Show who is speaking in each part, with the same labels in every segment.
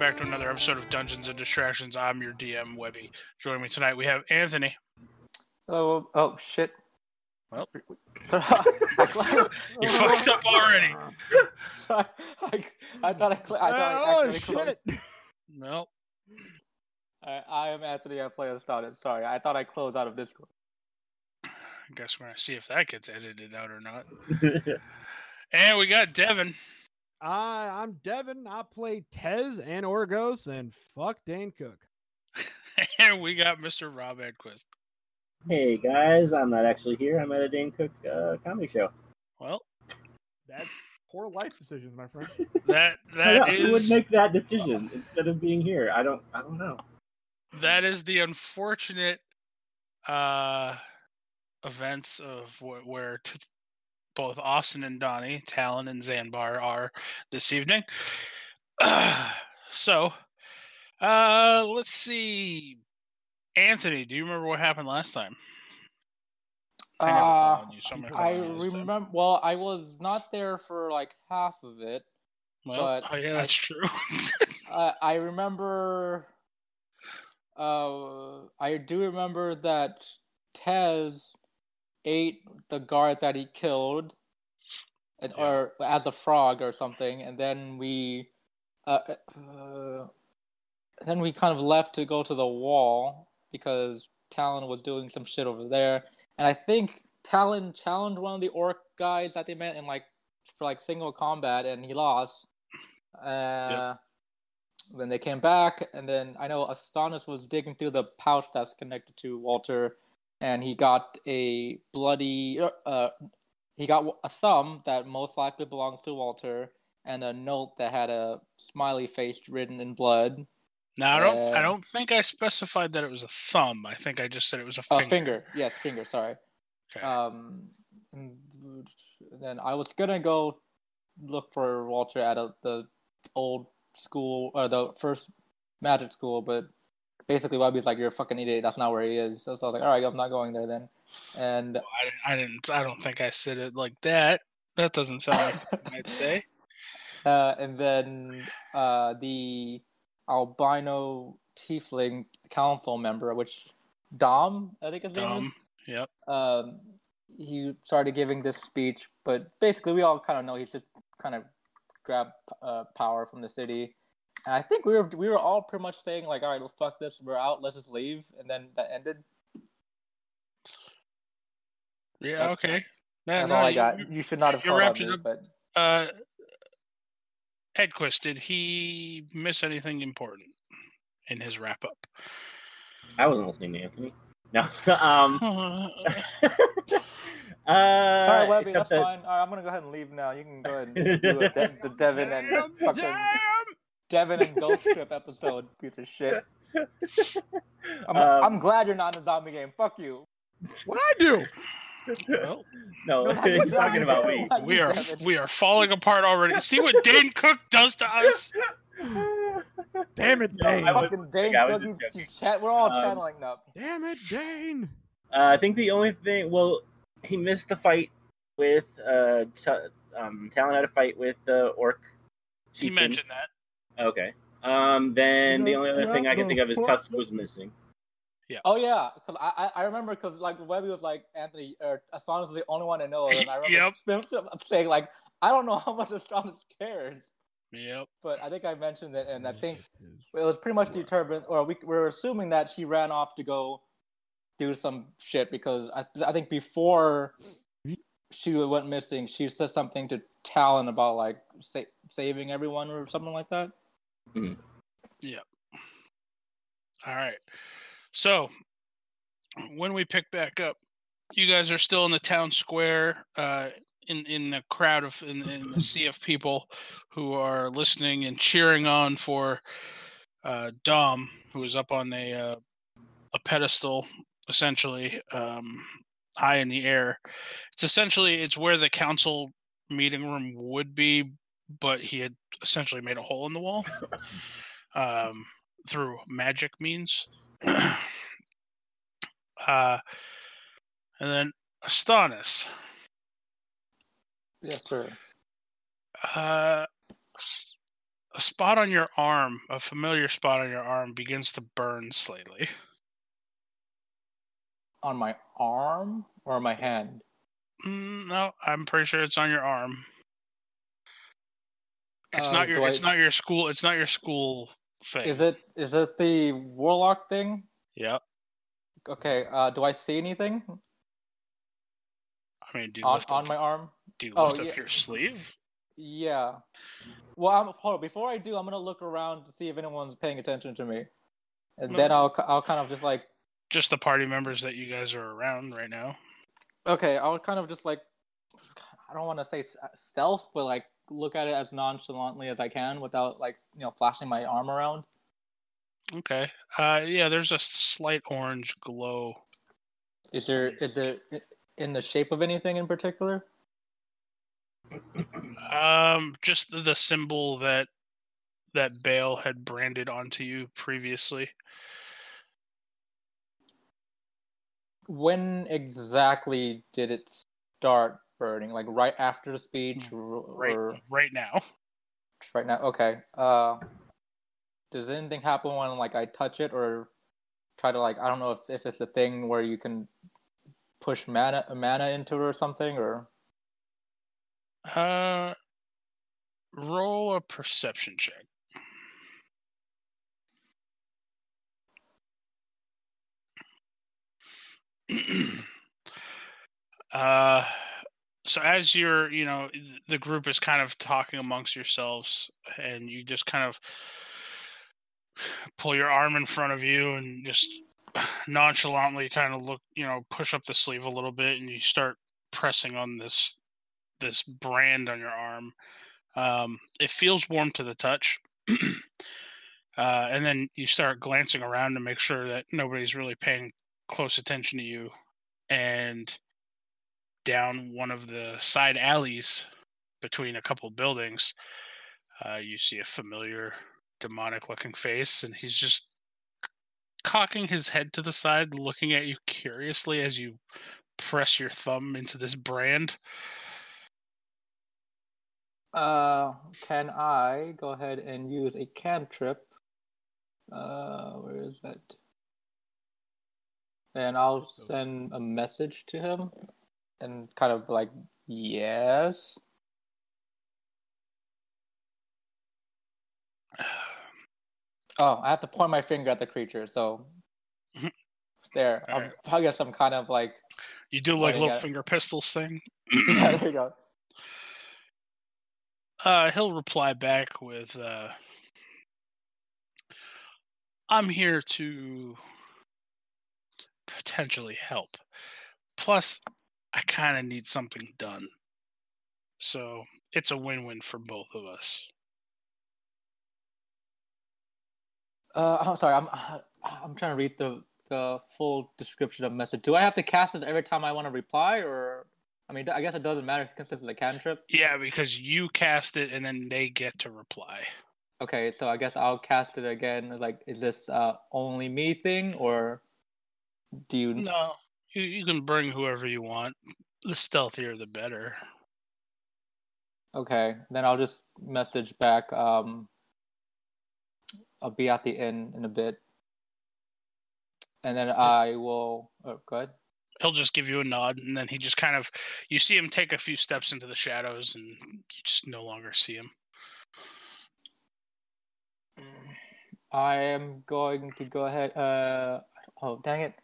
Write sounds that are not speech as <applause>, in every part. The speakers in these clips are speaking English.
Speaker 1: back to another episode of Dungeons and Distractions. I'm your DM, Webby. Joining me tonight, we have Anthony.
Speaker 2: Oh, oh shit.
Speaker 1: Well.
Speaker 2: Sorry, <laughs> I,
Speaker 1: You fucked up already.
Speaker 2: Sorry, I, I thought I, cl- I thought I
Speaker 3: oh
Speaker 2: accidentally closed.
Speaker 3: shit!
Speaker 1: Well,
Speaker 2: I, I am Anthony. I play as Started. Sorry, I thought I closed out of Discord.
Speaker 1: I guess we're gonna see if that gets edited out or not. <laughs> And we got Devin.
Speaker 3: I I'm Devin. I play Tez and Orgos and fuck Dane Cook. <laughs>
Speaker 1: And we got Mr. Rob Edquist.
Speaker 4: Hey guys, I'm not actually here. I'm at a Dane Cook uh, comedy show.
Speaker 1: Well,
Speaker 3: That's poor life decisions, my friend.
Speaker 1: that <laughs>
Speaker 4: I
Speaker 1: that
Speaker 4: know, Who would make that decision instead of being here? I don't. I don't know.
Speaker 1: that is the unfortunate uh events of wh- where t- both Austin and Donnie, Talon and Zanbar are this evening. <sighs> so, uh let's see. Anthony, do you remember what happened last time? I
Speaker 2: Uh,
Speaker 1: you, so
Speaker 2: I
Speaker 1: call time.
Speaker 2: remember. Well, I was not there for like half of it.
Speaker 1: Well,
Speaker 2: but
Speaker 1: oh yeah,
Speaker 2: I-
Speaker 1: that's true. <laughs>
Speaker 2: Uh, I remember. Uh, I do remember that Tez ate the guard that he killed, and,
Speaker 1: Yeah.
Speaker 2: or as a frog or something, and then we, uh, uh, then we kind of left to go to the wall because Talon was doing some shit over there, and I think Talon challenged one of the orc guys that they met in like for like single combat, and he lost. Uh, Then they came back, and then I know Astonis was digging through the pouch that's connected to Walter, and he got a bloody. Uh, he got a thumb that most likely belongs to Walter, and a note that had a smiley face written in blood.
Speaker 1: now I don't I
Speaker 2: Uh,
Speaker 1: don't think I specified that it was a thumb. I think I just said it was a finger.
Speaker 2: A
Speaker 1: finger.
Speaker 2: yes, finger. Sorry.
Speaker 1: Okay.
Speaker 2: Um, and then I was gonna go look for Walter at a, the old school or the first magic school, but basically Webby's like, "You're a fucking idiot. That's not where he is." So, so I was like, "All right, I'm not going there then." And
Speaker 1: I, didn't- I didn't. I don't think I said it like that. That doesn't sound like I'd <laughs> say.
Speaker 2: uh, and then uh, the albino tiefling council member, which Dom, I think his name is.
Speaker 1: Um. Yep.
Speaker 2: um, he started giving this speech, but basically we all kind of know he should kind of grab uh, power from the city. And I think we were we were all pretty much saying like, all right, well, fuck this, we're out, let's just leave, and then that ended.
Speaker 1: Yeah.
Speaker 2: That's-
Speaker 1: Okay. Yeah,
Speaker 2: That's
Speaker 1: no,
Speaker 2: all I
Speaker 1: you-
Speaker 2: got.
Speaker 1: you-
Speaker 2: You should not have
Speaker 1: you
Speaker 2: called
Speaker 1: wrapped it
Speaker 2: me,
Speaker 1: up.
Speaker 2: but
Speaker 1: Uh, Edquist, did he miss anything important in his wrap up?
Speaker 4: I wasn't listening to Anthony. No. <laughs> um. <laughs> <laughs> Uh,
Speaker 2: all right, Webby, that's
Speaker 4: that-
Speaker 2: fine. All right, I'm gonna go ahead and leave now. You can go ahead and do a De- the Devin and fucking
Speaker 3: damn!
Speaker 2: Devin and Ghost <laughs> Trip episode, piece of shit. I'm,
Speaker 4: Um,
Speaker 2: I'm glad you're not in a zombie game. Fuck you.
Speaker 3: What I do?
Speaker 1: well,
Speaker 4: no,
Speaker 2: No, not you,
Speaker 4: he's talking about me.
Speaker 1: We are
Speaker 2: Devin.
Speaker 1: we are falling apart already. See what Dane Cook does to us. <laughs>
Speaker 3: Damn it,
Speaker 4: No, I
Speaker 3: Dane!
Speaker 4: was-
Speaker 2: Fucking Dane
Speaker 4: I was
Speaker 2: Cookies,
Speaker 4: just joking.
Speaker 2: chat, we're all
Speaker 4: Um,
Speaker 2: channeling up.
Speaker 3: Damn it, Dane!
Speaker 4: Uh, I think the only thing, well, he missed the fight with uh, t- um, Talon had a fight with uh, Orc.
Speaker 1: He mentioned that.
Speaker 4: Okay. Um, then the only other thing I can think of is Tusk was missing. Yeah.
Speaker 2: Oh yeah, because I, I I remember because like Webby was like Anthony or Astonis is the only one I know, and I remember <laughs> saying like I don't know how much Astonis cares,
Speaker 1: Yep.
Speaker 2: but I think I mentioned it, and I think it was pretty much determined, or we we're assuming that she ran off to go do some shit because I I think before she went missing, she said something to Talon about like sa- saving everyone or something like that.
Speaker 1: All right. So when we pick back up, you guys are still in the town square, uh, in in the crowd of in, in the sea of people who are listening and cheering on for uh, Dom, who is up on a uh, a pedestal, essentially um, high in the air. It's essentially it's where the council meeting room would be, but he had essentially made a hole in the wall <laughs> um, through magic means. <clears throat> uh, and then Astonis.
Speaker 2: Yes, sir.
Speaker 1: Uh, s- a spot on your arm, a familiar spot on your arm, begins to burn slightly.
Speaker 2: On my arm or my hand?
Speaker 1: Mm, no, I'm pretty sure it's on your arm. It's
Speaker 2: Uh,
Speaker 1: not your. It's
Speaker 2: I-
Speaker 1: not your school. It's not your school thing.
Speaker 2: Is it is it the warlock thing?
Speaker 1: Yeah.
Speaker 2: Okay. Uh, do I see anything
Speaker 1: I mean, do you
Speaker 2: on,
Speaker 1: lift
Speaker 2: on
Speaker 1: up?
Speaker 2: my arm?
Speaker 1: do you
Speaker 2: oh,
Speaker 1: lift up
Speaker 2: yeah.
Speaker 1: your sleeve?
Speaker 2: Yeah. Well, I'm, hold on. Before I do, I'm gonna look around to see if anyone's paying attention to me, and
Speaker 1: No.
Speaker 2: then I'll I'll kind of just like
Speaker 1: Just the party members that you guys are around right now.
Speaker 2: okay, I'll kind of just like I don't want to say stealth, but like look at it as nonchalantly as I can without like you know flashing my arm around.
Speaker 1: Okay. Uh, yeah. There's a slight orange glow.
Speaker 2: Is there is there in the shape of anything in particular?
Speaker 1: Um, just the, the symbol that that Bale had branded onto you previously.
Speaker 2: When exactly did it start burning? Like right after the speech, or,
Speaker 1: Right.
Speaker 2: or
Speaker 1: Right now.
Speaker 2: right now? Okay. Uh, does anything happen when like I touch it or try to like I don't know if, if it's a thing where you can push mana mana into it or something or
Speaker 1: Uh, roll a perception check. <clears throat> uh, so as you're, you know, the group is kind of talking amongst yourselves, and you just kind of pull your arm in front of you and just <sighs> nonchalantly kind of look, you know, push up the sleeve a little bit, and you start pressing on this this brand on your arm. Um, it feels warm to the touch. <clears throat> uh, and then you start glancing around to make sure that nobody's really paying close attention to you. And down one of the side alleys between a couple buildings, uh, you see a familiar demonic looking face, and he's just cocking his head to the side, looking at you curiously as you press your thumb into this brand.
Speaker 2: Uh, can I go ahead and use a cantrip? Uh, where is that? And I'll send a message to him, and kind of like yes. <sighs> Oh, I have to point my finger at the creature, so <laughs> there.
Speaker 1: Alright.
Speaker 2: probably get some kind of like
Speaker 1: You do like little finger pistols thing. <clears throat> <clears throat>
Speaker 2: yeah, there you go.
Speaker 1: Uh, he'll reply back with, uh, "I'm here to potentially help. Plus, I kind of need something done. So it's a win-win for both of us."
Speaker 2: Uh, I'm sorry. I'm I'm trying to read the the full description of message. Do I have to cast this every time I want to reply, or I mean, I guess it doesn't matter since it's a cantrip.
Speaker 1: Yeah, because you cast it and then they get to reply.
Speaker 2: Okay, so I guess I'll cast it again. Like, is this uh only me thing, or do you?
Speaker 1: No, you, you can bring whoever you want. The stealthier, the better.
Speaker 2: Okay, then I'll just message back. Um, I'll be at the inn in a bit, and then I will. Oh, go ahead.
Speaker 1: he'll just give you a nod and then he just kind of you see him take a few steps into the shadows and you just no longer see him
Speaker 2: I am going to go ahead. Uh, oh dang it!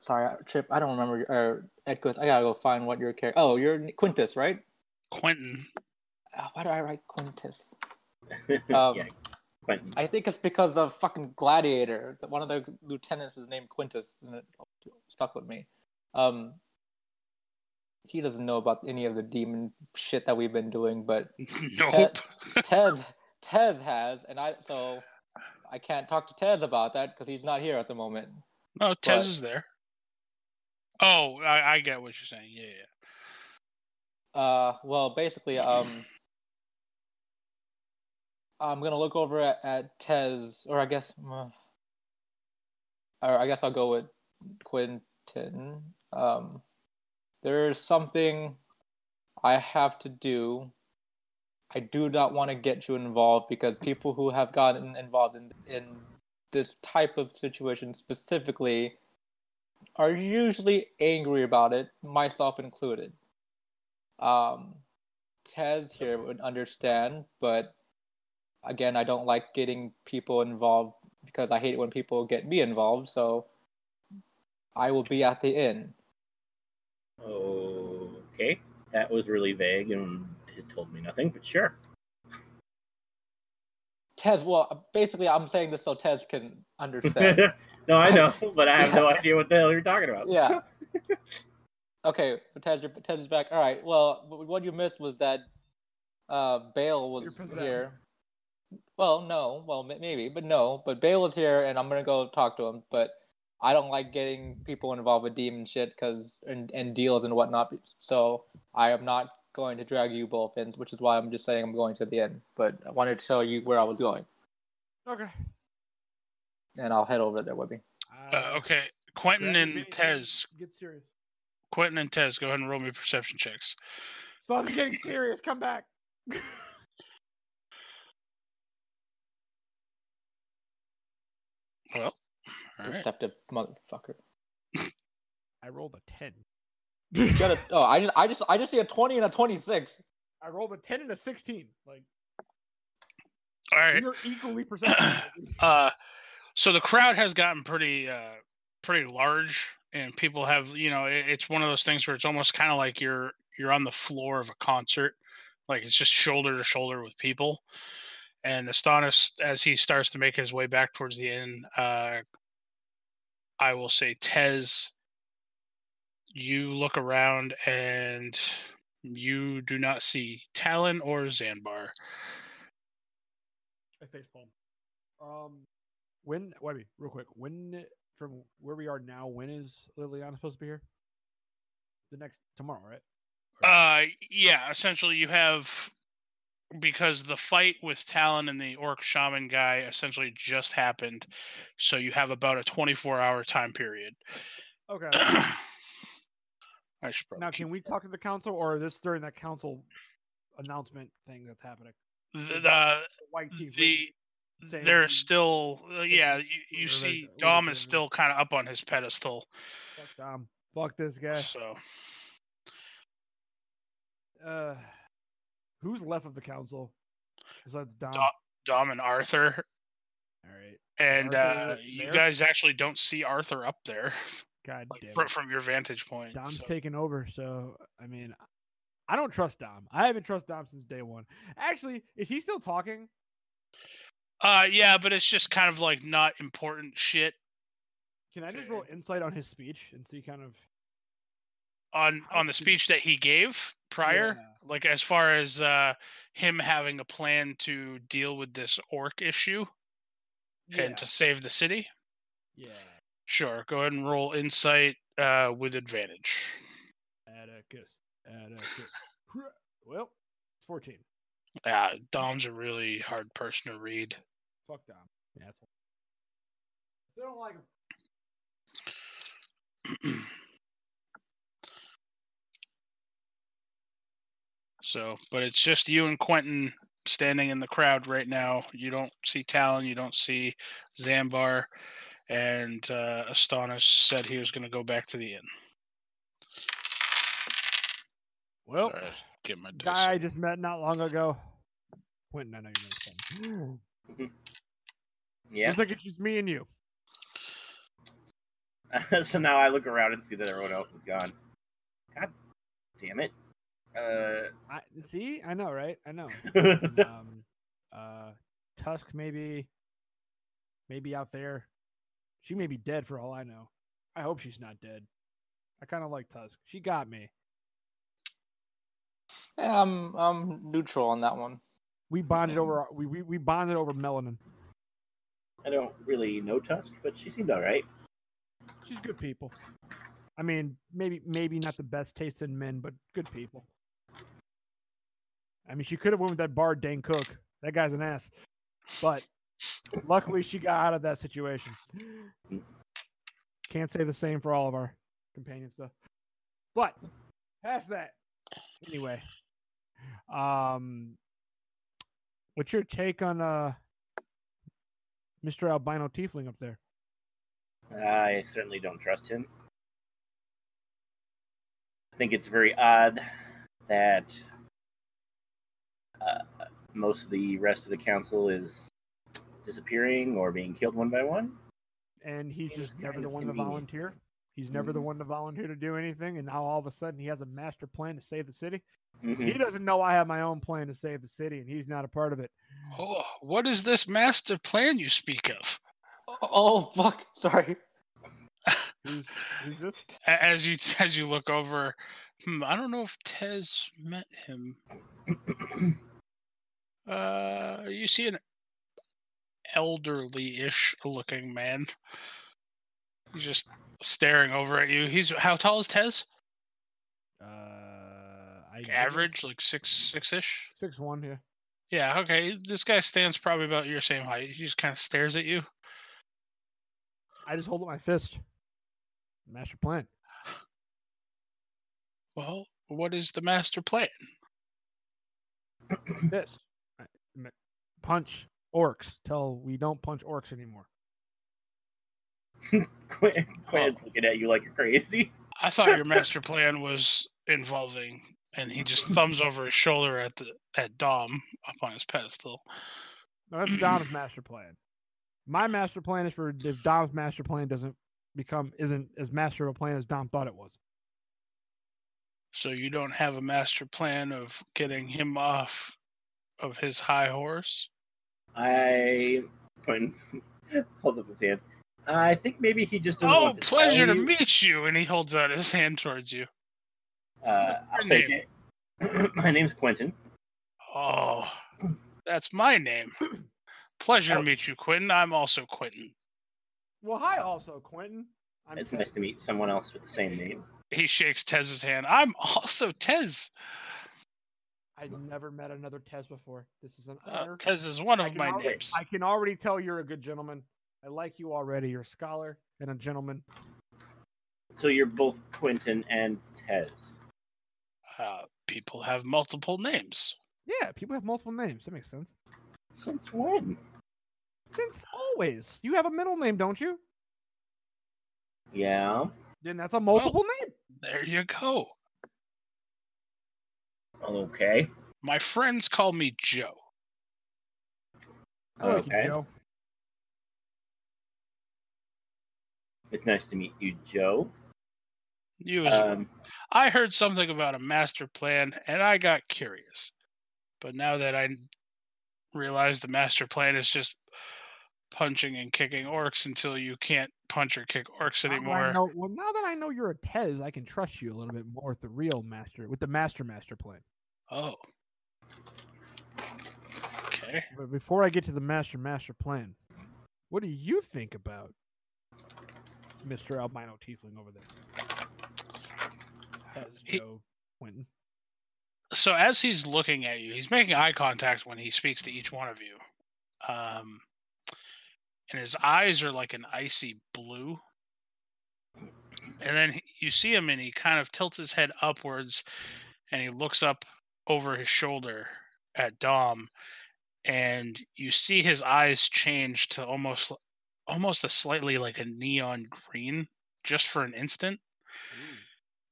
Speaker 2: Sorry, Chip. I don't remember. Or Edquist. I gotta go find what your character. Oh, you're Quintus, right?
Speaker 1: quentin
Speaker 2: Uh, why do I write Quintus? <laughs>
Speaker 4: yeah,
Speaker 2: Um,
Speaker 4: Quentin.
Speaker 2: I think it's because of fucking Gladiator. that One of the lieutenants is named Quintus, and it stuck with me. Um, he doesn't know about any of the demon shit that we've been doing, but <laughs>
Speaker 1: nope
Speaker 2: Tez Tez has, and I so I can't talk to Tez about that because he's not here at the moment.
Speaker 1: no tez
Speaker 2: but-
Speaker 1: is there oh I, I get what you're saying. Yeah
Speaker 2: Uh, well, basically, um, I'm gonna look over at, at Tez, or I guess, uh, or I guess I'll go with Quentin. Um, there's something I have to do. I do not want to get you involved because people who have gotten involved in in this type of situation specifically are usually angry about it, myself included. Um, Tez here would understand, but again, I don't like getting people involved because I hate it when people get me involved. So I will be at the inn.
Speaker 4: Okay, that was really vague and it told me nothing, but sure.
Speaker 2: Tez, well, basically, I'm saying this so Tez can <laughs> understand.
Speaker 4: No, I know, <laughs> but I have no idea what the hell you're talking about.
Speaker 2: Yeah. <laughs> okay, but Tez, is back. All right. Well, what you missed was that uh, Bale was here. Well, no. Well, maybe, but no. But Bale was here, and I'm gonna go talk to him. But I don't like getting people involved with demon shit because and, and deals and whatnot. So I am not going to drag you both in, which is why I'm just saying I'm going to the end. But I wanted to tell you where I was going,
Speaker 3: Okay.
Speaker 2: And I'll head over there with me.
Speaker 1: Uh, okay, Quentin and
Speaker 3: Vinny,
Speaker 1: Tez.
Speaker 3: Get serious.
Speaker 1: Quentin and Tez, go ahead and roll me perception checks.
Speaker 3: Stop getting serious. Come back. <laughs>
Speaker 1: Well, all right.
Speaker 2: Deceptive motherfucker. <laughs>
Speaker 3: I rolled a ten.
Speaker 2: You gotta, <laughs> oh, I just, I just, I just see a twenty and a twenty-six.
Speaker 3: I rolled a ten and a sixteen. Like
Speaker 1: all right.
Speaker 3: you're equally <clears throat> perceptive.
Speaker 1: uh so the crowd has gotten pretty uh pretty large and people have you know it, it's one of those things where it's almost kind of like you're you're on the floor of a concert. Like it's just shoulder to shoulder with people. And Astonis as he starts to make his way back towards the end uh i will say tez you look around and you do not see talon or zanbar
Speaker 3: I face palm. Um, when? Wait, wait, real quick. When from where we are now? When is Liliana supposed to be here? The next tomorrow, right?
Speaker 1: Uh, yeah. Essentially, you have because the fight with Talon and the orc shaman guy essentially just happened, so you have about a 24-hour time period.
Speaker 3: Okay. <clears throat>
Speaker 1: I should probably
Speaker 3: now, can we talk to the council, or is this during that council announcement thing that's happening?
Speaker 1: the,
Speaker 3: the-
Speaker 1: the,
Speaker 3: White teeth.
Speaker 1: the
Speaker 3: saying
Speaker 1: there's still uh, yeah you, you see Dom is still kind of up on his pedestal,
Speaker 3: Fuck Dom. Fuck this guy.
Speaker 1: so
Speaker 3: Uh, who's left of the council? Besides Dom.
Speaker 1: Dom- Dom and Arthur
Speaker 3: All right.
Speaker 1: and
Speaker 3: Arthur
Speaker 1: uh, you guys actually don't see Arthur up there <laughs>
Speaker 3: God
Speaker 1: like,
Speaker 3: damn
Speaker 1: from your vantage point.
Speaker 3: Dom's
Speaker 1: so-
Speaker 3: taking over, so I mean, I don't trust Dom. I haven't trusted Dom since day one. Actually, is he still talking?
Speaker 1: Uh, yeah, but it's just kind of like not important shit
Speaker 3: Can I just roll insight on his speech and see kind of
Speaker 1: on on the speech that he gave prior.
Speaker 3: Yeah.
Speaker 1: Like as far as uh him having a plan to deal with this orc issue
Speaker 3: yeah,
Speaker 1: and to save the city.
Speaker 3: yeah.
Speaker 1: Sure, go ahead and roll insight uh with advantage.
Speaker 3: Atticus, Atticus. well, fourteen.
Speaker 1: Yeah, Dom's a really hard person to read.
Speaker 3: Fuck Dom, asshole. Still don't like him. <clears throat>
Speaker 1: So, but it's just you and Quentin standing in the crowd right now. You don't see Talon, you don't see Zambar, and uh, Astonis said he was going to go back to the inn.
Speaker 3: Well,
Speaker 1: Sorry, get my
Speaker 3: guy I just met not long ago. Quentin, I know you know <gasps> <gasps> his name.
Speaker 4: Yeah.
Speaker 3: Looks like it's just me and you. <laughs>
Speaker 4: so now I look around and see that everyone else is gone. God damn it. Uh,
Speaker 3: I see. I know, right? I know. <laughs> Um, uh, Tusk maybe, maybe out there. She may be dead for all I know. I hope she's not dead. I kind of like Tusk. She got me.
Speaker 2: Yeah, I'm, I'm neutral on that one.
Speaker 3: We bonded over. We we, we bonded over melanin.
Speaker 4: I don't really know Tusk, but she seemed alright.
Speaker 3: She's good people. I mean, maybe maybe not the best taste in men, but good people. I mean, she could have went with that bard Dane Cook. That guy's an ass. But luckily, she got out of that situation. Can't say the same for all of our companion stuff. But past that, anyway. Um, What's your take on uh Mr. Albino Tiefling up there?
Speaker 4: I certainly don't trust him. I think it's very odd that uh, most of the rest of the council is disappearing or being killed one by one.
Speaker 3: And he's just never the one to volunteer. He's never the
Speaker 4: Mhm.
Speaker 3: one to volunteer to do anything, and now all of a sudden he has a master plan to save the city.
Speaker 4: Mhm.
Speaker 3: He doesn't know I have my own plan to save the city, and he's not a part of it.
Speaker 1: Oh, what is this master plan you speak of?
Speaker 2: Oh fuck! Sorry. <laughs>
Speaker 3: Who's, who's this?
Speaker 1: As you as you look over, hmm, I don't know if Tez met him. <clears throat> Uh, you see an elderly-ish looking man. He's just staring over at you. He's how tall is Tez?
Speaker 3: Uh, I
Speaker 1: average, like six six ish.
Speaker 3: six one. Yeah.
Speaker 1: Yeah, okay. This guy stands probably about your same height. He just kind of stares at you.
Speaker 3: I just hold up my fist. Master plan.
Speaker 1: Well, what is the master plan?
Speaker 3: This. Punch orcs till we don't punch orcs anymore. <laughs>
Speaker 4: Quinn, Quinn's oh. looking at you like you're crazy.
Speaker 1: I thought your master plan was involving, and he just thumbs over his shoulder at the at Dom up on his pedestal.
Speaker 3: No, that's Dom's master plan. My master plan is for if Dom's master plan doesn't become isn't as master of a plan as Dom thought it was.
Speaker 1: So you don't have a master plan of getting him off of his high horse.
Speaker 4: I Quinn <laughs> holds up his hand. I think maybe he just
Speaker 1: Oh,
Speaker 4: want to
Speaker 1: pleasure
Speaker 4: tell
Speaker 1: to meet you! And he holds out his hand towards you.
Speaker 4: Uh, I'll
Speaker 1: Your
Speaker 4: take
Speaker 1: name?
Speaker 4: it. <clears throat> My name's Quentin.
Speaker 1: Oh, that's my name. <clears throat> Pleasure to
Speaker 4: Oh.
Speaker 1: meet you, Quentin. I'm also Quentin.
Speaker 3: Well, hi, also Quentin. I'm
Speaker 4: It's
Speaker 3: Ted.
Speaker 4: nice to meet someone else with the same name.
Speaker 1: He shakes Tez's hand. I'm also Tez.
Speaker 3: I've never met another Tez before. This is an
Speaker 1: Uh,
Speaker 3: honor.
Speaker 1: Tez is one of my
Speaker 3: already-
Speaker 1: names.
Speaker 3: I can already tell you're a good gentleman. I like you already. You're a scholar and a gentleman.
Speaker 4: So you're both Quentin and Tez.
Speaker 1: Uh, people have multiple names.
Speaker 3: Yeah, people have multiple names. That makes sense.
Speaker 4: Since when?
Speaker 3: Since always. You have a middle name, don't you?
Speaker 4: Yeah.
Speaker 3: Then that's a multiple name.
Speaker 1: There you go.
Speaker 4: Okay.
Speaker 1: My friends call me Joe.
Speaker 3: I like you,
Speaker 4: Okay.
Speaker 3: Joe.
Speaker 4: It's nice to meet you, Joe.
Speaker 1: You as well.
Speaker 4: Um,
Speaker 1: I heard something about a master plan and I got curious. But now that I realize the master plan is just punching and kicking orcs until you can't punch or kick orcs
Speaker 3: Now
Speaker 1: anymore.
Speaker 3: know- well, now that I know you're a Tez, I can trust you a little bit more with the real master, with the master master plan.
Speaker 1: Oh. Okay.
Speaker 3: But before I get to the master master plan, what do you think about Mr. Albino Tiefling over there? Tez,
Speaker 1: He-
Speaker 3: Joe,
Speaker 1: so as he's looking at you, he's making eye contact when he speaks to each one of you. Um, and his eyes are like an icy blue. And then he- you see him and he kind of tilts his head upwards and he looks up over his shoulder at Dom and you see his eyes change to almost almost a slightly like a neon green just for an instant.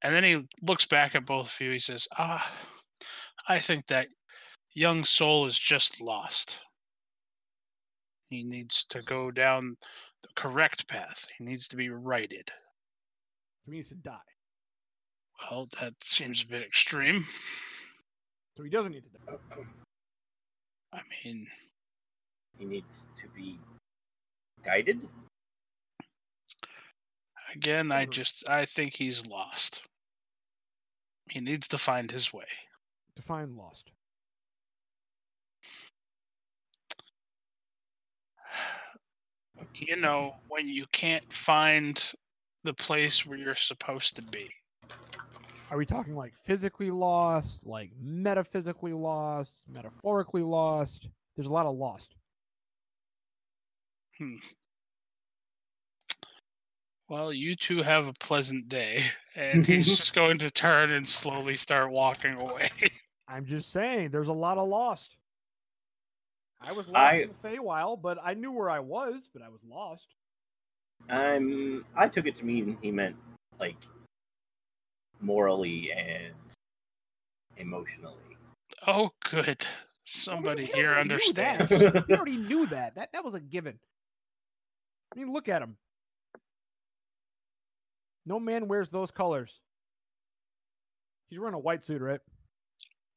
Speaker 1: And then he looks back at both of you. He says, Ah, I think that young soul is just lost. He needs to go down the correct path. He needs to be righted.
Speaker 3: He needs to die.
Speaker 1: Well, that seems a bit extreme.
Speaker 3: So he doesn't need to die.
Speaker 1: I mean,
Speaker 4: he needs to be guided.
Speaker 1: again, I just I think he's lost. He needs to find his way.
Speaker 3: Define lost.
Speaker 1: You know, when you can't find the place where you're supposed to be.
Speaker 3: Are we talking like physically lost, like metaphysically lost, metaphorically lost? There's a lot of lost.
Speaker 1: Hmm. Well, you two have a pleasant day. And he's <laughs> just going to turn and slowly start walking away.
Speaker 3: I'm just saying, there's a lot of lost. I was lost
Speaker 4: I-
Speaker 3: in the Feywild, but I knew where I was, but I was lost.
Speaker 4: I'm. I took it to mean he meant like morally and emotionally.
Speaker 1: Oh, good. Somebody
Speaker 3: we
Speaker 1: here
Speaker 3: already knew that.
Speaker 1: understands.
Speaker 3: we already knew that. That that was a given. I mean, look at him. No man wears those colors. He's wearing a white suit, right?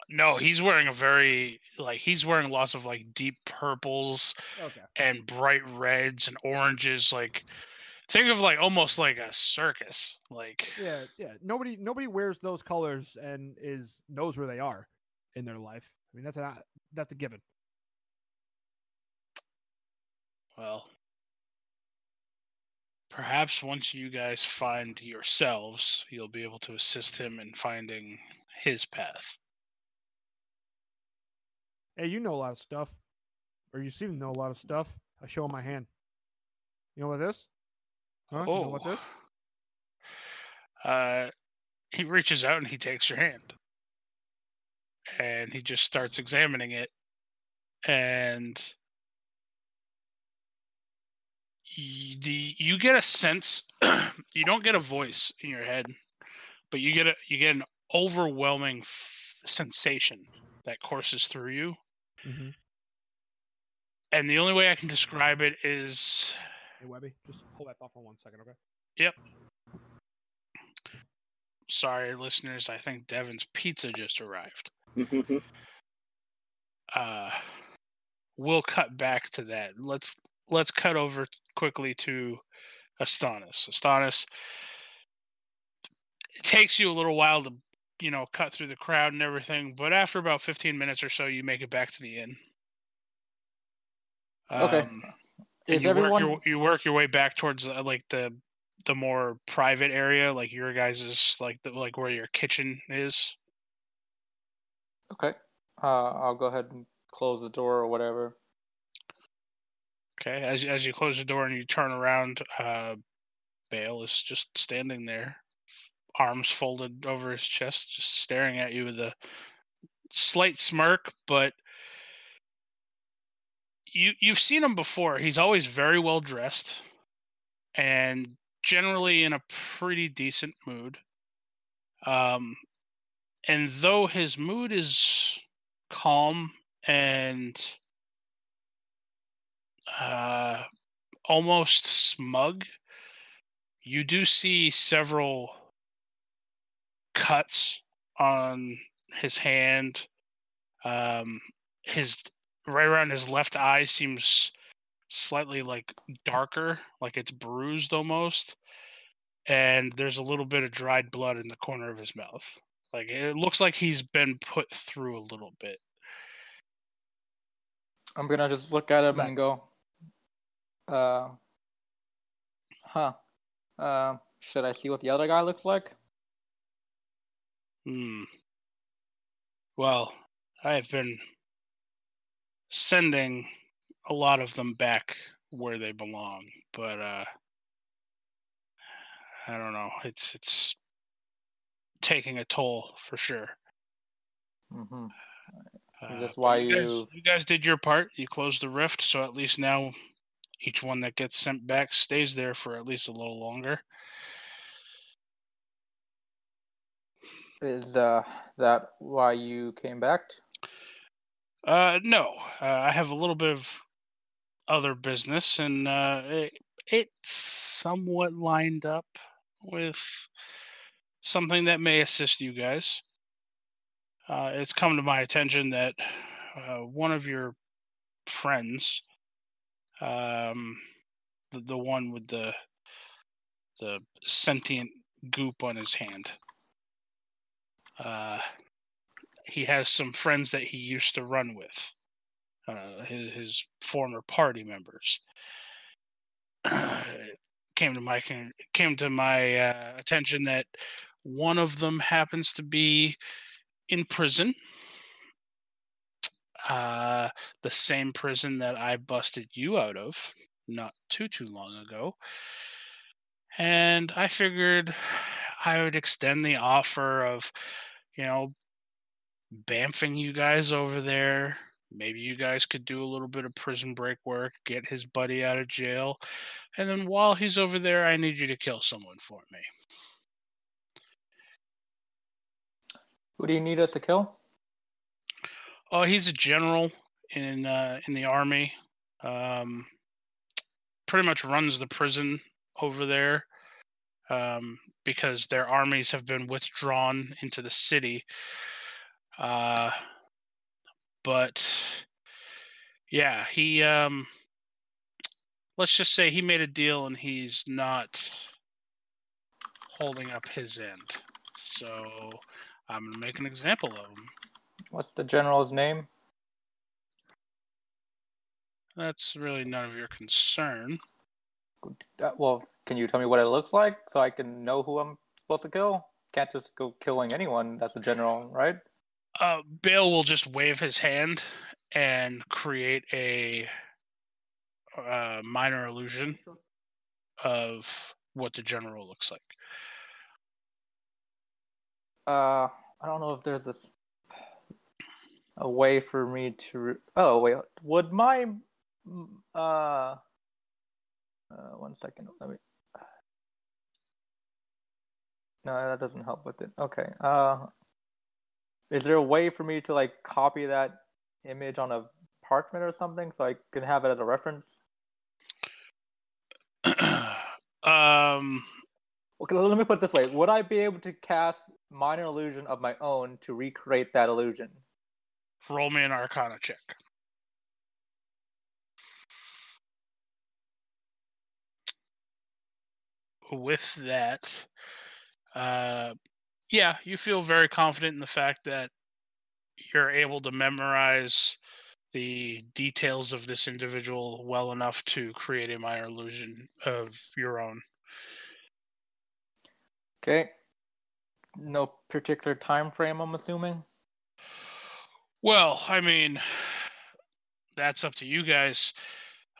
Speaker 1: No, he's wearing a very like he's wearing lots of like deep purples
Speaker 3: Okay.
Speaker 1: and bright reds and oranges. Like think of like almost like a circus. Like
Speaker 3: Yeah, yeah. Nobody nobody wears those colors and is knows where they are in their life. I mean, that's not that's a given.
Speaker 1: well, perhaps once you guys find yourselves, you'll be able to assist him in finding his path.
Speaker 3: Hey, you know a lot of stuff, or you seem to know a lot of stuff. I show him my hand. You know what this? Huh? You know what this?
Speaker 1: Oh. Uh, he reaches out and he takes your hand, and he just starts examining it, and the you get a sense. <clears throat> you don't get a voice in your head, but you get a you get an overwhelming f- sensation that courses through you,
Speaker 3: Mm-hmm.
Speaker 1: and the only way I can describe it is
Speaker 3: Hey, Webby, just hold that thought for one second, okay? Yep.
Speaker 1: Sorry, listeners. I think Devin's pizza just arrived. <laughs> uh we'll cut back to that let's let's cut over quickly to astonis astonis it takes you a little while to you know cut through the crowd and everything but after about 15 minutes or so you make it back to the inn
Speaker 2: Okay.
Speaker 1: Um, and
Speaker 2: Is
Speaker 1: you
Speaker 2: everyone?
Speaker 1: work your, you work your way back towards uh, like the the more private area like your guys's like the like where your kitchen is
Speaker 2: Okay. Uh, I'll go ahead and close the door or whatever.
Speaker 1: Okay, as as you close the door and you turn around, uh, Bale is just standing there, arms folded over his chest, just staring at you with a slight smirk. But you you've seen him before. He's always very well dressed, and generally in a pretty decent mood. Um, and though his mood is calm and uh, almost smug. You do see several cuts on his hand. Um, his right around his left eye seems slightly like darker, like it's bruised almost. And there's a little bit of dried blood in the corner of his mouth. Like it looks like he's been put through a little bit.
Speaker 2: I'm gonna just look at him and go, uh, huh. Uh, should I see what the other guy looks like?
Speaker 1: Hmm. Well, I have been sending a lot of them back where they belong, but uh I don't know. It's it's taking a toll for sure.
Speaker 2: Mm-hmm.
Speaker 1: Uh,
Speaker 2: this
Speaker 1: but
Speaker 2: why
Speaker 1: you guys,
Speaker 2: you-
Speaker 1: you guys did your part. You closed the rift, so at least now each one that gets sent back stays there for at least a little longer.
Speaker 2: Is uh that why you came back?
Speaker 1: Uh, no, uh, I have a little bit of other business, and uh, it, it's somewhat lined up with something that may assist you guys. Uh, it's come to my attention that uh, one of your friends, um, the, the one with the the sentient goop on his hand, uh, he has some friends that he used to run with, uh, his, his former party members. <clears throat> Came to my came to my uh, attention that one of them happens to be in prison, uh, the same prison that I busted you out of not too too long ago, and I figured I would extend the offer of, you know, bamfing you guys over there, Maybe you guys could do a little bit of prison break work, get his buddy out of jail, and then while he's over there, I need you to kill someone for me.
Speaker 2: Who do you need us to kill?
Speaker 1: Oh, he's a general in uh, in the army. Um, pretty much runs the prison over there um, because their armies have been withdrawn into the city. Uh, but yeah, he um, let's just say he made a deal and he's not holding up his end. So I'm gonna make an example of him.
Speaker 2: What's the general's name?
Speaker 1: That's really none of your concern.
Speaker 2: Uh, well, can you tell me what it looks like so I can know who I'm supposed to kill? Can't just go killing anyone that's a general, right?
Speaker 1: Uh, Bale will just wave his hand and create a uh, minor illusion of what the general looks like.
Speaker 2: Uh, I don't know if there's a a way for me to. Re- oh wait, would my uh, uh one second, let me. No, that doesn't help with it. Okay. Uh, is there a way for me to like copy that image on a parchment or something so I can have it as a reference? <coughs>
Speaker 1: um,
Speaker 2: Okay, let me put it this way: Would I be able to cast minor illusion of my own to recreate that illusion?
Speaker 1: Roll me an Arcana check. With that, uh, yeah, you feel very confident in the fact that you're able to memorize the details of this individual well enough to create a minor illusion of your own.
Speaker 2: Okay. No particular time frame, I'm assuming.
Speaker 1: Well, I mean, that's up to you guys.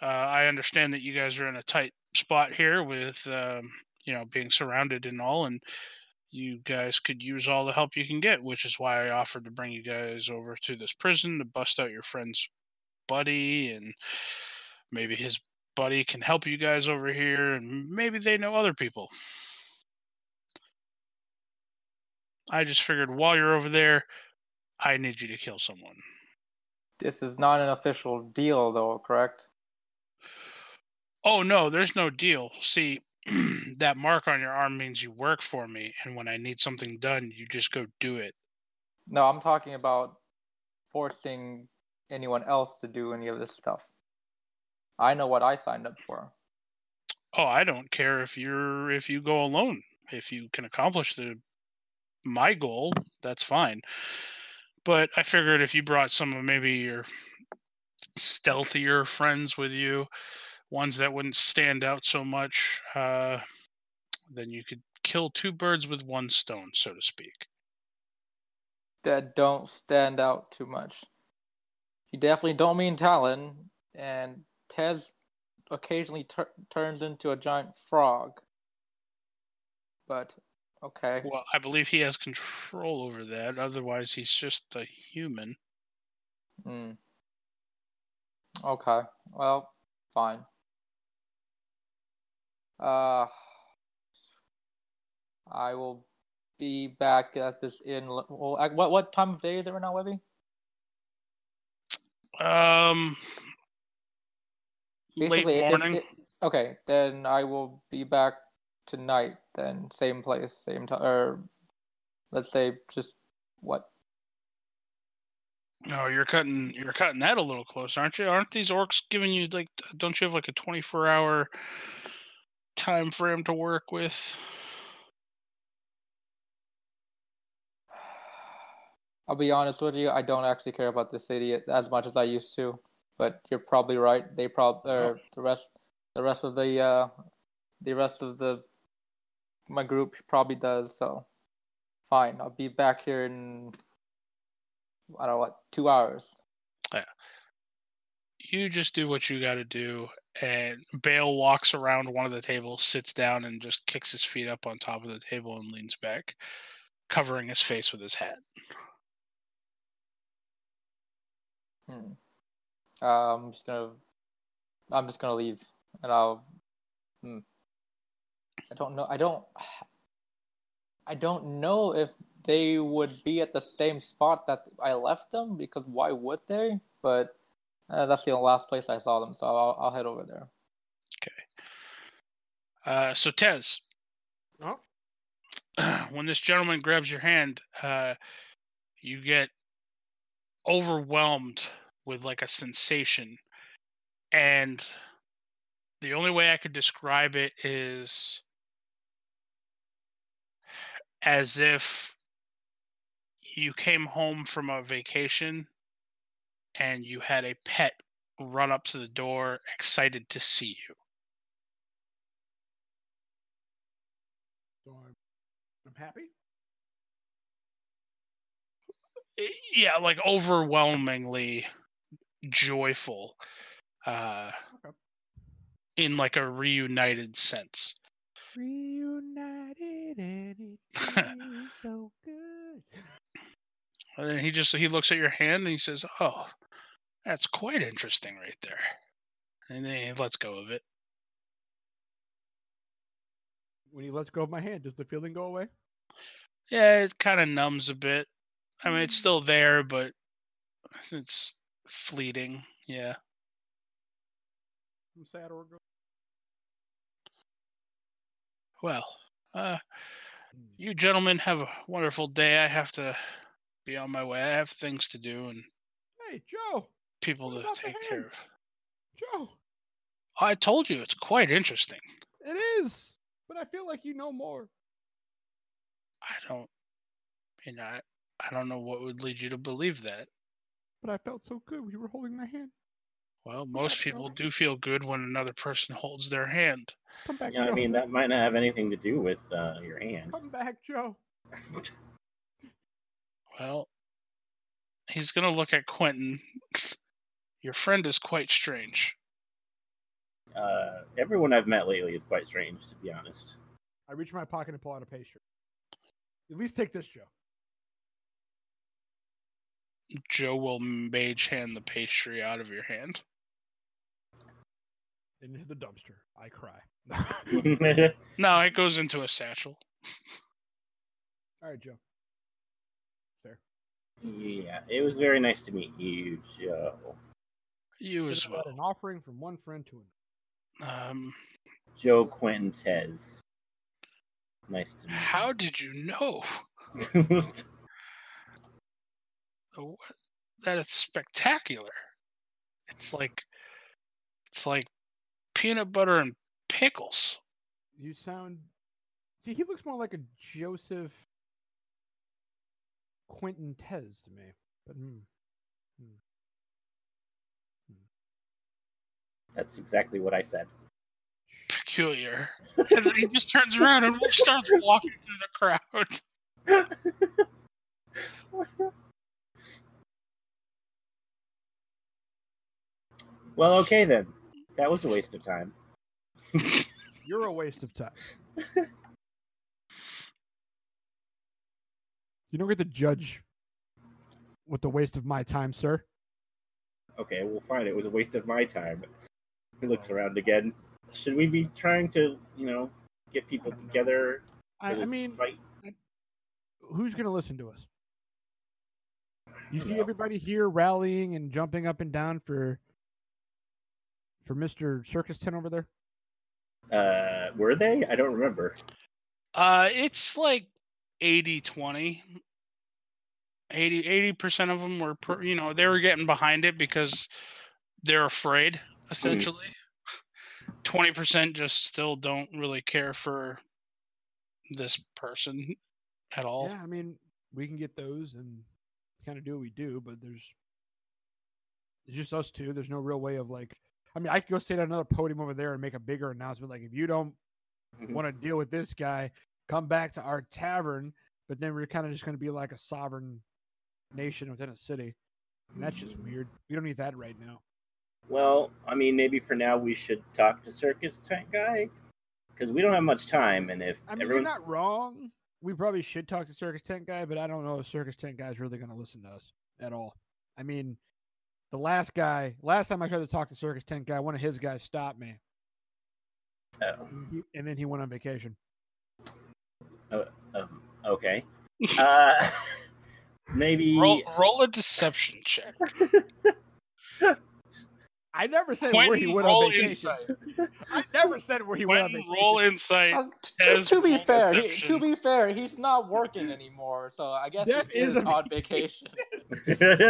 Speaker 1: Uh, I understand that you guys are in a tight spot here with, um, you know, being surrounded and all, and you guys could use all the help you can get, which is why I offered to bring you guys over to this prison to bust out your friend's buddy, and maybe his buddy can help you guys over here, and maybe they know other people. I just figured while you're over there, I need you to kill someone.
Speaker 2: This is not an official deal, though, correct?
Speaker 1: Oh no, there's no deal. See, <clears throat> that mark on your arm means you work for me, and when I need something done, you just go do it.
Speaker 2: No, I'm talking about forcing anyone else to do any of this stuff. I know what I signed up for.
Speaker 1: Oh, I don't care if you're if you go alone. If you can accomplish the my goal, that's fine. But I figured if you brought some of maybe your stealthier friends with you, ones that wouldn't stand out so much, uh, then you could kill two birds with one stone, so to speak.
Speaker 2: That don't stand out too much. You definitely don't mean Talon, and Tez occasionally tur- turns into a giant frog. But okay.
Speaker 1: Well, I believe he has control over that. Otherwise, he's just a human.
Speaker 2: Hmm. Okay. Well, fine. Uh, I will be back at this inn. Well, at what what time of day is it right now, Webby?
Speaker 1: Um, late
Speaker 2: Basically, if-
Speaker 1: morning.
Speaker 2: if- okay, then I will be back tonight. Then same place, same time, or let's say just what?
Speaker 1: No, you're cutting you're cutting that a little close, aren't you? Aren't these orcs giving you like don't you have like a 24 hour time frame to work with?
Speaker 2: I'll be honest with you. I don't actually care about the city as much as I used to. But you're probably right. They probably the rest, the rest of the uh, the rest of the my group probably does. So fine. I'll be back here in I don't know what two hours. Yeah.
Speaker 1: You just do what you got to do and Bale walks around one of the tables, sits down and just kicks his feet up on top of the table and leans back, covering his face with his hat.
Speaker 2: Hmm. Uh, I'm just gonna. I'm just gonna leave, and I'll. Hmm. I don't know. I don't. I don't know if they would be at the same spot that I left them because why would they? But uh, that's the last place I saw them, so I'll, I'll head over there. Okay.
Speaker 1: Uh, so Tez,
Speaker 3: Oh. <clears throat>
Speaker 1: when this gentleman grabs your hand, uh, you get overwhelmed with like a sensation, and the only way I could describe it is as if you came home from a vacation and you had a pet run up to the door excited to see you.
Speaker 3: So I'm, I'm happy.
Speaker 1: Yeah like overwhelmingly joyful uh
Speaker 3: Okay.
Speaker 1: in like a reunited sense
Speaker 3: Reunited and it feels so good.
Speaker 1: and then he just he looks at your hand and he says oh that's quite interesting right there and then he lets go of it
Speaker 3: When he lets go of my hand, does the feeling go away?
Speaker 1: yeah it kind of numbs a bit i mean it's mm. still there but it's fleeting yeah
Speaker 3: I'm sad or go.
Speaker 1: well uh
Speaker 3: Hmm.
Speaker 1: you gentlemen have a wonderful day i have to be on my way i have things to do and
Speaker 3: Hey, Joe.
Speaker 1: people to take care of
Speaker 3: Joe.
Speaker 1: I told you it's quite interesting.
Speaker 3: It is. But I feel like you know more.
Speaker 1: I don't, you know, I, I don't know what would lead you to believe that.
Speaker 3: But I felt so good when you were holding my hand.
Speaker 1: Well, most
Speaker 3: back,
Speaker 1: people do feel good when another person holds their hand.
Speaker 3: Come back,
Speaker 4: Yeah,
Speaker 3: Joe.
Speaker 4: I mean that might not have anything to do with uh, your hand.
Speaker 3: Come back, Joe.
Speaker 1: Well, he's going to look at Quentin. <laughs> Your friend is quite strange.
Speaker 4: Uh, everyone I've met lately is quite strange, to be honest.
Speaker 3: I reach in my pocket and pull out a pastry. At least take this, Joe.
Speaker 1: Joe will mage hand the pastry out of your hand.
Speaker 3: Into the dumpster. I cry. <laughs> <laughs>
Speaker 1: No, it goes into a satchel.
Speaker 3: All right, Joe. Fair.
Speaker 4: yeah, it was very nice to meet you, Joe.
Speaker 1: You as well.
Speaker 3: An offering from one friend to another.
Speaker 1: Um,
Speaker 4: Joe Quentin Tez. Nice to meet You.
Speaker 1: how did you know
Speaker 4: you. <laughs>
Speaker 1: the that it's spectacular? It's like it's like peanut butter and pickles.
Speaker 3: You sound. See, he looks more like a Joseph Quentin Tez to me. But hmm.
Speaker 4: That's exactly what I said.
Speaker 1: Peculiar. <laughs> And then he just turns around and <laughs> starts walking through the crowd. <laughs>
Speaker 4: well, okay then. That was a waste of time. <laughs>
Speaker 3: You're a waste of time. you don't get to judge with the waste of my time, sir.
Speaker 4: Okay, well, fine. It was a waste of my time. He looks around again. Should we be trying to, you know, get people
Speaker 3: I
Speaker 4: together
Speaker 3: I, I mean,
Speaker 4: fight?
Speaker 3: who's going to listen to us? You see
Speaker 4: know.
Speaker 3: everybody here rallying and jumping up and down for for Mr. Circus Tent over there.
Speaker 4: Uh, were they? I don't remember.
Speaker 1: Uh it's like 80 20. 80 percent of them were per, you know, they were getting behind it because they're afraid essentially. 20% just still don't really care for this person at all.
Speaker 3: Yeah, I mean, we can get those and kind of do what we do, but there's it's just us two. There's no real way of like. I mean, I could go sit at another podium over there and make a bigger announcement. Like, if you don't
Speaker 4: Mhm.
Speaker 3: want to deal with this guy, come back to our tavern. But then we're kind of just going to be like a sovereign nation within a city. And that's just weird. We don't need that right now.
Speaker 4: Well, I mean, maybe for now we should talk to Circus Tent Guy because we don't have much time, and if
Speaker 3: I mean,
Speaker 4: everyone,
Speaker 3: you're not wrong. We probably should talk to Circus Tent Guy, but I don't know if Circus Tent Guy is really going to listen to us at all. I mean, The last guy, last time I tried to talk to Circus Tent guy, one of his guys stopped me,
Speaker 4: Oh,
Speaker 3: and then he went on vacation.
Speaker 4: um, okay. Uh, <laughs> maybe.
Speaker 1: Roll, roll a deception check. <laughs>
Speaker 3: I never said where he went
Speaker 1: roll
Speaker 3: on vacation.
Speaker 1: insight. <laughs>
Speaker 3: I never said where he went on
Speaker 1: Quentin,
Speaker 3: vacation.
Speaker 1: roll insight.
Speaker 2: Uh, t-
Speaker 1: Tez,
Speaker 2: to be fair, he, to be fair, he's not working anymore, so I guess
Speaker 3: That
Speaker 2: he
Speaker 3: is
Speaker 2: is
Speaker 3: a
Speaker 2: on vacation.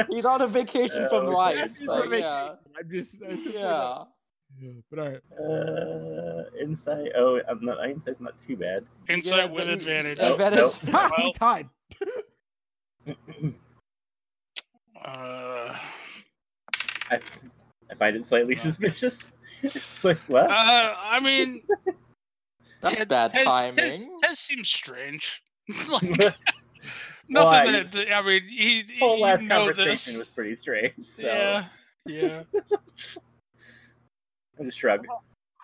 Speaker 2: He's on a vacation from
Speaker 4: okay.
Speaker 2: life. So
Speaker 3: a vacation.
Speaker 2: yeah,
Speaker 3: I'm just, I just
Speaker 2: yeah.
Speaker 3: But all right.
Speaker 4: uh, insight. Oh, I'm not. Insight's not too bad.
Speaker 1: Insight
Speaker 2: Yeah,
Speaker 1: with
Speaker 2: but he-
Speaker 1: advantage.
Speaker 4: Nope,
Speaker 2: advantage.
Speaker 4: nope.
Speaker 3: Ha, <laughs>
Speaker 1: Well-
Speaker 3: we tied. <laughs>
Speaker 1: Uh,
Speaker 4: I, I find it slightly suspicious. <laughs> like what?
Speaker 1: uh, I mean, <laughs>
Speaker 2: That's
Speaker 1: Ted-
Speaker 2: bad
Speaker 1: Tez,
Speaker 2: timing.
Speaker 1: Tez, Tez seems strange. <laughs> like, nothing
Speaker 4: I-
Speaker 1: that I mean, he,
Speaker 4: The whole
Speaker 1: you
Speaker 4: last conversation
Speaker 1: this.
Speaker 4: was pretty strange. So
Speaker 1: Yeah, yeah.
Speaker 4: I just shrug.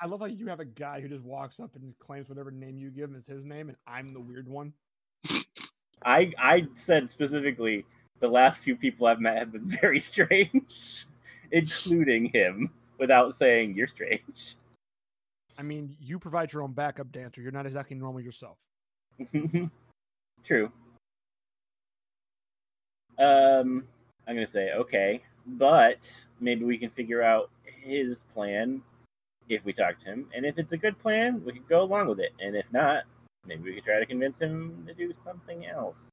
Speaker 3: I love how you have a guy who just walks up and claims whatever name you give him is his name, and I'm the weird one.
Speaker 4: I I said specifically the last few people I've met have been very strange, including him, without saying you're strange.
Speaker 3: I mean, you provide your own backup dancer. You're not exactly normal yourself. <laughs>
Speaker 4: True. Um, I'm gonna say okay, but maybe we can figure out his plan if we talk to him, and if it's a good plan, we could go along with it, and if not, maybe we could try to convince him to do something else.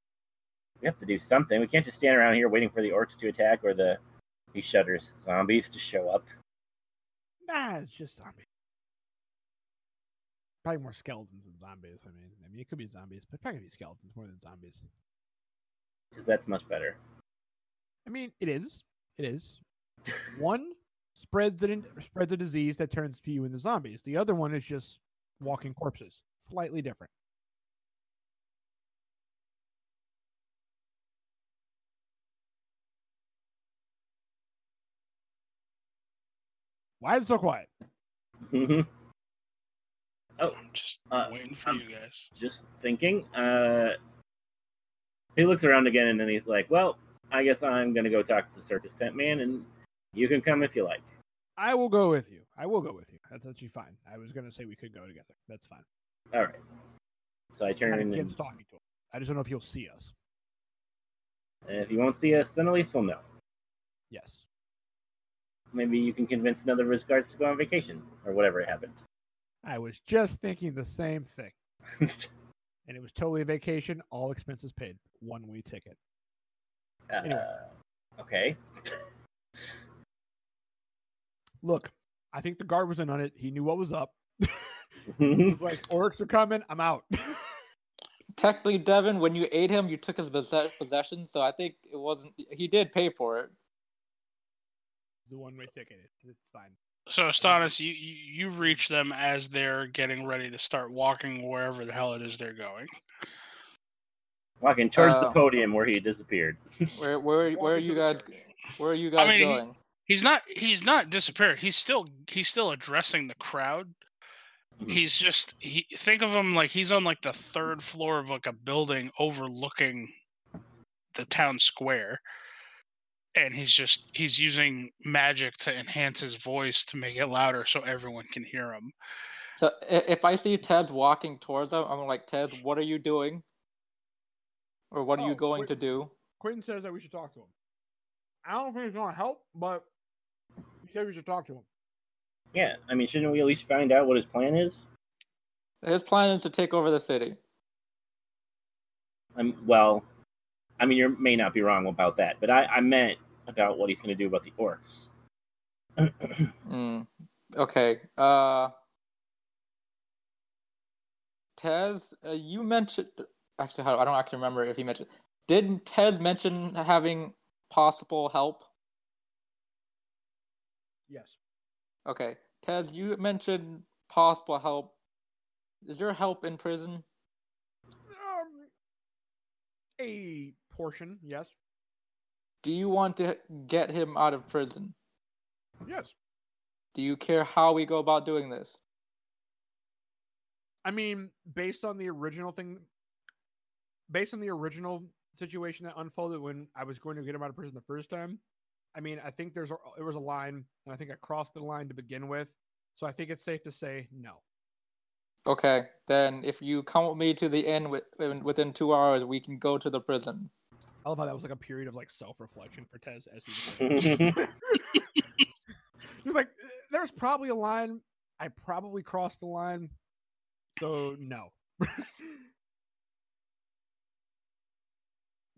Speaker 4: We have to do something. We can't just stand around here waiting for the orcs to attack or the he shudders zombies to show up.
Speaker 3: Nah, it's just zombies. Probably more skeletons than zombies. I mean, I mean, it could be zombies, but probably be skeletons more than zombies.
Speaker 4: Because that's much better.
Speaker 3: I mean, it is. It is. <laughs> One spreads it spreads a disease that turns you into zombies. The other one is just walking corpses. Slightly different. Why is it so quiet? <laughs>
Speaker 4: oh,
Speaker 1: I'm just
Speaker 4: uh,
Speaker 1: waiting for
Speaker 4: um,
Speaker 1: you guys.
Speaker 4: just thinking. Uh, he looks around again and then he's like, "Well, I guess I'm gonna go talk to the circus tent man, and you can come if you like."
Speaker 3: I will go with you. I will go with you. That's actually fine. I was gonna say we could go together. That's fine.
Speaker 4: All right. So I turn
Speaker 3: not
Speaker 4: and
Speaker 3: against talking to him. I just don't know if he'll see us.
Speaker 4: if he won't see us, then at least we'll know.
Speaker 3: Yes.
Speaker 4: Maybe you can convince another of his guards to go on vacation or whatever happened.
Speaker 3: I was just thinking the same thing. <laughs> And it was totally a vacation, all expenses paid. One way ticket. Anyway.
Speaker 4: uh, okay. <laughs>
Speaker 3: Look, I think the guard was in on it. He knew what was up. <laughs> he was like, orcs are coming. I'm out.
Speaker 2: Technically, Devin, when you ate him, you took his possession, so I think it wasn't. He did pay for it.
Speaker 3: The one way ticket. It's, it's fine.
Speaker 1: So, Astonis, you, you you reach them as they're getting ready to start walking wherever the hell it is they're going.
Speaker 4: Walking towards the
Speaker 2: Uh,
Speaker 4: podium where he disappeared. <laughs>
Speaker 2: Where where where are you guys? Where are you guys
Speaker 1: I mean, he-
Speaker 2: going?
Speaker 1: He's not he's not disappeared. He's still he's still addressing the crowd.
Speaker 4: Mhm.
Speaker 1: He's just he think of him like he's on like the third floor of like a building overlooking the town square. And he's just he's using magic to enhance his voice to make it louder so everyone can hear him.
Speaker 2: So if I see Ted walking towards them, I'm like, Ted, what are you doing? Or what are
Speaker 3: Oh,
Speaker 2: you going
Speaker 3: wait.
Speaker 2: to do?
Speaker 3: Quentin says that we should talk to him. I don't think it's going to help, but he said we should talk to him.
Speaker 4: Yeah, I mean, shouldn't we at least find out what his plan is?
Speaker 2: His plan is to take over the city.
Speaker 4: Um, well, I mean, you may not be wrong about that, but I, I meant about what he's going to do about the orcs. <clears throat>
Speaker 2: Mm. Okay. Uh, Tez, uh, you mentioned actually. I don't actually remember if he mentioned. Did Tez mention having possible help?
Speaker 3: Yes.
Speaker 2: Okay, Tez, you mentioned possible help. Is your help in prison?
Speaker 3: Um, a portion, yes.
Speaker 2: Do you want to get him out of prison?
Speaker 3: Yes.
Speaker 2: Do you care how we go about doing this?
Speaker 3: I mean, based on the original thing, based on the original situation that unfolded when I was going to get him out of prison the first time, I mean, I think there's a, there was a line, and I think I crossed the line to begin with. So I think it's safe to say no.
Speaker 2: Okay, then if you come with me to the inn with, within two hours, we can go to the prison.
Speaker 3: I love how that was like a period of like self reflection for Tez as he was. <laughs> <laughs> he was like, "There's probably a line. I probably crossed the line, so no." <laughs>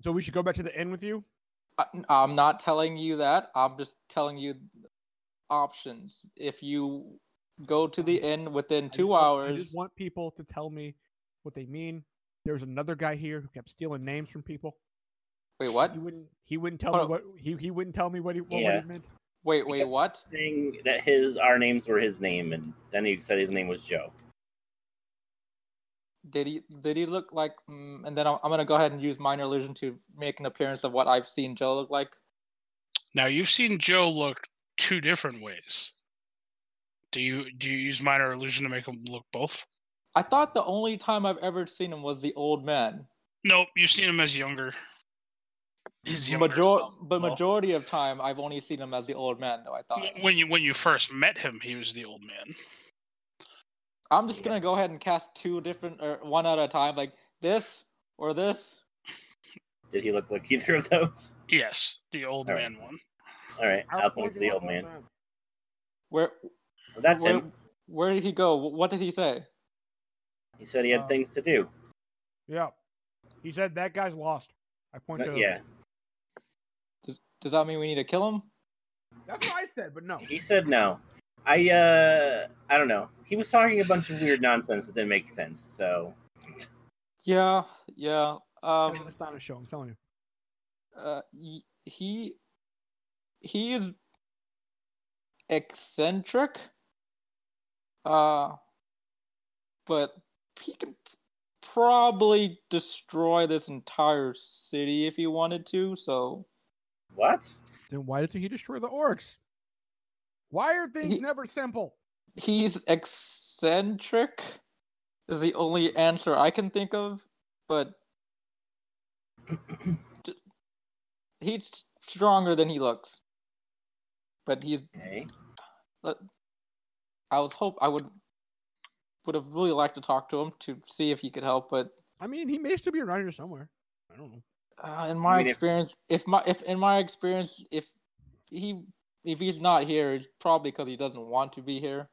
Speaker 3: so we should go back to the end with you.
Speaker 2: I, I'm not telling you that. I'm just telling you options. If you go to the end within
Speaker 3: I just
Speaker 2: two
Speaker 3: want-
Speaker 2: hours,
Speaker 3: I just want people to tell me what they mean. There's another guy here who kept stealing names from people.
Speaker 2: Wait, what?
Speaker 3: He wouldn't. He wouldn't tell
Speaker 2: Hold
Speaker 3: me what he he wouldn't tell me what he what, what
Speaker 4: Yeah.
Speaker 3: he meant.
Speaker 2: Wait, wait, what?
Speaker 4: saying that his our names were his name, and then he said his name was Joe.
Speaker 2: Did he did he look like? Mm, and then I'm, I'm gonna go ahead and use minor illusion to make an appearance of what I've seen Joe look like.
Speaker 1: Now you've seen Joe look two different ways. Do you do you use minor illusion to make him look both?
Speaker 2: I thought the only time I've ever seen him was the old man.
Speaker 1: Nope, you've seen him as younger. He's younger.
Speaker 2: Major-
Speaker 1: well.
Speaker 2: but
Speaker 1: Well,
Speaker 2: majority of time, I've only seen him as the old man. Though I thought.
Speaker 1: when you when you first met him, he was the old man.
Speaker 2: I'm just gonna go ahead and cast two different or one at a time, like this or this.
Speaker 4: Did he look like either of those?
Speaker 1: Yes, the old
Speaker 4: All right.
Speaker 1: man one.
Speaker 4: All right, I'll point to the old man.
Speaker 2: Where
Speaker 4: Well, that's
Speaker 2: where,
Speaker 4: him.
Speaker 2: where did he go? What did he say?
Speaker 4: He said he had
Speaker 3: Uh,
Speaker 4: things to do.
Speaker 3: Yeah, he said that guy's lost. I point
Speaker 4: Uh,
Speaker 3: to
Speaker 4: yeah,
Speaker 2: Does, does that mean we need to kill him?
Speaker 3: That's what I said, but no.
Speaker 4: he said no. I uh, I don't know. He was talking a bunch of weird nonsense that didn't make sense. So
Speaker 2: Yeah, yeah. Um,
Speaker 3: That's an a show. I'm telling you.
Speaker 2: uh, he he is eccentric. Uh, but he can probably destroy this entire city if he wanted to. So
Speaker 4: what?
Speaker 3: Then why didn't he destroy the orcs? Why are things
Speaker 2: He-
Speaker 3: never simple?
Speaker 2: he's eccentric is the only answer I can think of. But <clears throat> d- he's stronger than he looks. But he's
Speaker 4: Okay.
Speaker 2: But I was hope I would would have really liked to talk to him to see if he could help, but
Speaker 3: I mean, he may still be around here somewhere. I don't know.
Speaker 2: Uh, in my
Speaker 4: mean,
Speaker 2: experience, if... my if in my experience, if he if he's not here, it's probably because he doesn't want to be here.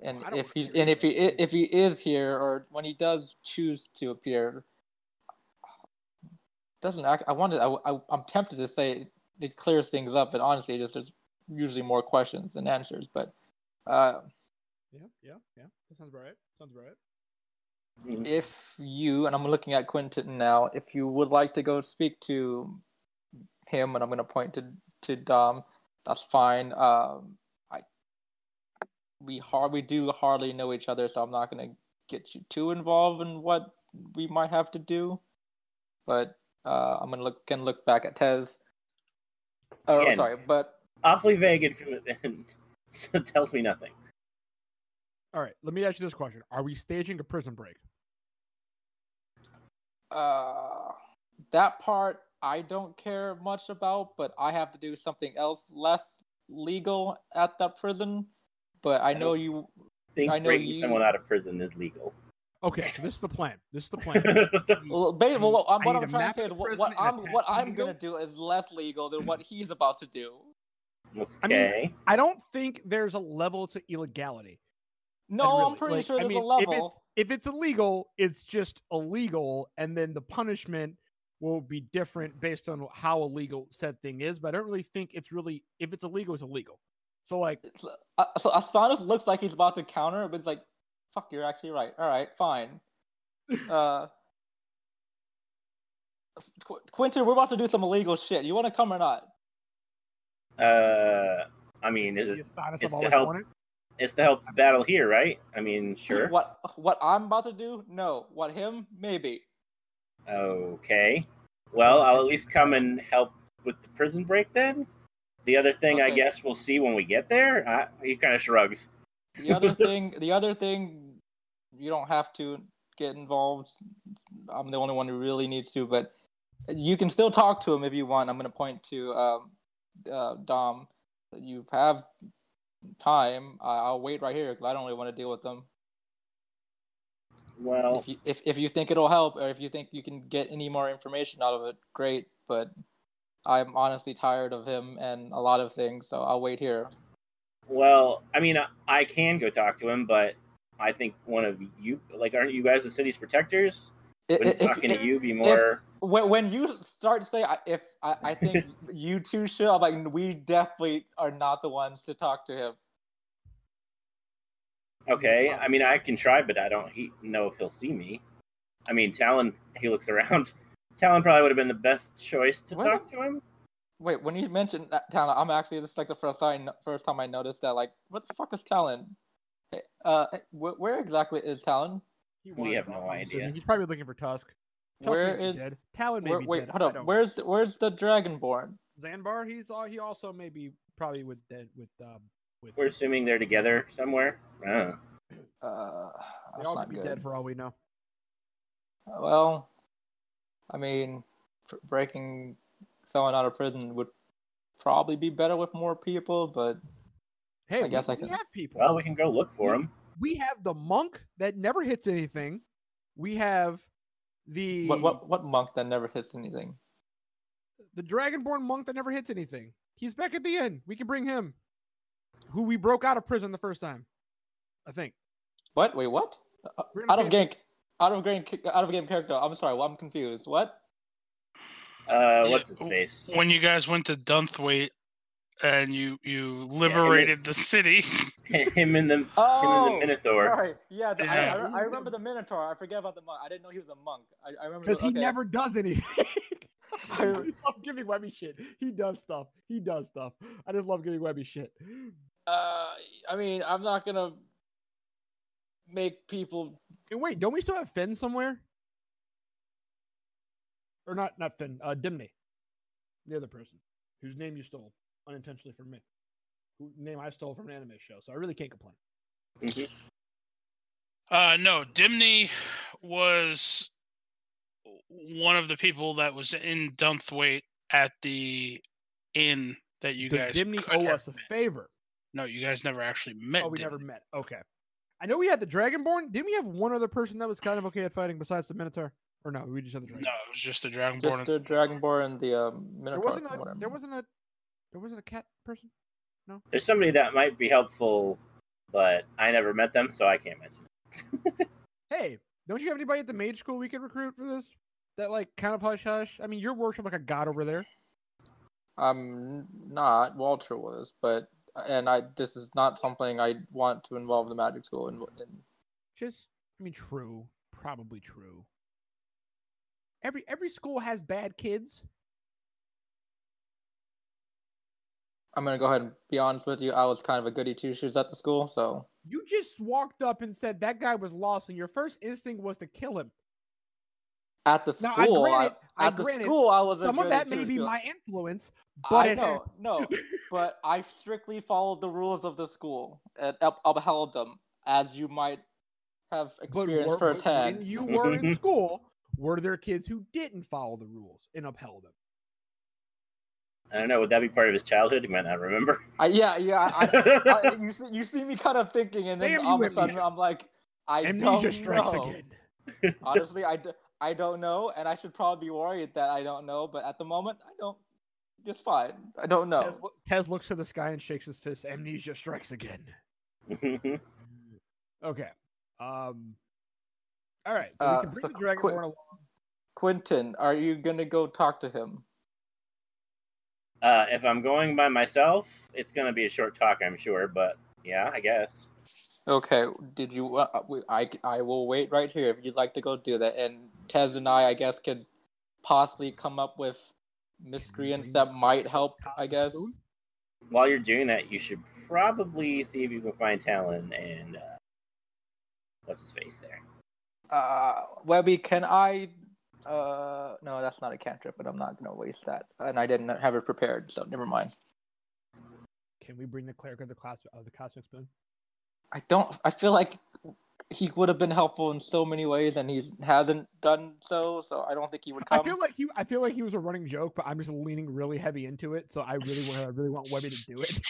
Speaker 2: And
Speaker 3: I
Speaker 2: if
Speaker 3: wanna
Speaker 2: he's and if he if he is here, or when he does choose to appear, doesn't act. I wanted. I, I I'm tempted to say it, it clears things up, but honestly, it just there's usually more questions than answers. But uh,
Speaker 3: Yeah, yeah, yeah. That sounds right. Sounds right.
Speaker 4: Mm.
Speaker 2: if you and I'm looking at Quentin now, if you would like to go speak to him, and I'm going to point to to Dom, that's fine. Um, I we hard we do hardly know each other, so I'm not going to get you too involved in what we might have to do. But uh, I'm going to look can look back at Tez. Oh,
Speaker 4: Again.
Speaker 2: sorry, but
Speaker 4: Awfully vague and, <laughs> and tells me nothing.
Speaker 3: All right, let me ask you this question: Are we staging a prison break?
Speaker 2: Uh that part I don't care much about, but I have to do something else less legal at that prison. But I
Speaker 4: I
Speaker 2: know you
Speaker 4: think
Speaker 2: I know
Speaker 4: breaking
Speaker 2: you-
Speaker 4: someone out of prison is legal.
Speaker 3: Okay, so this is the plan. This is the plan. <laughs>
Speaker 2: well, ba- well, I'm, what I'm trying to say is what, what I'm what I'm gonna do is less legal than what he's about to do.
Speaker 4: okay.
Speaker 3: I don't think there's a level to illegality.
Speaker 2: No,
Speaker 3: And
Speaker 2: I'm pretty
Speaker 3: like,
Speaker 2: sure
Speaker 3: I
Speaker 2: there's
Speaker 3: mean,
Speaker 2: a level.
Speaker 3: If it's, if it's illegal, it's just illegal, and then the punishment will be different based on how illegal said thing is. But I don't really think it's really if it's illegal, it's illegal. So like,
Speaker 2: It's- uh, so Astonis looks like he's about to counter, but it's like, fuck, you're actually right. All right, fine. <laughs> Uh, Qu- Quentin, we're about to do some illegal shit. You want to come or not?
Speaker 4: Uh, I mean, is
Speaker 3: the
Speaker 4: it? It's to help-
Speaker 3: wanted.
Speaker 4: It's to help the battle here, right? I mean, sure.
Speaker 2: What what I'm about to do? No. What him? Maybe.
Speaker 4: Okay. Well, I'll at least come and help with the prison break then. The other thing, I guess, we'll see when we get there. Uh, he kind of shrugs.
Speaker 2: The other <laughs> thing, the other thing, you don't have to get involved. I'm the only one who really needs to, but you can still talk to him if you want. I'm gonna point to um, uh, Dom, you have time. I- I'll wait right here because I don't really want to deal with them.
Speaker 4: Well,
Speaker 2: If you if, if you think it'll help, or if you think you can get any more information out of it, great. But I'm honestly tired of him and a lot of things, so I'll wait here.
Speaker 4: well, I mean, I, I can go talk to him, but I think one of you, like, aren't you guys the city's protectors? Wouldn't
Speaker 2: if-
Speaker 4: talking
Speaker 2: if-
Speaker 4: to you be more?
Speaker 2: when when you start to say I- if I, I think <laughs> you two should, I'm like we definitely are not the ones to talk to him.
Speaker 4: Okay, I mean, I can try, but I don't he, know if he'll see me. I mean, Talon, he looks around. <laughs> Talon probably would have been the best choice to talk to him.
Speaker 2: Wait, when you mentioned that Talon, I'm actually this is like the first time first time I noticed that. Like, what the fuck is Talon? Hey, uh, wh- where exactly is Talon?
Speaker 3: He
Speaker 4: We have no
Speaker 3: Bob, I'm
Speaker 4: idea.
Speaker 3: He's probably looking for Tusk. Tusk
Speaker 2: Where
Speaker 3: may be dead. Talon may
Speaker 2: Where,
Speaker 3: be
Speaker 2: wait,
Speaker 3: dead.
Speaker 2: hold
Speaker 3: on.
Speaker 2: up.
Speaker 3: don't.
Speaker 2: Where's where's the Dragonborn?
Speaker 3: Zanbar? He's all he also may be probably with dead with um with.
Speaker 4: We're assuming they're together somewhere. I don't know.
Speaker 2: Uh,
Speaker 3: they
Speaker 2: that's
Speaker 3: all
Speaker 2: not
Speaker 3: could be
Speaker 2: good.
Speaker 3: dead for all we know.
Speaker 2: Well, I mean, breaking someone out of prison would probably be better with more people, but
Speaker 3: Hey,
Speaker 2: I guess
Speaker 3: we,
Speaker 2: I
Speaker 3: we
Speaker 2: can-
Speaker 3: have people.
Speaker 4: Well, we can go look for him.
Speaker 3: We have the monk that never hits anything. We have the
Speaker 2: what what what monk that never hits anything?
Speaker 3: the dragonborn monk that never hits anything. He's back at the end. We can bring him. Who we broke out of prison the first time. I think.
Speaker 2: What? Wait, what? Uh, Out of
Speaker 3: pick-
Speaker 2: game, out of game, out of game character. I'm sorry, well, I'm confused. What?
Speaker 4: Uh, what's his face?
Speaker 1: When you guys went to Dunthwaite and you you liberated the city, <laughs>
Speaker 4: him and the
Speaker 2: Oh,
Speaker 4: Minotaur.
Speaker 2: Sorry. Yeah, the, I,
Speaker 1: Yeah.
Speaker 2: I, re- I remember the Minotaur. I forget about the monk. I didn't know he was a monk. I, I remember
Speaker 3: Because he
Speaker 2: okay.
Speaker 3: never does anything. <laughs> I <laughs>
Speaker 2: I-
Speaker 3: love giving Webby shit. He does stuff. He does stuff. I just love giving Webby shit.
Speaker 2: Uh, I mean, I'm not gonna make people.
Speaker 3: And wait, don't we still have Finn somewhere? Or not? Not Finn. Uh, Dimney, the other person whose name you stole unintentionally from me. Who name I stole from an anime show. So I really can't complain.
Speaker 4: Mhm.
Speaker 1: uh, no, Dimney was one of the people that was in Dunthwaite at the inn that you
Speaker 3: Does
Speaker 1: guys
Speaker 3: Dimney
Speaker 1: could
Speaker 3: owe us a
Speaker 1: met.
Speaker 3: favor?
Speaker 1: No, you guys never actually met.
Speaker 3: Oh, we
Speaker 1: Dimney.
Speaker 3: never met. Okay. I know we had the Dragonborn. Didn't we have one other person that was kind of okay at fighting besides the Minotaur? Or no, we just had the Dragonborn.
Speaker 1: No, it was just the Dragonborn.
Speaker 2: Just the Dragonborn and the um,
Speaker 3: there
Speaker 2: Minotaur.
Speaker 3: wasn't a there wasn't a there wasn't a cat person. No.
Speaker 4: There's somebody that might be helpful, but I never met them, so I can't mention it. <laughs>
Speaker 3: Hey, don't you have anybody at the mage school we could recruit for this? That like kind of hush hush. I mean, you're worship like a god over there.
Speaker 2: I'm not. Walter was, but and I. This is not something I want to involve the magic school in. in
Speaker 3: Just, I mean, true, probably true. Every every school has bad kids.
Speaker 2: I'm gonna go ahead and be honest with you. I was kind of a goody two shoes at the school, so
Speaker 3: You just walked up and said that guy was lost, and your first instinct was to kill him.
Speaker 2: at the
Speaker 3: Now, I
Speaker 2: school,
Speaker 3: granted- I
Speaker 2: at the
Speaker 3: granted,
Speaker 2: school, I was a
Speaker 3: Some of that may be my influence, but
Speaker 2: I
Speaker 3: it
Speaker 2: know, no, <laughs> but I strictly followed the rules of the school and up- upheld them, as you might have experienced
Speaker 3: were- but
Speaker 2: firsthand.
Speaker 3: When you were in <laughs> school, were there kids who didn't follow the rules and upheld them?
Speaker 4: I don't know. Would that be part of his childhood? He might not remember. <laughs>
Speaker 2: I, yeah, yeah. I, I, <laughs> you, see, you see me kind of thinking, and then
Speaker 3: Damn
Speaker 2: all of a sudden. I'm like, I
Speaker 3: Amnesia
Speaker 2: don't
Speaker 3: strikes
Speaker 2: know.
Speaker 3: again. <laughs>
Speaker 2: Honestly, I, d- I don't know, and I should probably be worried that I don't know. But at the moment, I don't. It's fine. I don't know.
Speaker 3: Tez, Tez looks to the sky and shakes his fist. Amnesia strikes again. Okay. Um. All right. So
Speaker 2: Uh,
Speaker 3: we can bring
Speaker 2: so
Speaker 3: the Dragonborn
Speaker 2: quick-
Speaker 3: along.
Speaker 2: Quentin, are you gonna go talk to him?
Speaker 4: Uh, if I'm going by myself, it's gonna be a short talk, I'm sure. But yeah, I guess.
Speaker 2: Okay. Did you? Uh, I I will wait right here if you'd like to go do that. And Tez and I, I guess, could possibly come up with miscreants that might help. I guess.
Speaker 4: While you're doing that, you should probably see if you can find Talon and uh, what's his face there.
Speaker 2: Uh, Webby, can I? Uh, no, that's not a cantrip, but I'm not gonna waste that. And I didn't have it prepared, so never mind.
Speaker 3: Can we bring the cleric of the class of the cosmic spoon?
Speaker 2: I don't. I feel like he would have been helpful in so many ways, and he hasn't done so. So I don't think he would come.
Speaker 3: I feel like he. I feel like he was a running joke, but I'm just leaning really heavy into it. So I really want. I really want Webby to do it.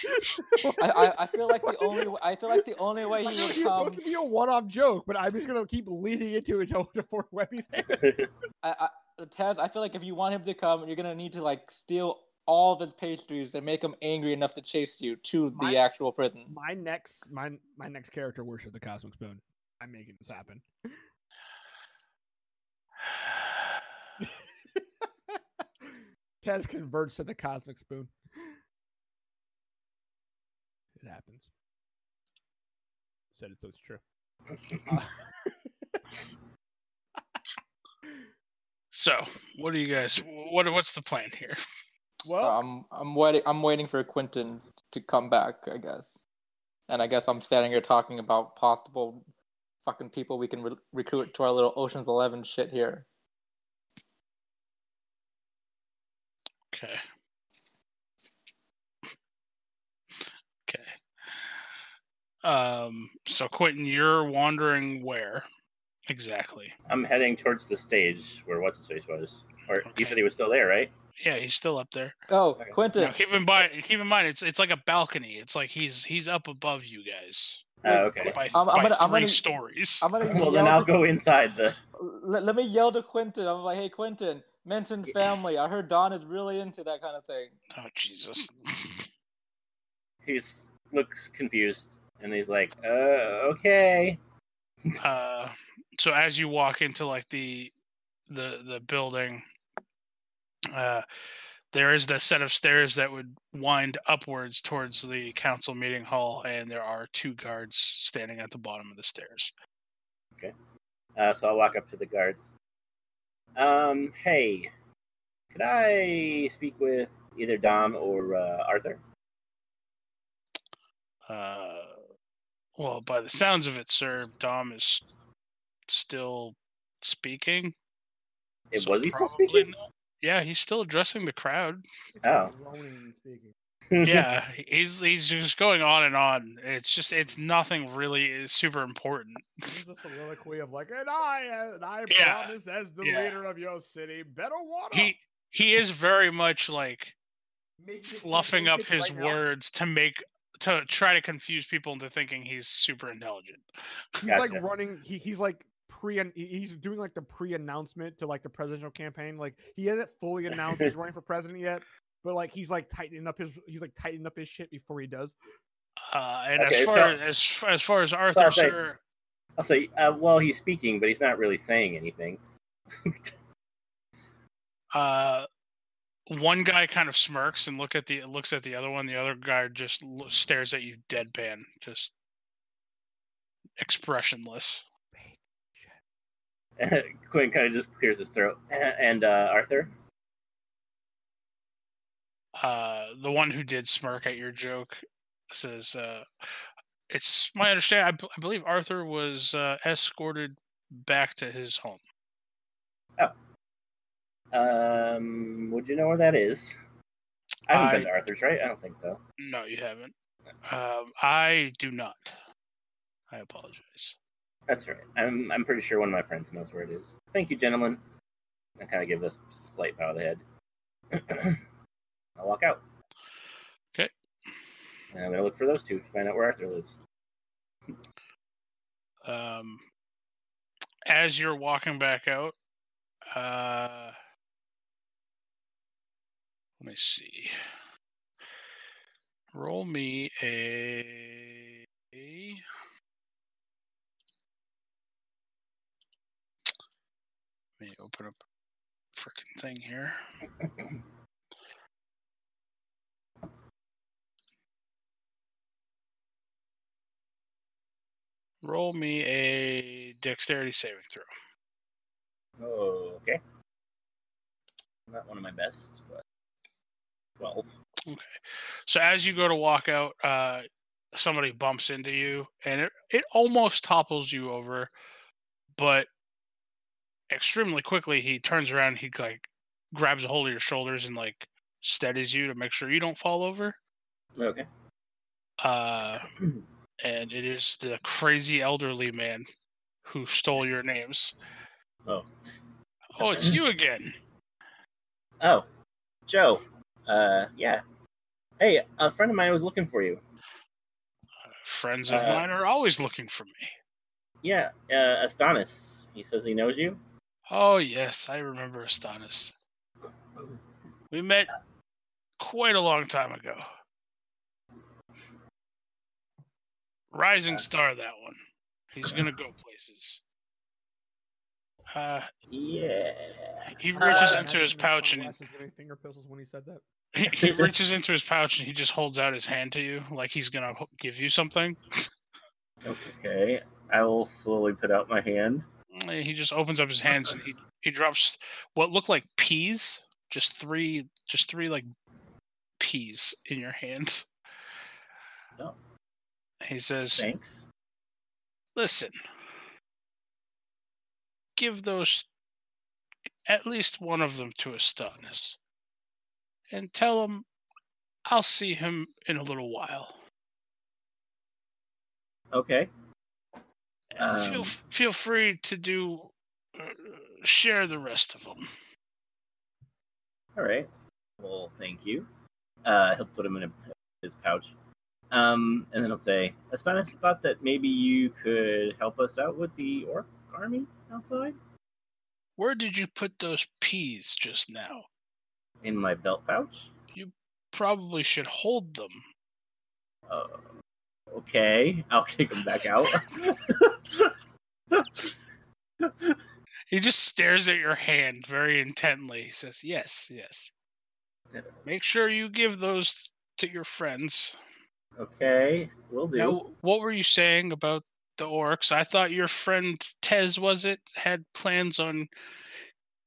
Speaker 3: <laughs>
Speaker 2: I, I, I feel like the only I feel like the only way he would
Speaker 3: he was
Speaker 2: come.
Speaker 3: supposed to be a one-off joke, but I'm just gonna keep leaning into it until before Webby's <laughs>
Speaker 2: I, I, Taz, I feel like if you want him to come, you're gonna need to like steal all of his pastries and make him angry enough to chase you to the
Speaker 3: My-
Speaker 2: actual prison.
Speaker 3: my next my my next character worship the cosmic spoon. I'm making this happen. <sighs> Tez converts to the cosmic spoon. It happens. Said it so it's true. <laughs>
Speaker 1: So, what do you guys? What what's the plan here?
Speaker 3: well,
Speaker 2: I'm I'm waiting I'm waiting for Quentin to come back, I guess. And I guess I'm standing here talking about possible fucking people we can re- recruit to our little Ocean's Eleven shit here.
Speaker 1: Okay. Okay. Um. So, Quentin, you're wandering where exactly?
Speaker 4: I'm heading towards the stage where what's his face was. Or you said he was still there, right?
Speaker 1: Yeah, he's still up there.
Speaker 2: Oh,
Speaker 4: Okay.
Speaker 2: Quentin,
Speaker 1: Now, keep in mind, keep in mind, it's it's like a balcony. It's like he's he's up above you guys
Speaker 4: Oh, okay.
Speaker 1: by,
Speaker 2: I'm- I'm gonna- I'm
Speaker 1: 3
Speaker 2: gonna-
Speaker 1: stories.
Speaker 2: I'm gonna
Speaker 4: Well, then I'll
Speaker 2: to-
Speaker 4: go inside the.
Speaker 2: let, let me yell to Quentin. I'm like, hey Quentin, mention family. I heard Don is really into that kind of thing.
Speaker 1: oh Jesus! <laughs>
Speaker 4: He looks confused, and he's like, "Uh, okay."
Speaker 1: uh, so as you walk into like the the the building, uh, there is the set of stairs that would wind upwards towards the council meeting hall, and there are two guards standing at the bottom of the stairs. Okay.
Speaker 4: Uh, so I'll walk up to the guards. Um, hey, could I speak with either Dom or uh, Arthur?
Speaker 1: Uh, well, by the sounds of it, sir, Dom is still speaking.
Speaker 4: It,
Speaker 1: so
Speaker 4: was he still speaking?
Speaker 1: not. Yeah, he's still addressing the crowd.
Speaker 4: Oh.
Speaker 3: groaning and speaking. <laughs>
Speaker 1: yeah, he's he's just going on and on. It's just it's nothing really is super important.
Speaker 3: He's a soliloquy of like, and I, and I <laughs>
Speaker 1: Yeah,
Speaker 3: promise as the
Speaker 1: yeah.
Speaker 3: leader of your city, better water.
Speaker 1: He he is very much like
Speaker 3: Making
Speaker 1: fluffing up his
Speaker 3: right now.
Speaker 1: words to make to try to confuse people into thinking he's super intelligent. <laughs>
Speaker 3: He's
Speaker 4: Gotcha.
Speaker 3: like running. He, he's like pre. He's doing like the pre-announcement to like the presidential campaign. Like he hasn't fully <laughs> announced he's running for president yet, but like he's like tightening up his. He's like tightening up his shit before he does.
Speaker 1: Uh, and
Speaker 4: Okay,
Speaker 1: as far
Speaker 4: so-
Speaker 1: as as far as Arthur,
Speaker 4: say-
Speaker 1: sir,
Speaker 4: I'll say, uh, well, he's speaking, but he's not really saying anything. <laughs>
Speaker 1: uh, one guy kind of smirks and look at the looks at the other one. The other guy just lo- stares at you deadpan, just expressionless. <laughs>
Speaker 4: Quinn kind of just clears his throat. <laughs> And uh, Arthur?
Speaker 1: uh, the one who did smirk at your joke says, uh, "It's my understanding. I, b- I believe Arthur was uh, escorted back to his home.
Speaker 4: Um, would you know where that is? I haven't been to Arthur's, right? I don't think so.
Speaker 1: No, you haven't. Um, I do not. I apologize.
Speaker 4: That's right. I'm I'm pretty sure one of my friends knows where it is. Thank you, gentlemen. I kind of give this slight bow of the head. <clears throat> I'll walk out.
Speaker 1: 'Kay.
Speaker 4: And I'm gonna look for those two to find out where Arthur lives.
Speaker 1: Um, as you're walking back out, uh, let me see. Roll me a. me open up freaking thing here. <coughs> Roll me a dexterity saving throw.
Speaker 4: Oh, okay. Not one of my best, but twelve. Okay.
Speaker 1: So as you go to walk out, uh, somebody bumps into you, and it, it almost topples you over, but extremely quickly he turns around, he like grabs a hold of your shoulders and like steadies you to make sure you don't fall over.
Speaker 4: Okay.
Speaker 1: Uh, and it is the crazy elderly man who stole your names.
Speaker 4: Oh.
Speaker 1: Oh, it's you again. <clears throat>
Speaker 4: Oh, Joe. Uh, yeah. Hey, a friend of mine was looking for you.
Speaker 1: Friends of
Speaker 4: Uh,
Speaker 1: mine are always looking for me.
Speaker 4: Yeah, uh, Astonis. He says he knows you.
Speaker 1: Oh, yes, I remember Astonis. We met quite a long time ago. Rising star, that one. He's gonna go places. Uh,
Speaker 4: Yeah.
Speaker 1: he reaches
Speaker 4: Uh,
Speaker 1: into his pouch and
Speaker 3: getting finger pistols when he said that. <laughs>
Speaker 1: he, he reaches into his pouch and he just holds out his hand to you like he's gonna give you something. <laughs>
Speaker 4: Okay. I will slowly put out my hand.
Speaker 1: And He just opens up his hands and he he drops what look like peas, just three, just three like peas in your hand.
Speaker 4: Oh.
Speaker 1: He says,
Speaker 4: Thanks.
Speaker 1: "Listen, give those at least one of them to Astonis, and tell him I'll see him in a little while.
Speaker 4: Okay.
Speaker 1: And feel
Speaker 4: Um,
Speaker 1: feel free to do uh, share the rest of them."
Speaker 4: All right. Well, thank you. Uh, he'll put them in a, his pouch. Um, and then he'll say, Astonis thought that maybe you could help us out with the orc army outside
Speaker 1: Where did you put those peas just now?
Speaker 4: in my belt pouch.
Speaker 1: You probably should hold them.
Speaker 4: Uh, okay, I'll <laughs> take them back out. <laughs>
Speaker 1: He just stares at your hand very intently. He says, Yes, yes. Make sure you give those to your friends.
Speaker 4: okay, we'll do.
Speaker 1: Now, what were you saying about the orcs? I thought your friend Tez, was it, had plans on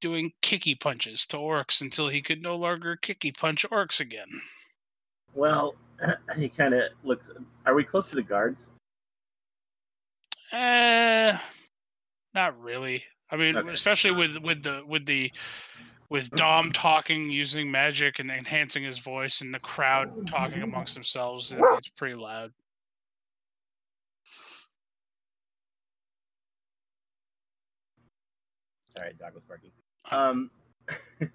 Speaker 1: doing kicky punches to orcs until he could no longer kicky punch orcs again.
Speaker 4: Well, <clears throat> he kind of looks. Are we close to the guards?
Speaker 1: Uh, not really. I mean,
Speaker 4: Okay.
Speaker 1: especially with with the with the with Dom talking using magic and enhancing his voice, and the crowd talking amongst themselves. It's pretty loud.
Speaker 4: Sorry, dog was barking. Um, <laughs>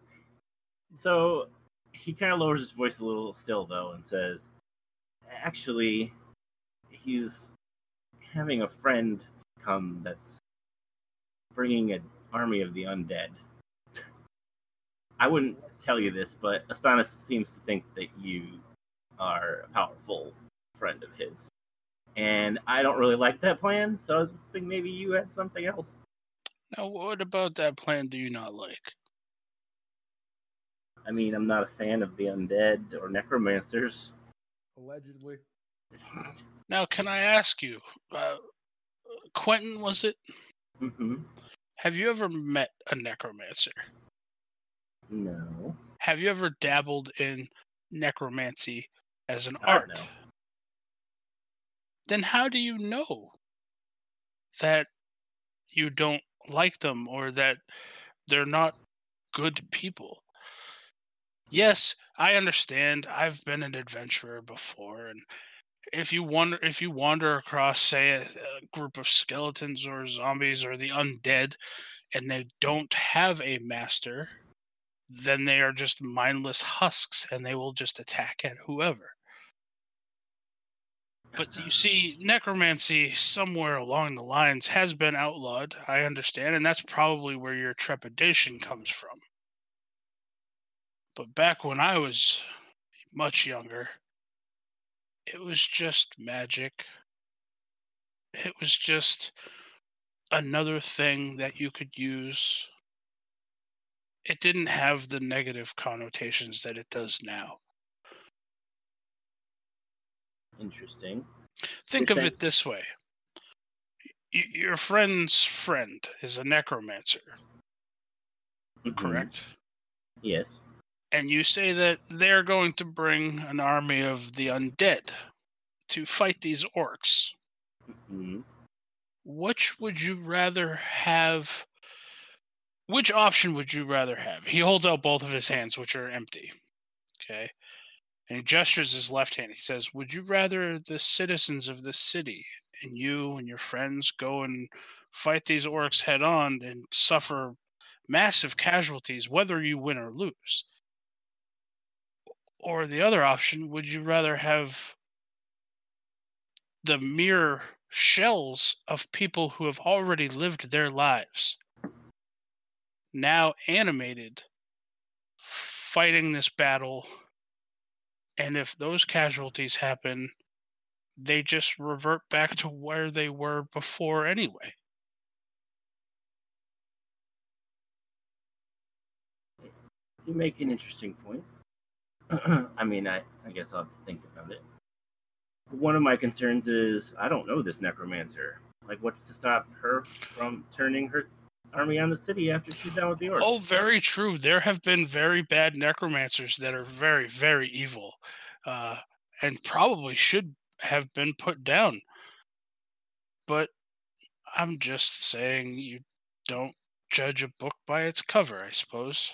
Speaker 4: so he kind of lowers his voice a little still though, and says, "Actually, he's having a friend come that's bringing an army of the undead." I wouldn't tell you this, but Astonis seems to think that you are a powerful friend of his. And I don't really like that plan, so I was thinking maybe you had something else.
Speaker 1: Now, what about that plan do you not like?
Speaker 4: I mean, I'm not a fan of the undead or necromancers.
Speaker 3: Allegedly. <laughs>
Speaker 1: Now, can I ask you, uh, Quentin, was it?
Speaker 4: hmm
Speaker 1: Have you ever met a necromancer?
Speaker 4: No.
Speaker 1: Have you ever dabbled in necromancy as an
Speaker 4: Uh,
Speaker 1: art? Then how do you know that you don't like them or that they're not good people? Yes, I understand. I've been an adventurer before and if you wander if you wander across say a, a group of skeletons or zombies or the undead and they don't have a master then they are just mindless husks and they will just attack at whoever. But you see, necromancy somewhere along the lines has been outlawed, I understand, and that's probably where your trepidation comes from. But back when I was much younger, it was just magic. It was just another thing that you could use. It didn't have the negative connotations that it does now.
Speaker 4: Interesting.
Speaker 1: Think
Speaker 4: You're
Speaker 1: of
Speaker 4: saying-
Speaker 1: it this way Y- your friend's friend is a necromancer,
Speaker 4: Mhm.
Speaker 1: correct?
Speaker 4: Yes.
Speaker 1: And you say that they're going to bring an army of the undead to fight these orcs.
Speaker 4: hmm
Speaker 1: Which would you rather have? Which option would you rather have? He holds out both of his hands, which are empty. Okay. And he gestures his left hand. He says, Would you rather the citizens of this city and you and your friends go and fight these orcs head on and suffer massive casualties, whether you win or lose? Or the other option, would you rather have the mere shells of people who have already lived their lives now animated fighting this battle and if those casualties happen they just revert back to where they were before anyway
Speaker 4: You make an interesting point. <clears throat> I mean, I, I guess I'll have to think about it. One of my concerns is I don't know this necromancer. Like, what's to stop her from turning her army on the city after she's done with the orcs?
Speaker 1: Oh, very true. There have been very bad necromancers that are very, very evil, uh, and probably should have been put down. But I'm just saying you don't judge a book by its cover, I suppose.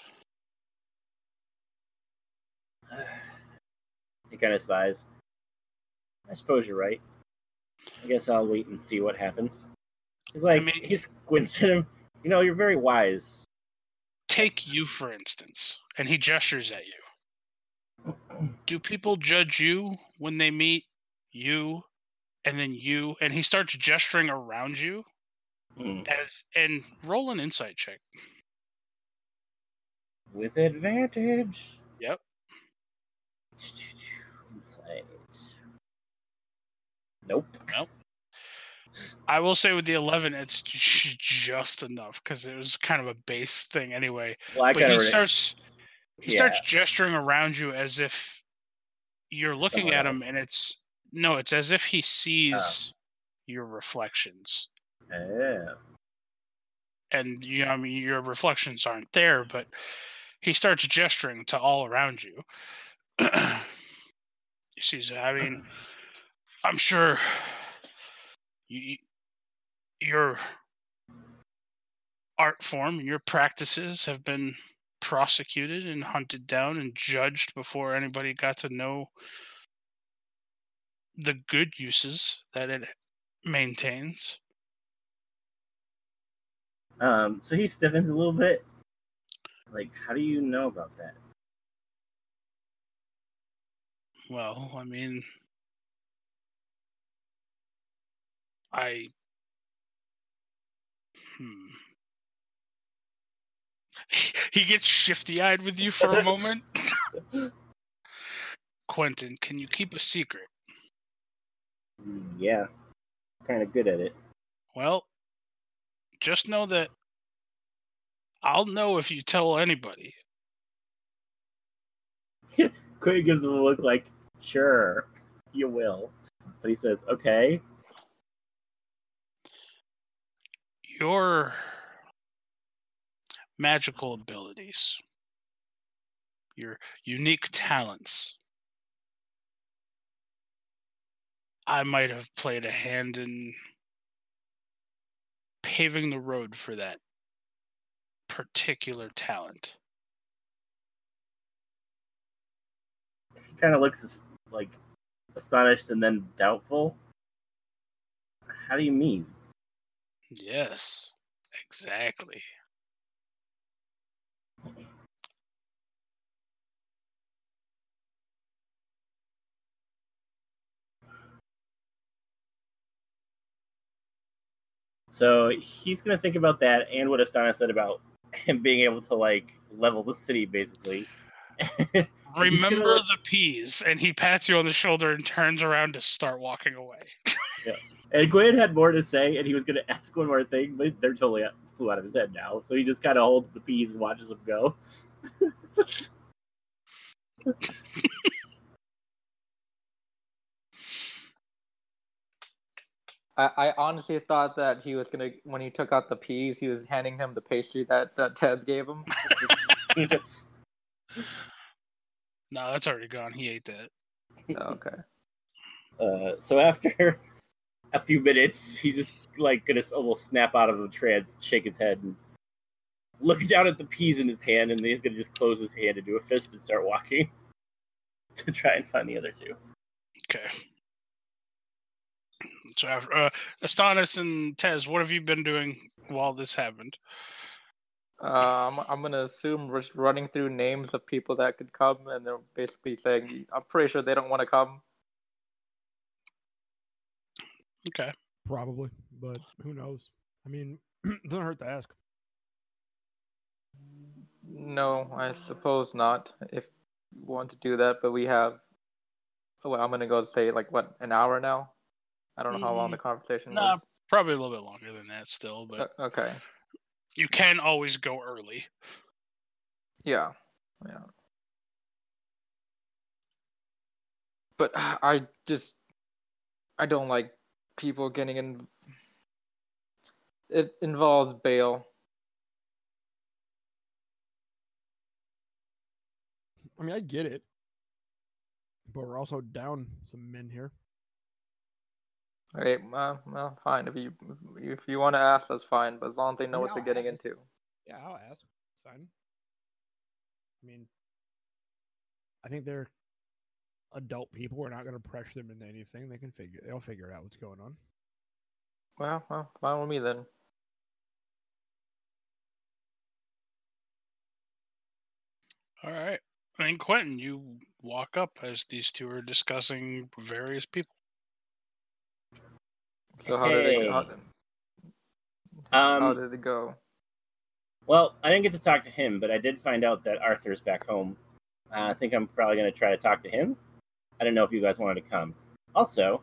Speaker 1: <sighs>
Speaker 4: he kind of sighs. I suppose you're right. I guess I'll wait and see what happens. He's like,
Speaker 1: mean-
Speaker 4: he squints <laughs> at him. You know, you're very wise.
Speaker 1: Take you, for instance, and he gestures at you. <clears throat> Do people judge you when they meet you and then you? And he starts gesturing around you
Speaker 4: Hmm.
Speaker 1: as and roll an insight check.
Speaker 4: With advantage. Insight. Nope.
Speaker 1: I will say with the 11, it's just enough because it was kind of a base thing anyway.
Speaker 4: Well,
Speaker 1: But he
Speaker 4: of
Speaker 1: starts he
Speaker 4: Yeah.
Speaker 1: starts gesturing around you as if you're looking
Speaker 4: Someone
Speaker 1: at him
Speaker 4: else. Oh.
Speaker 1: and it's no, it's as if he sees your reflections.
Speaker 4: Yeah.
Speaker 1: And you know, I mean your reflections aren't there, but he starts gesturing to all around you. Sees I mean I'm sure you, your art form and your practices have been prosecuted and hunted down and judged before anybody got to know the good uses that it maintains.
Speaker 4: Um, so he stiffens a little bit. Like, how do you know about that?
Speaker 1: Well, I mean, I. Hmm. <laughs> he gets shifty eyed with you for a moment. <laughs> Quentin, can you keep a secret?
Speaker 4: Yeah. Kind of good at it.
Speaker 1: Well, just know that I'll know if you tell anybody. <laughs>
Speaker 4: Quentin gives him a look like, sure, you will. But he says, okay.
Speaker 1: Your magical abilities, your unique talents. I might have played a hand in paving the road for that particular talent.
Speaker 4: He kind of looks as- like astonished and then doubtful. How do you mean?
Speaker 1: Yes, exactly.
Speaker 4: So he's gonna think about that and what Astonis said about <laughs> him being able to like level the city, basically. <laughs> He's
Speaker 1: Remember
Speaker 4: gonna-
Speaker 1: the peas, and he pats you on the shoulder and turns around to start walking away. <laughs>
Speaker 4: And Gwen had more to say, and he was gonna <laughs> ask one more thing, but they're totally out- flew out of his head now. So he just kind of holds the peas and watches them go. <laughs>
Speaker 2: I, I honestly thought that he was gonna when he took out the peas, he was handing him the pastry that uh, Tez gave him.
Speaker 1: No, that's already gone. He ate that.
Speaker 2: Oh, okay. <laughs>
Speaker 4: Uh, so after <laughs> a few minutes, he's just like gonna almost snap out of the trance, shake his head, and look <laughs> down at the peas in his hand, and then he's gonna just close his hand and do a fist and start walking to try and find the other two.
Speaker 1: Okay. So, after, uh, Astonis and Tez, what have you been doing while this happened?
Speaker 2: Um, I'm gonna assume we're running through names of people that could come, and they're basically saying, "I'm pretty sure they don't want to come."
Speaker 1: Okay.
Speaker 3: Probably, but who knows? I mean, <clears throat> it doesn't hurt to ask.
Speaker 2: No, I suppose not. If you want to do that, but we have. Oh, well, I'm gonna go say like what an hour now. I don't know how long the conversation
Speaker 1: Nah,
Speaker 2: was.
Speaker 1: probably a little bit longer than that still, but
Speaker 2: Uh, okay.
Speaker 1: You can always go early.
Speaker 2: Yeah. Yeah. But I just I don't like people getting in it involves Bale.
Speaker 3: I mean, I get it, but we're also down some men here.
Speaker 2: Okay, well, well, fine. If you if you want to ask, that's fine. But as long as they know
Speaker 3: mean,
Speaker 2: what they're
Speaker 3: I'll
Speaker 2: getting
Speaker 3: ask.
Speaker 2: into.
Speaker 3: Yeah, I'll ask. It's fine. I mean, I think they're adult people. We're not going to pressure them into anything. They can figure. They'll figure out what's going on.
Speaker 2: Well, well, fine with me then.
Speaker 1: All right. And Quentin, you walk up as these two are discussing various people.
Speaker 2: So how did it how,
Speaker 4: Hey.
Speaker 2: how
Speaker 4: Um,
Speaker 2: did it go?
Speaker 4: well, I didn't get to talk to him, but I did find out that Arthur's back home. Uh, I think I'm probably going to try to talk to him. I don't know if you guys wanted to come. Also,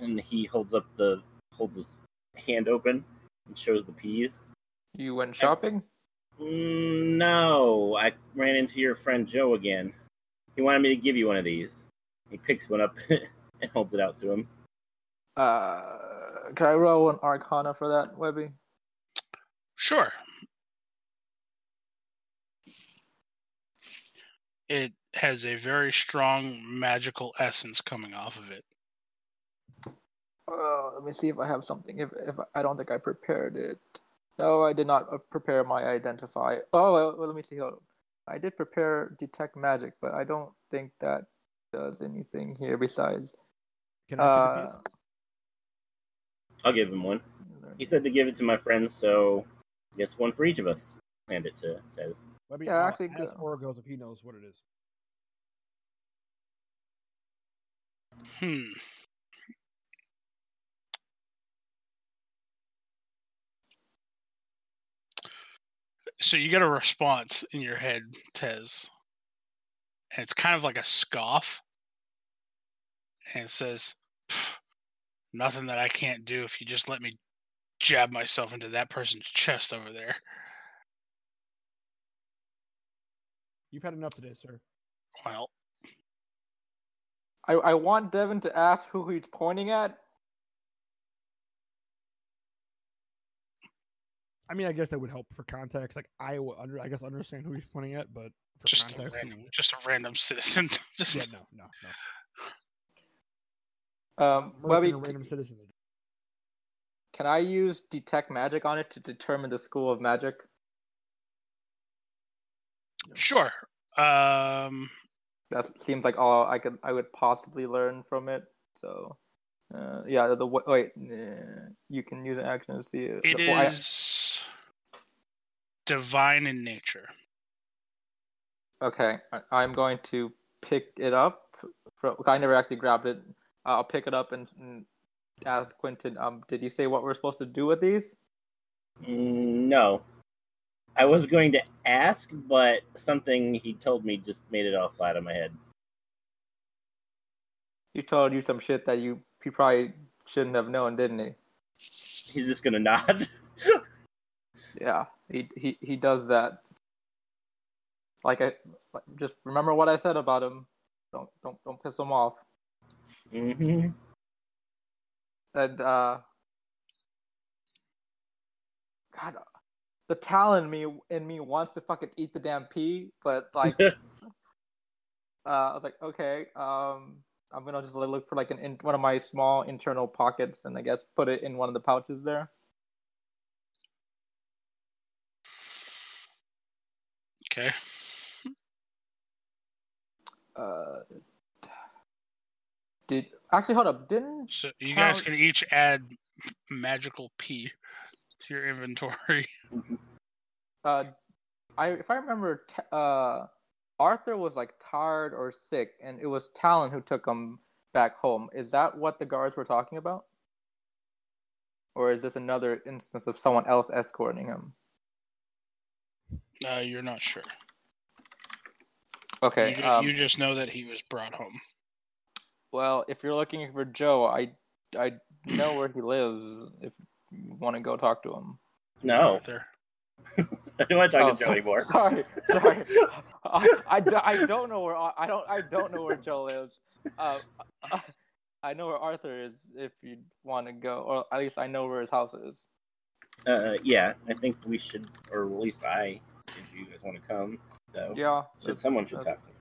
Speaker 4: and he holds up the holds his hand open and shows the peas.
Speaker 2: You went shopping?
Speaker 4: Mm, no, I ran into your friend Joe again. He wanted me to give you one of these. He picks one up <laughs> and holds it out to him.
Speaker 2: Uh, can I roll an Arcana for that, Webby?
Speaker 1: Sure. It has a very strong magical essence coming off of it.
Speaker 2: Uh, let me see if I have something. If if I don't think I prepared it. No, I did not uh, prepare my identify. Oh, well, well, let me see. Hold on. I did prepare detect magic, but I don't think that does anything here besides.
Speaker 3: Can I see the
Speaker 2: Uh,
Speaker 3: piece?
Speaker 4: I'll give him one. He said to give it to my friends, so I guess one for each of us. Hand it to Tez.
Speaker 3: Webby,
Speaker 2: yeah,
Speaker 3: uh,
Speaker 2: actually,
Speaker 3: ask
Speaker 2: go-
Speaker 3: Orgos if he knows what it is.
Speaker 1: Hmm. So you get a response in your head, Tez. And it's kind of like a scoff. And it says, "Pff, Nothing that I can't do if you just let me jab myself into that person's chest over there.
Speaker 3: You've had enough today, sir.
Speaker 1: Well,
Speaker 2: I I want Devin to ask who he's pointing at.
Speaker 3: I mean, I guess that would help for context. Like, I would under, I guess, understand who he's pointing at, but for
Speaker 1: just a
Speaker 3: context,
Speaker 1: random, just a random citizen. <laughs> just
Speaker 3: yeah, no, no, no.
Speaker 2: Um,
Speaker 3: Murking
Speaker 2: Webby,
Speaker 3: a random citizen.
Speaker 2: can I use detect magic on it to determine the school of magic?
Speaker 1: Sure. Um,
Speaker 2: That seems like all I could I would possibly learn from it. So, uh, yeah, the, the wait, uh, you can use an action to see it.
Speaker 1: it
Speaker 2: Well, I-
Speaker 1: divine in nature.
Speaker 2: Okay, I, I'm going to pick it up. For, I never actually grabbed it. I'll pick it up and, and ask Quentin. Um, did you say what we're supposed to do with these?
Speaker 4: No. I was going to ask, but something he told me just made it all flat on my head.
Speaker 2: He told you some shit that you he probably shouldn't have known, didn't he?
Speaker 4: He's just gonna nod. <laughs>
Speaker 2: Yeah, he he he does that. Like I like, just remember what I said about him. Don't don't don't piss him off.
Speaker 4: Hmm
Speaker 2: And uh, God, the talent in me in me wants to fucking eat the damn pea, but like, <laughs> uh, I was like, okay, um, I'm gonna just look for like an in, one of my small internal pockets, and I guess put it in one of the pouches there. Did actually hold up? Didn't
Speaker 1: So you guys can each add magical pea to your inventory. <laughs> <laughs>
Speaker 2: uh, I if I remember, t- uh, Arthur was like tired or sick, and it was Talon who took him back home. Is that what the guards were talking about? Or is this another instance of someone else escorting him?
Speaker 1: Uh, you're not sure.
Speaker 2: Okay.
Speaker 1: you,
Speaker 2: um,
Speaker 1: you just know that he was brought home.
Speaker 2: Well, if you're looking for Joe, I I know where he lives. If you want to go talk to him.
Speaker 4: No,
Speaker 1: Arthur. <laughs>
Speaker 4: I don't want to talk
Speaker 2: Oh,
Speaker 4: to Joe
Speaker 2: so-
Speaker 4: anymore. <laughs>
Speaker 2: Sorry, sorry. <laughs> I, I, do- I don't know where I don't I don't know where Joe lives. Uh, I know where Arthur is. If you want to go, or at least I know where his house is.
Speaker 4: Uh, yeah, I think we should, or at least I, if you guys want to come, though.
Speaker 2: Yeah,
Speaker 4: Should someone should talk to him.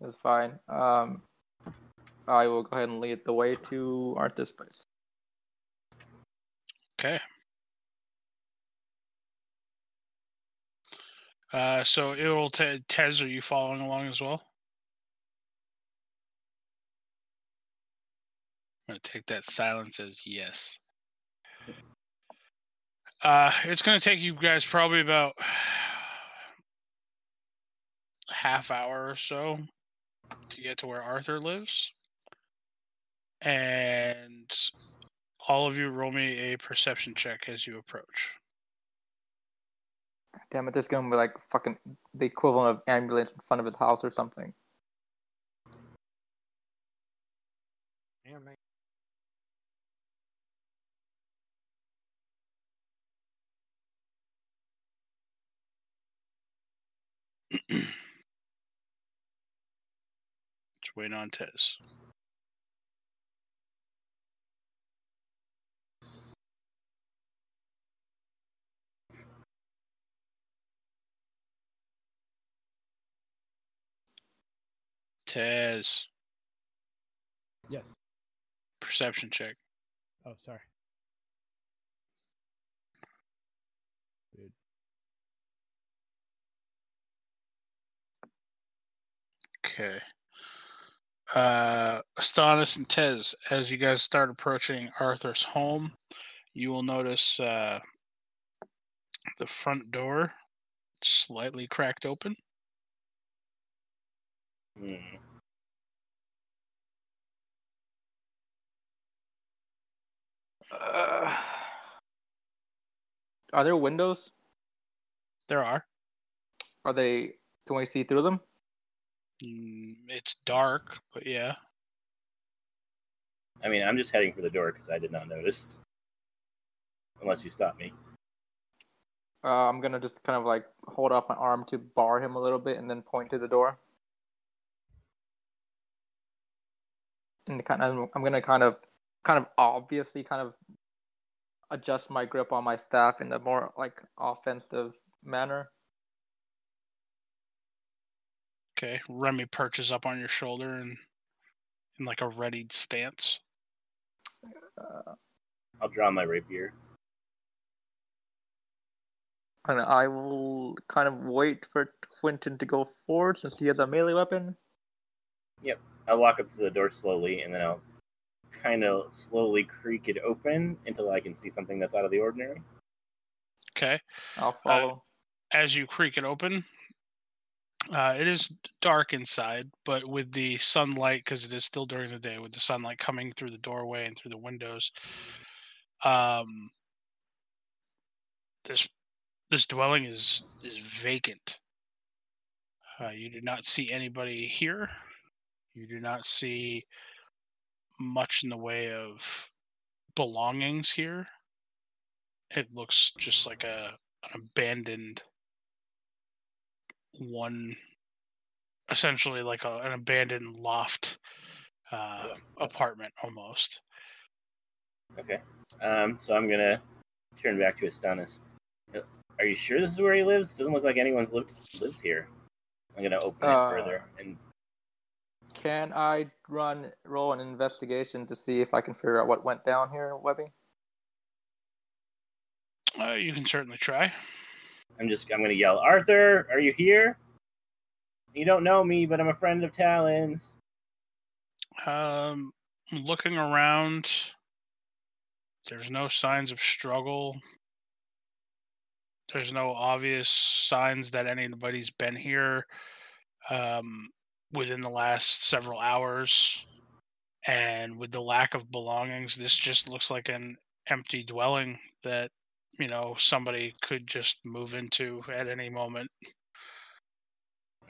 Speaker 2: that's fine. Um, I will go ahead and lead the way to Arthur's place.
Speaker 1: Okay. Uh, so it'll t- Tez, are you following along as well? I'm gonna take that silence as yes. Uh, it's gonna take you guys probably about <sighs> half hour or so to get to where Arthur lives, and all of you roll me a perception check as you approach.
Speaker 2: Damn it! There's gonna be like fucking the equivalent of ambulance in front of his house or something.
Speaker 3: Damn, man. <clears throat>
Speaker 1: Just waiting on Tez. Tez,
Speaker 3: Yes.
Speaker 1: perception check.
Speaker 3: Oh, sorry. Dude.
Speaker 1: Okay. Uh, Astonis and Tez, as you guys start approaching Arthur's home, you will notice uh, the front door slightly cracked open.
Speaker 4: Hmm.
Speaker 2: Uh, are there windows?
Speaker 1: There are.
Speaker 2: Are they? Can we see through them?
Speaker 1: Mm, It's dark, but yeah.
Speaker 4: I mean, I'm just heading for the door because I did not notice. Unless you stop me.
Speaker 2: Uh, I'm gonna just kind of like hold up my arm to bar him a little bit, and then point to the door. And kind of, I'm gonna kind of, kind of obviously, kind of adjust my grip on my staff in a more like offensive manner.
Speaker 1: Okay. Remy perches up on your shoulder and in like a readied stance.
Speaker 2: Uh,
Speaker 4: I'll draw my rapier.
Speaker 2: and I will kind of wait for Quentin to go forward since he has a melee weapon.
Speaker 4: I'll walk up to the door slowly, and then I'll kind of slowly creak it open until I can see something that's out of the ordinary.
Speaker 1: Okay.
Speaker 2: I'll follow.
Speaker 1: as you creak it open, uh, it is dark inside, but with the sunlight, because it is still during the day, with the sunlight coming through the doorway and through the windows, um, this this dwelling is is vacant. Uh, you do not see anybody here. You do not see much in the way of belongings here. It looks just like a an abandoned one essentially like a, an abandoned loft uh, apartment almost
Speaker 4: Okay. Um, so I'm gonna turn back to Astonis. Uh, Are you sure this is where he lives? Doesn't look like anyone's lived lives here. I'm gonna open
Speaker 2: Uh,
Speaker 4: it further and
Speaker 2: Can I run roll an investigation to see if I can figure out what went down here, Webby?
Speaker 1: uh, you can certainly try
Speaker 4: I'm just I'm gonna yell, Arthur, are you here? You don't know me, but I'm a friend of Talon's.
Speaker 1: um, looking around, there's no signs of struggle. There's no obvious signs that anybody's been here um, within the last several hours. And with the lack of belongings, this just looks like an empty dwelling that, you know, somebody could just move into at any moment.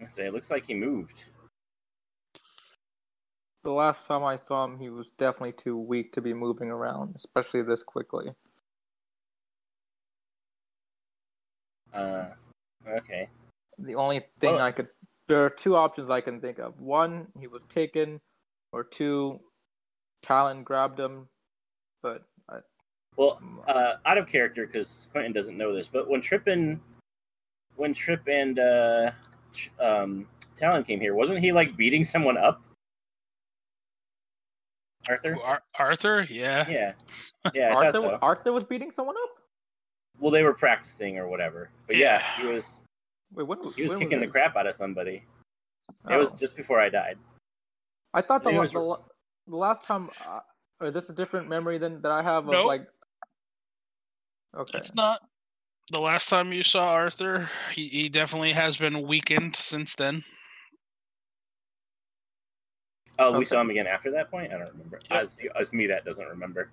Speaker 4: I say it looks like he moved.
Speaker 2: The last time I saw him, he was definitely too weak to be moving around, especially this quickly.
Speaker 4: Uh, okay.
Speaker 2: The only thing
Speaker 4: Well-
Speaker 2: I could there are two options I can think of. One, he was taken, or two, Talon grabbed him. But I,
Speaker 4: Well, uh, out of character because Quentin doesn't know this, but when Trip and when Trip and uh, um, Talon came here, wasn't he like beating someone up? Arthur.
Speaker 1: Ar- Arthur? Yeah.
Speaker 4: Yeah, <laughs> yeah.
Speaker 2: Arthur,
Speaker 4: so.
Speaker 2: Arthur was beating someone up.
Speaker 4: Well, they were practicing or whatever. But yeah,
Speaker 1: Yeah.
Speaker 4: he was
Speaker 2: Wait, when,
Speaker 4: he was
Speaker 2: when
Speaker 4: kicking the crap out of somebody. It was
Speaker 2: Oh.
Speaker 4: just before I died.
Speaker 2: I thought the,
Speaker 4: was-
Speaker 2: the, the last time, uh, or is this a different memory than that I have of
Speaker 1: Nope.
Speaker 2: like? Okay.
Speaker 1: It's not. The last time you saw Arthur, he, he definitely has been weakened since then.
Speaker 4: Oh, we saw him again after that point. I don't remember.
Speaker 1: Yep.
Speaker 4: As, as me, that doesn't remember.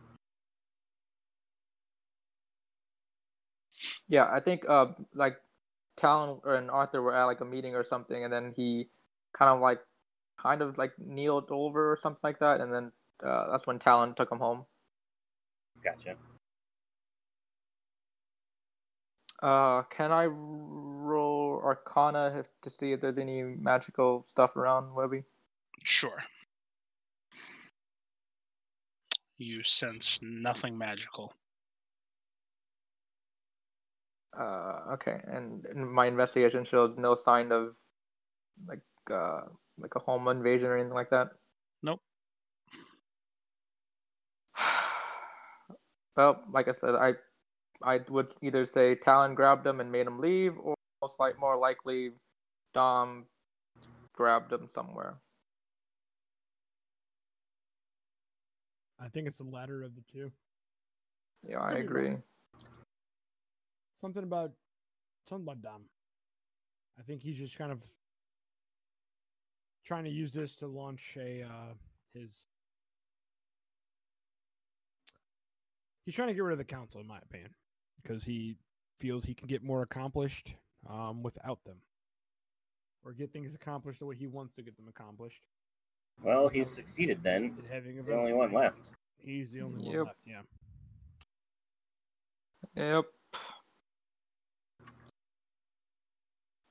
Speaker 2: Yeah, I think uh like Talon and Arthur were at like a meeting or something, and then he kind of like kind of like kneeled over or something like that, and then uh, that's when Talon took him home.
Speaker 4: Gotcha.
Speaker 2: Uh, can I roll Arcana to see if there's any magical stuff around Webby?
Speaker 1: Sure. You sense nothing magical.
Speaker 2: Uh, okay, and, and my investigation showed no sign of like uh like a home invasion or anything like that.
Speaker 1: Nope. <sighs>
Speaker 2: well, like I said, I I would either say Talon grabbed him and made him leave, or most like more likely Dom grabbed him somewhere.
Speaker 3: I think it's the latter of the two.
Speaker 2: Yeah, I agree.
Speaker 3: wrong. Something about something about Dom. I think he's just kind of trying to use this to launch a uh, his. He's trying to get rid of the council, in my opinion, because he feels he can get more accomplished um, without them, or get things accomplished the way he wants to get them accomplished.
Speaker 4: Well, he's succeeded then.
Speaker 3: Having
Speaker 4: He's the only one left.
Speaker 3: He's the only
Speaker 2: Yep.
Speaker 3: one left. Yeah.
Speaker 2: Yep.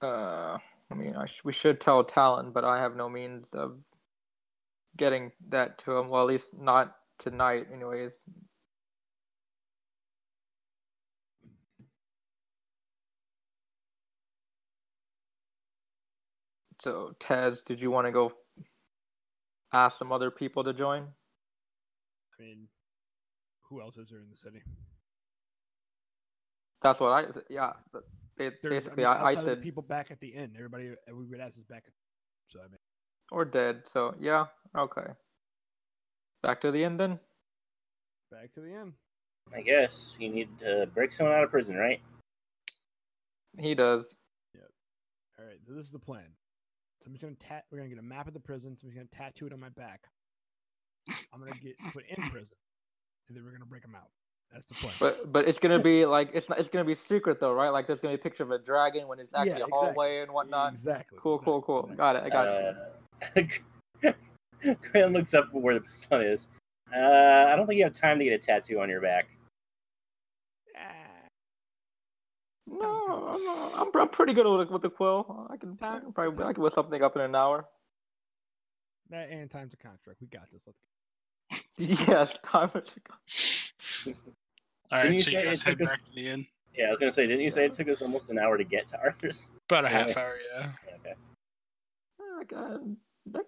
Speaker 2: Uh, I mean, I sh- we should tell Talon, but I have no means of getting that to him. Well, at least not tonight, anyways. So, Tez, did you want to go ask some other people to join?
Speaker 3: I mean, who else is there in the city?
Speaker 2: That's what I. Yeah. But ba-
Speaker 3: There's,
Speaker 2: Basically,
Speaker 3: mean,
Speaker 2: I, I
Speaker 3: outside of the
Speaker 2: said
Speaker 3: people back at the end. Everybody uh, we would ask is back. At, so I mean,
Speaker 2: or dead. So yeah, okay. Back to the end then.
Speaker 3: back to the end.
Speaker 4: I guess you need to break someone out of prison, right?
Speaker 2: He does. Yep.
Speaker 3: All right, so this is the plan. Somebody's gonna tat. We're gonna get a map of the prison. So I'm gonna tattoo it on my back. I'm gonna get put in prison, and then we're gonna break them out. That's the plan.
Speaker 2: But but it's gonna be like it's not, it's gonna be secret though, right? Like there's gonna be a picture of a dragon when it's
Speaker 3: Yeah,
Speaker 2: actually a hallway and whatnot.
Speaker 3: Exactly.
Speaker 2: Cool, cool,
Speaker 3: exactly,
Speaker 2: cool.
Speaker 3: exactly.
Speaker 2: Got it. I got you.
Speaker 4: Uh, <laughs> Graham looks up where the sun is. Uh, I don't think you have time to get a tattoo on your back.
Speaker 3: Ah,
Speaker 2: No, I'm, not, I'm I'm pretty good with with the quill. I can, I can probably I can whip something up in an hour.
Speaker 3: that and time's a contract. We got this. Let's go. <laughs>
Speaker 2: yes, time to go. <laughs>
Speaker 1: All
Speaker 4: you
Speaker 1: so you guys head
Speaker 4: took us-
Speaker 1: back to the inn.
Speaker 4: Yeah, I was gonna say, didn't you say it took us almost an hour to get to Arthur's? <laughs>
Speaker 1: About a
Speaker 4: Yeah.
Speaker 1: half hour, yeah.
Speaker 4: Okay.
Speaker 2: I can,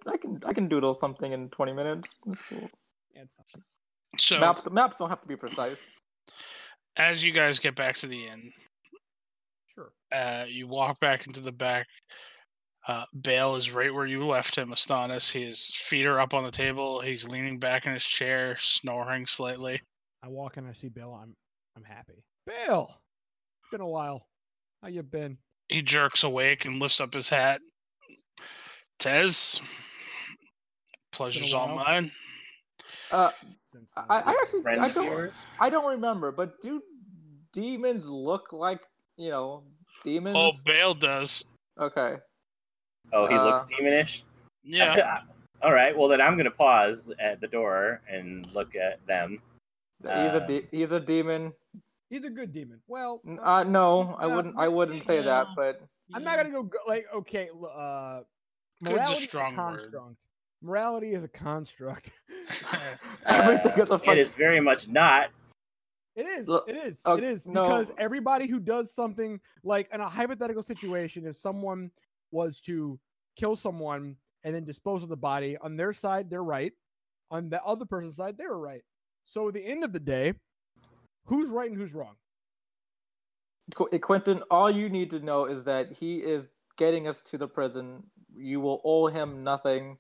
Speaker 2: I can I can doodle something in 20 minutes. It's cool.
Speaker 3: Yeah, it's fine.
Speaker 1: So
Speaker 2: Maps maps don't have to be precise.
Speaker 1: as you guys get back to the inn,
Speaker 3: Sure.
Speaker 1: uh, you walk back into the back. Uh, Bale is right where you left him, Astonis. His feet are up on the table. He's leaning back in his chair, snoring slightly.
Speaker 3: I walk in, I see Bill. I'm I'm happy. Bill, it's been a while. How you been?
Speaker 1: He jerks awake and lifts up his hat. Tez, pleasure's all mine.
Speaker 2: Uh, I, I actually I don't? I don't remember, but do demons look like you know demons?
Speaker 1: Oh, Bale does.
Speaker 2: okay.
Speaker 4: Oh, he looks
Speaker 2: Uh,
Speaker 4: demonish.
Speaker 1: Yeah. <laughs>
Speaker 4: All right. Well, then I'm gonna pause at the door and look at them.
Speaker 2: He's a
Speaker 4: Uh,
Speaker 2: de- he's a demon.
Speaker 3: he's a good demon. Well,
Speaker 2: Uh, no, I wouldn't I wouldn't say that, but
Speaker 3: I'm not gonna go, go like okay. l- Uh,
Speaker 1: Good's a
Speaker 3: morality is
Speaker 1: strong word.
Speaker 3: construct. Morality is a construct. <laughs> <laughs>
Speaker 2: everything is a
Speaker 4: Uh,
Speaker 2: fuck.
Speaker 4: It is very much not.
Speaker 3: It is. It is.
Speaker 2: Uh,
Speaker 3: it is
Speaker 2: no.
Speaker 3: because everybody who does something like in a hypothetical situation, if someone was to kill someone and then dispose of the body, on their side they're right, on the other person's side they were right. So at the end of the day, who's right and who's wrong?
Speaker 2: Eh, Quentin, all you need to know is that he is getting us to the prison. You will owe him nothing.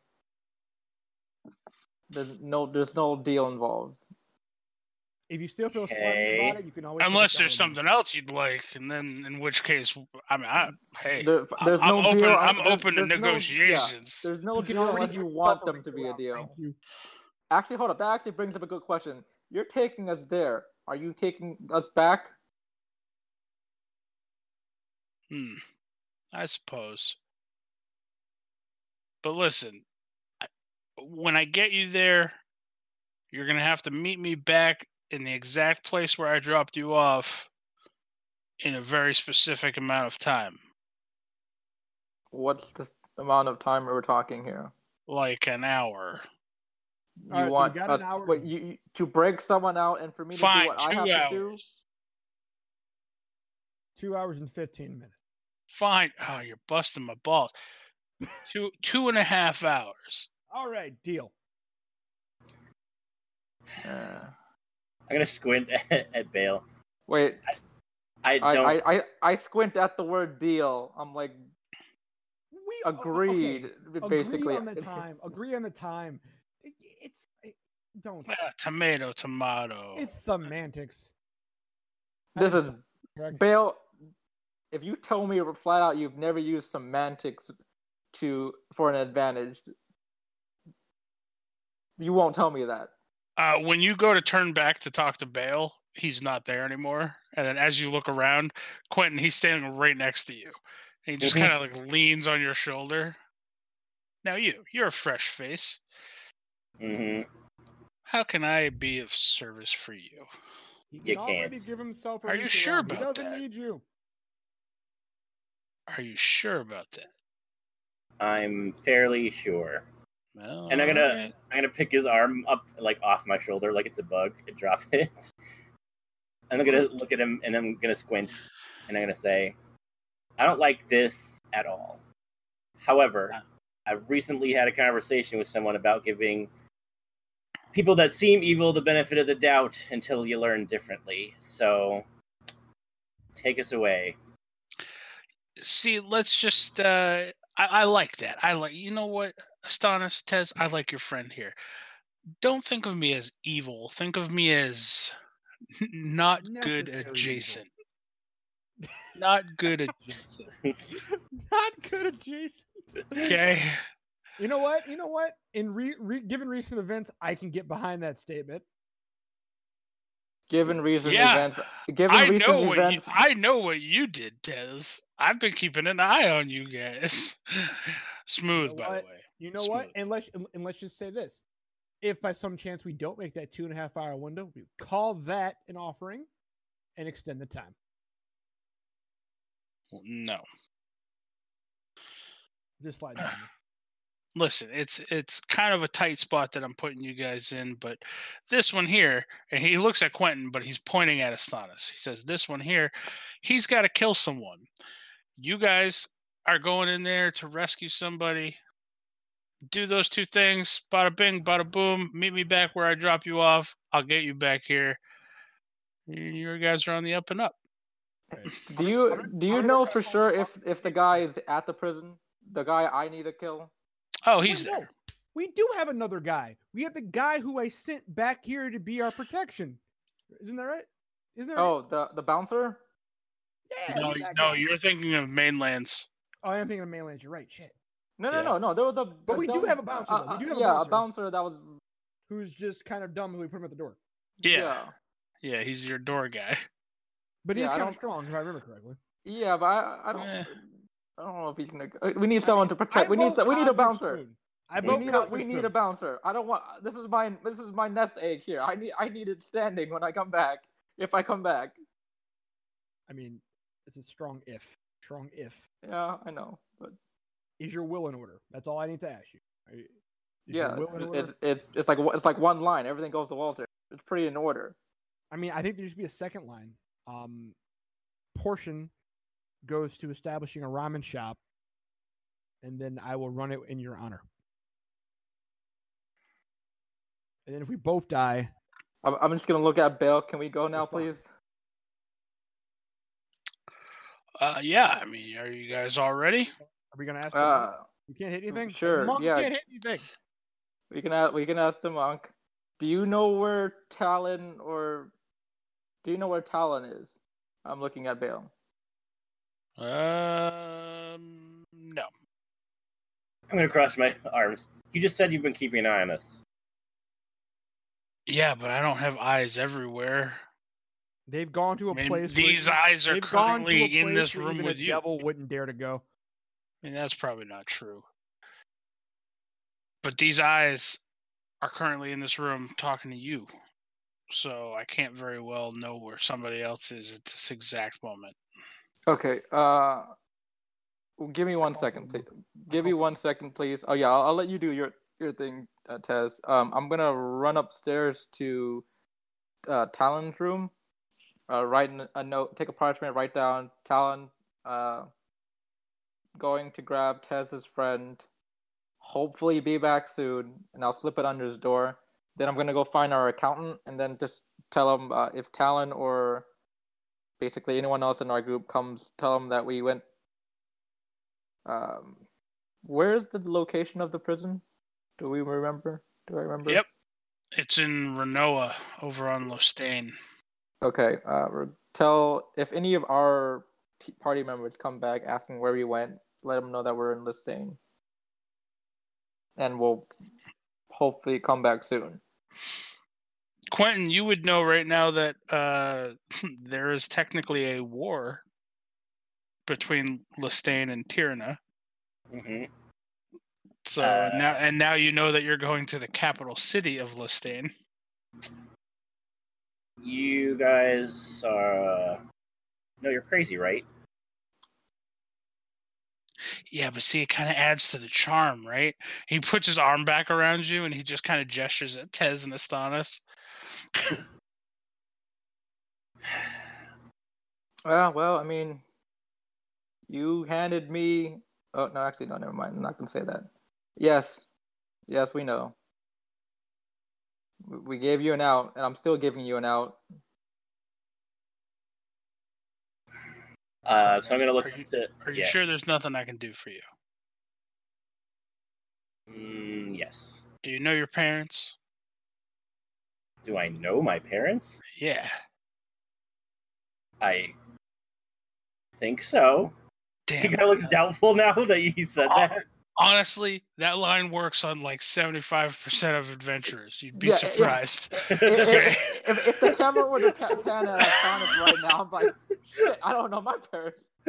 Speaker 2: There's no there's no deal involved.
Speaker 3: If you still feel slighted
Speaker 4: Okay.
Speaker 3: about it, you can always.
Speaker 1: Unless there's something else you'd like, and then in which case, I mean, I, hey,
Speaker 2: There, there's
Speaker 1: I'm
Speaker 2: no
Speaker 1: open.
Speaker 2: deal.
Speaker 1: I'm
Speaker 2: there's-
Speaker 1: open to
Speaker 2: there's no- yeah,
Speaker 1: negotiations.
Speaker 2: there's no
Speaker 3: You can
Speaker 2: deal
Speaker 3: already
Speaker 2: unless you want them to be a
Speaker 3: material.
Speaker 2: deal. Actually, hold up. That actually brings up a good question. You're taking us there. Are you taking us back?
Speaker 1: Hmm. I suppose. But listen, when I get you there, you're going to have to meet me back in the exact place where I dropped you off in a very specific amount of time,
Speaker 2: What's the amount of time we're talking here?
Speaker 1: like an hour.
Speaker 2: You
Speaker 3: Alright, so we
Speaker 2: want
Speaker 3: got an
Speaker 2: us
Speaker 3: hour
Speaker 2: wait,
Speaker 3: to-
Speaker 2: you, you- to break someone out and for me to do what I have to do?
Speaker 3: Two hours and fifteen minutes.
Speaker 1: Fine. Oh, you're busting my balls. Two two and a half hours.
Speaker 3: All right, deal.
Speaker 2: Uh,
Speaker 4: I'm gonna squint at, <laughs> at Bale.
Speaker 2: wait,
Speaker 4: I
Speaker 2: I,
Speaker 4: don't.
Speaker 2: I, I, I squint at the word deal. I'm like,
Speaker 3: We o- o- okay,
Speaker 2: agreed, basically.
Speaker 3: Agree on the time. Agree on the time. It- it's it, don't.
Speaker 1: Ah, tomato, tomato.
Speaker 3: It's semantics.
Speaker 2: This is
Speaker 3: correct.
Speaker 2: Bale. If you tell me flat out you've never used semantics to for an advantage, you won't tell me that.
Speaker 1: uh, when you go to turn back to talk to Bale, he's not there anymore. And then as you look around, Quentin, he's standing right next to you. And he just
Speaker 2: Mhm.
Speaker 1: kind of like leans on your shoulder. Now you, you're a fresh face.
Speaker 4: Hmm
Speaker 1: How can I be of service for you?
Speaker 3: He
Speaker 4: You
Speaker 3: can already
Speaker 4: can't.
Speaker 3: give himself. A
Speaker 1: Are you
Speaker 3: reach
Speaker 1: sure
Speaker 3: around. He
Speaker 1: about
Speaker 3: doesn't
Speaker 1: that?
Speaker 3: need you.
Speaker 1: Are you sure about that?
Speaker 4: I'm fairly sure.
Speaker 1: Well,
Speaker 4: And I'm gonna-
Speaker 1: alright.
Speaker 4: I'm gonna pick his arm up like off my shoulder like it's a bug and drop <laughs> it. And I'm gonna look at him and I'm gonna squint and I'm gonna say, I don't like this at all. However, I've recently had a conversation with someone about giving people that seem evil the benefit of the doubt until you learn differently. So take us away.
Speaker 1: See, let's just. Uh, I, I like that. I like. You know what, Astonis, Tez? I like your friend here. Don't think of me as evil. Think of me as not good
Speaker 3: Necessarily evil.
Speaker 1: adjacent. Not good <laughs> adjacent. <laughs>
Speaker 3: Not good adjacent.
Speaker 1: Okay.
Speaker 3: You know what? You know what? In re, re, given recent events, I can get behind that statement.
Speaker 2: Given recent
Speaker 1: Yeah,
Speaker 2: events, given
Speaker 1: I
Speaker 2: recent
Speaker 1: know what you, I know what you did, Tez. I've been keeping an eye on you guys. <laughs> Smooth,
Speaker 3: know
Speaker 1: by
Speaker 3: what?
Speaker 1: the way.
Speaker 3: You know what?
Speaker 1: Smooth.
Speaker 3: And let's and and let's just say this: if by some chance we don't make that two and a half hour window, we call that an offering and extend the time.
Speaker 1: No.
Speaker 3: Just slide down.
Speaker 1: Listen, it's it's kind of a tight spot that I'm putting you guys in, but this one here, and he looks at Quentin, but he's pointing at Astonis. He says, "This one here, he's got to kill someone. You guys are going in there to rescue somebody. Do those two things. Bada bing, bada boom. Meet me back where I drop you off. I'll get you back here. You you guys are on the up and up. <clears throat>
Speaker 2: do you do you know for sure if if the guy is at the prison? the guy I need to kill.
Speaker 1: Oh,
Speaker 3: Wait,
Speaker 1: he's
Speaker 3: no,
Speaker 1: there.
Speaker 3: We do have another guy. We have the guy who I sent back here to be our protection. Isn't that right? Isn't that right?
Speaker 2: Oh, the the bouncer.
Speaker 3: yeah.
Speaker 1: No, no, you're thinking of mainlands.
Speaker 3: Oh, I'm thinking of mainlands. You're right. Shit.
Speaker 2: No, no,
Speaker 1: Yeah.
Speaker 2: no, no. There was a.
Speaker 3: But
Speaker 2: a
Speaker 3: we do have a bouncer,
Speaker 2: uh,
Speaker 3: though. We
Speaker 2: uh,
Speaker 3: do have a
Speaker 2: yeah,
Speaker 3: bouncer.
Speaker 2: a bouncer that was.
Speaker 3: Who's just kind of dumb? Who we put him at the door.
Speaker 1: Yeah. Yeah, he's your door guy.
Speaker 3: But he's
Speaker 2: Yeah,
Speaker 3: kind of strong, if I remember correctly.
Speaker 2: Yeah, but I, I don't.
Speaker 1: Eh.
Speaker 2: I don't know if he's gonna. We need someone to
Speaker 3: I
Speaker 2: protect. We need. some- We need a bouncer.
Speaker 3: Spoon. I
Speaker 2: We need, a, we need a bouncer. I don't want. This is my. This is my nest egg here. I need. I need it standing when I come back. If I come back.
Speaker 3: I mean, it's a strong if. Strong if.
Speaker 2: Yeah, I know. But
Speaker 3: Is your will in order? That's all I need to ask you.
Speaker 2: Yeah, it's,
Speaker 3: will in order?
Speaker 2: it's it's it's like it's like one line. Everything goes to Walter. It's pretty in order.
Speaker 3: I mean, I think there should be a second line. Um, portion goes to establishing a ramen shop, and then I will run it in your honor. And then if we both die,
Speaker 2: I'm, I'm just gonna look at Bale. Can we go now,
Speaker 3: fine.
Speaker 2: please?
Speaker 1: Uh, yeah, I mean, are you guys all ready?
Speaker 3: are we gonna ask?
Speaker 2: Uh,
Speaker 3: you can't hit anything.
Speaker 2: Sure,
Speaker 3: monk
Speaker 2: yeah.
Speaker 3: can't hit anything.
Speaker 2: we can ask. We can ask the monk. Do you know where Talon or do you know where Talon is? I'm looking at Bale.
Speaker 1: Um, no.
Speaker 4: I'm gonna cross my arms. You just said you've been keeping an eye on us.
Speaker 1: Yeah, but I don't have eyes everywhere.
Speaker 3: They've gone to a
Speaker 1: I mean,
Speaker 3: place.
Speaker 1: these
Speaker 3: even-
Speaker 1: eyes are
Speaker 3: they've gone to a
Speaker 1: currently in this room
Speaker 3: even
Speaker 1: with
Speaker 3: a
Speaker 1: you.
Speaker 3: Devil wouldn't dare to go.
Speaker 1: I mean, that's probably not true. But these eyes are currently in this room talking to you. So I can't very well know where somebody else is at this exact moment.
Speaker 2: Okay. Uh, give me one second, please. Give me one second, please. Oh yeah, I'll, I'll let you do your your thing, uh, Tez. Um, I'm gonna run upstairs to uh, Talon's room. Uh, write a note. Take a parchment. Write down Talon. Uh, going to grab Tez's friend. Hopefully, be back soon, and I'll slip it under his door. Then I'm gonna go find our accountant, and then just tell him uh, if Talon or basically anyone else in our group comes, tell them that we went. Um, where's the location of the prison? Do we remember? Do I remember?
Speaker 1: Yep. It's in Renoa over on Lestane.
Speaker 2: Okay. Uh, tell if any of our t- party members come back asking where we went, let them know that we're in Lestane, and we'll hopefully come back soon.
Speaker 1: Quentin, you would know right now that uh, <laughs> there is technically a war between Lestane and Tirana.
Speaker 4: hmm
Speaker 1: So
Speaker 4: Uh,
Speaker 1: now, and now you know that you're going to the capital city of Lestane.
Speaker 4: You guys are. Uh... No, you're crazy, right?
Speaker 1: Yeah, but see, it kind of adds to the charm, right? He puts his arm back around you and he just kind of gestures at Tez and Astonis.
Speaker 2: Well, <sighs> well, I mean, you handed me. Oh no, actually, no, never mind. I'm not gonna say that. Yes, yes, we know. We- We gave you an out, and I'm still giving you an out.
Speaker 4: Uh, so I'm gonna look
Speaker 1: Are you-
Speaker 4: into.
Speaker 1: Are you
Speaker 4: yeah.
Speaker 1: sure there's nothing I can do for you?
Speaker 4: Mm, yes.
Speaker 1: Do you know your parents?
Speaker 4: Do I know my parents?
Speaker 1: Yeah.
Speaker 4: I think so. Damn. He
Speaker 1: Damn.
Speaker 4: kind of looks doubtful <laughs> now that you said that.
Speaker 1: Honestly, that line works on like 75% of adventurers. You'd be
Speaker 2: Yeah, yeah.
Speaker 1: surprised. <laughs>
Speaker 2: If, if, if, if the camera were to pa- pan at Sonic right now, I'm like, shit, I don't know my parents. <laughs>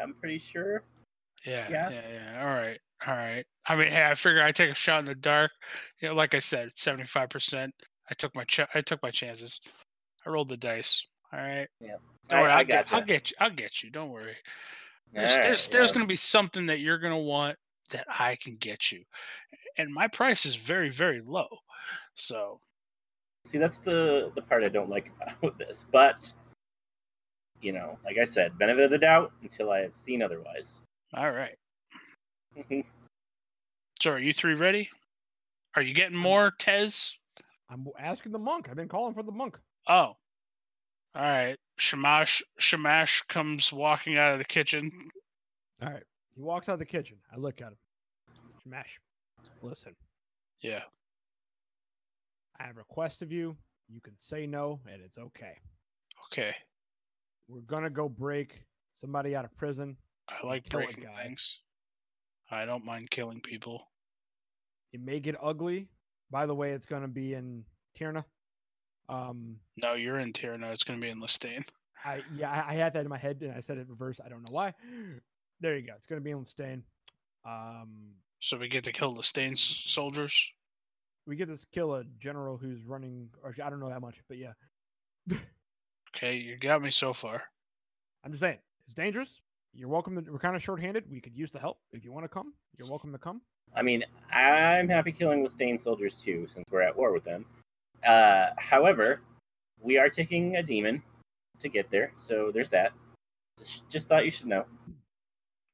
Speaker 4: I'm pretty sure.
Speaker 1: Yeah,
Speaker 4: Yeah.
Speaker 1: yeah, yeah, All right, all right. I mean, hey, I figure I take a shot in the dark. You know, like I said, seventy five percent. I took my ch- I took my chances. I rolled the dice. All right.
Speaker 4: Yeah.
Speaker 1: Don't
Speaker 4: I,
Speaker 1: worry,
Speaker 4: I
Speaker 1: I'll get,
Speaker 4: gotcha.
Speaker 1: I'll get you. I'll get you. Don't worry. There's
Speaker 4: Alright,
Speaker 1: there's, there's
Speaker 4: yeah.
Speaker 1: going to be something that you're going to want that I can get you, and my price is very very low. So
Speaker 4: See, that's the the part I don't like about <laughs> this. But you know, like I said, benefit of the doubt until I have seen otherwise.
Speaker 1: all right. Mm-hmm. So are you three ready? Are you getting more Tez?
Speaker 3: I'm asking the monk. I've been calling for the monk.
Speaker 1: Oh, All right. Shamash Shamash comes walking out of the kitchen.
Speaker 3: All right. He walks out of the kitchen. I look at him. Smash. Listen,
Speaker 1: Yeah.
Speaker 3: I have a request of you. You can say no, and it's okay.
Speaker 1: Okay.
Speaker 3: We're gonna go break somebody out of prison.
Speaker 1: I like breaking
Speaker 3: guy.
Speaker 1: things. I don't mind killing people.
Speaker 3: It may get ugly. By the way, it's gonna be in Tierna. Um,
Speaker 1: No, you're in Tierna. It's going to be in Lestane.
Speaker 3: I yeah, I, I had that in my head and I said it reverse. I don't know why. <gasps> There you go. It's gonna be in Stain. Um,
Speaker 1: So we get to kill Lestane soldiers.
Speaker 3: we get to kill a general who's running. Or I don't know that much, but yeah, <laughs>
Speaker 1: Okay, you got me so far.
Speaker 3: I'm just saying it's dangerous. You're welcome. To, we're kind of short-handed. We could use the help if you want to come. You're welcome to come.
Speaker 4: I mean, I'm happy killing with stained soldiers too, since we're at war with them. Uh, however, we are taking a demon to get there, so there's that. Just, just thought you should know.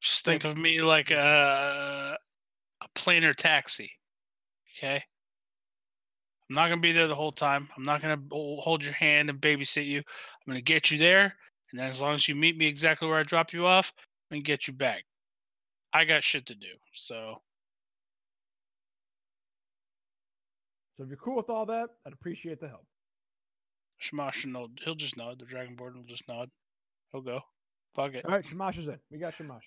Speaker 1: Just think of me like a a planar taxi. Okay. I'm not gonna be there the whole time. I'm not gonna hold your hand and babysit you. I'm gonna get you there, and then as long as you meet me exactly where I drop you off, I'm get you back. I got shit to do, so
Speaker 3: So if you're cool with all that, I'd appreciate the help.
Speaker 1: Shamash should know. He'll just nod. The Dragonborn will just nod. He'll go. Fuck it.
Speaker 3: All right, Shamash is in. We got Shamash.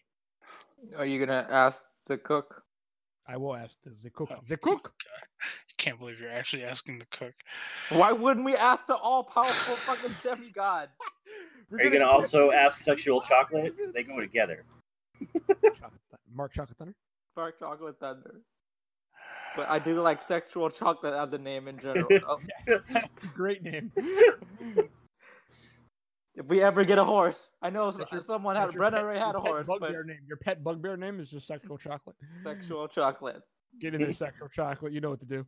Speaker 2: Are you gonna ask the cook?
Speaker 3: I will ask the, the cook.
Speaker 1: Oh
Speaker 3: The cook. <laughs>
Speaker 1: I can't believe you're actually asking the cook.
Speaker 2: Why wouldn't we ask the all-powerful fucking demigod? <laughs>
Speaker 3: We're
Speaker 4: Are you gonna
Speaker 3: kill-
Speaker 4: also ask sexual chocolate? They go together.
Speaker 3: Chocolate Mark Chocolate Thunder?
Speaker 2: Mark chocolate thunder. But I do like sexual chocolate as a name in general. <laughs> <laughs>
Speaker 3: Great name. <laughs>
Speaker 2: if we ever get a horse, I know
Speaker 3: your-
Speaker 2: someone had
Speaker 3: your
Speaker 2: Brenna
Speaker 3: pet-
Speaker 2: already had a horse, but
Speaker 3: name. Your pet bugbear name is just sexual chocolate.
Speaker 2: sexual chocolate.
Speaker 3: Get in there, sexual chocolate. You know what to do.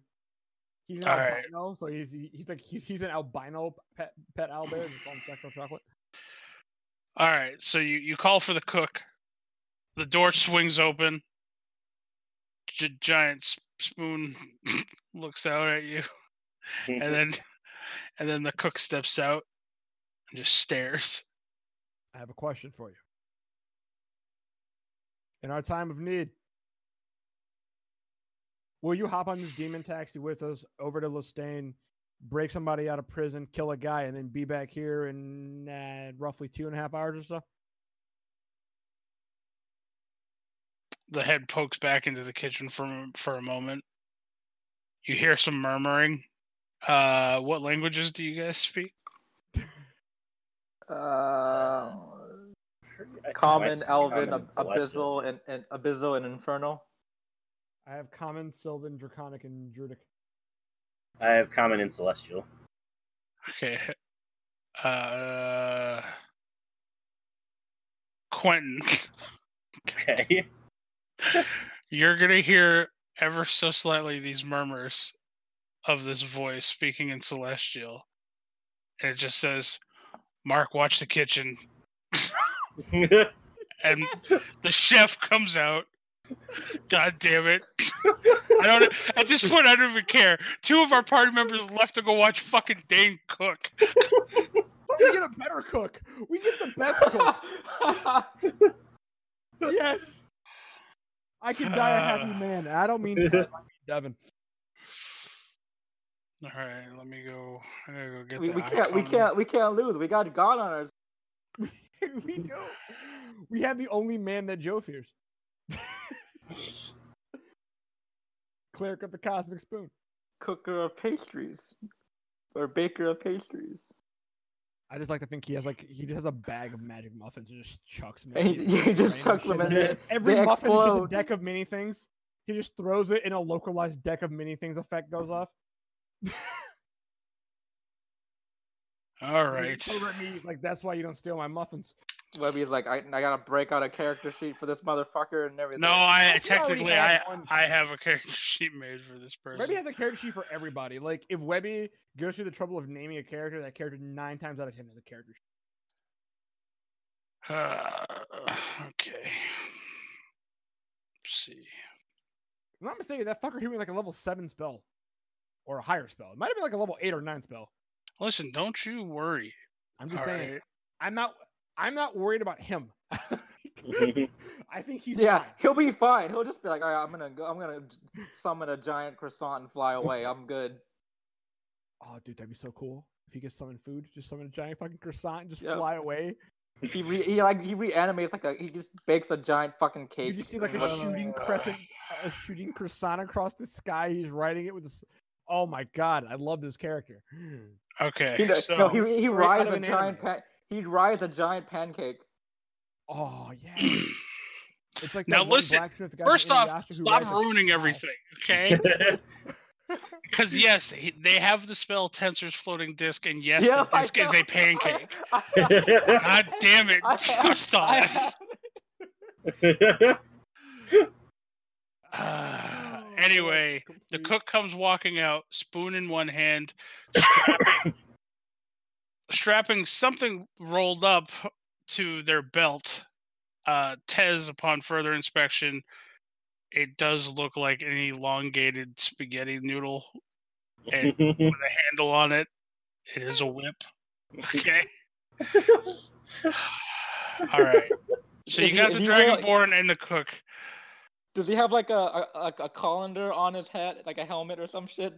Speaker 3: He's an
Speaker 1: All right.
Speaker 3: albino, so he's he's like he's, he's an albino pet pet owlbear. Just call him sexual chocolate.
Speaker 1: All right, so you, you call for the cook. The door swings open. Gi- giant spoon <laughs> looks out at you, and then <laughs> and then the cook steps out and just stares.
Speaker 3: I have a question for you. In our time of need, will you hop on this demon taxi with us over to Lestane, break somebody out of prison, kill a guy, and then be back here in uh, roughly two and a half hours or so?
Speaker 1: The head pokes back into the kitchen for for a moment. You hear some murmuring. Uh, what languages do you guys speak?
Speaker 2: Uh, common,
Speaker 4: mine's
Speaker 2: Elven,
Speaker 4: common
Speaker 2: ab-
Speaker 4: and celestial.
Speaker 2: Abyssal, and, and Abyssal and Infernal.
Speaker 3: I have common, Sylvan, Draconic, and Druidic.
Speaker 4: I have common and celestial.
Speaker 1: Okay. <laughs> Uh, Quentin. <laughs>
Speaker 4: Okay. <laughs>
Speaker 1: You're gonna hear ever so slightly these murmurs of this voice speaking in celestial. And it just says, Mark, watch the kitchen. And the chef comes out. God damn it. I don't at this point I don't even care. Two of our party members left to go watch fucking Dane cook.
Speaker 3: We get a better cook. We get the best cook. <laughs> yes. I can die a happy <sighs> man. I don't mean Taz, I mean Devin.
Speaker 1: Alright, let me go. I gotta go get
Speaker 2: we,
Speaker 1: the
Speaker 2: we can't, we can't, we can't lose. We got God on our. <laughs>
Speaker 3: we do. We have the only man that Joe fears. <laughs> <laughs> Cleric of the Cosmic Spoon.
Speaker 2: Cooker of pastries, or baker of pastries.
Speaker 3: I just like to think he has like he just has a bag of magic muffins and just chucks them. <laughs>
Speaker 2: He, he just chucks them in there.
Speaker 3: Every
Speaker 2: they
Speaker 3: muffin is just a deck of many things. He just throws it and a localized deck of many things effect goes off.
Speaker 1: Alright. <laughs>
Speaker 3: Over at me, he's like, "That's why you don't steal my muffins."
Speaker 2: Webby's like, I, I gotta break out a character sheet for this motherfucker and everything.
Speaker 1: No, I
Speaker 3: He already
Speaker 1: technically I
Speaker 3: one.
Speaker 1: I have a character <laughs> sheet made for this person.
Speaker 3: Webby has a character sheet for everybody. Like if Webby goes through the trouble of naming a character, that character nine times out of ten has a character sheet.
Speaker 1: Uh, <sighs> okay. Let's see.
Speaker 3: If I'm not mistaken, that fucker hit me like a level seven spell. Or a higher spell. It might have been like a level eight or nine spell.
Speaker 1: Listen, don't you worry.
Speaker 3: I'm just
Speaker 1: All
Speaker 3: saying.
Speaker 1: right.
Speaker 3: I'm not. I'm not worried about him. Mm-hmm. <laughs> I think he's
Speaker 2: Yeah,
Speaker 3: fine.
Speaker 2: he'll be fine. He'll just be like, all right, I'm gonna go. I'm gonna summon a giant croissant and fly away. <laughs> I'm good.
Speaker 3: Oh, dude, that'd be so cool. If he gets summon food, just summon a giant fucking croissant and just
Speaker 2: Yeah.
Speaker 3: fly away.
Speaker 2: He re- he like he reanimates like a he just bakes a giant fucking cake.
Speaker 3: You just see like a
Speaker 2: oh,
Speaker 3: shooting crescent, a shooting croissant across the sky. He's riding it with a. s- Oh my god, I love this character.
Speaker 1: Okay.
Speaker 2: He, no,
Speaker 1: so
Speaker 2: no, he he rides a giant
Speaker 3: anime.
Speaker 2: pan. He'd rise a giant pancake.
Speaker 3: Oh yeah, <laughs> it's like
Speaker 1: Now listen,
Speaker 3: guy
Speaker 1: first off, stop
Speaker 3: rides a-
Speaker 1: ruining everything, okay? <laughs> Because yes, he- they have the spell Tenser's floating disc, and yes,
Speaker 2: Yeah,
Speaker 1: the disc is a pancake. <laughs> God damn it,
Speaker 2: I have- I
Speaker 1: Astonis.
Speaker 2: have-
Speaker 1: Ah,
Speaker 3: Oh,
Speaker 1: anyway, the cook comes walking out, spoon in one hand, strapping, strapping something rolled up to their belt. Uh, Tez, upon further inspection, it does look like an elongated spaghetti noodle and <laughs> with a handle on it. It is a whip. Okay. <laughs> <sighs> All right. So you
Speaker 2: Is he-
Speaker 1: got the
Speaker 2: he really-
Speaker 1: dragonborn and the cook.
Speaker 2: Does he have like a, a a colander on his head, like a helmet or some shit?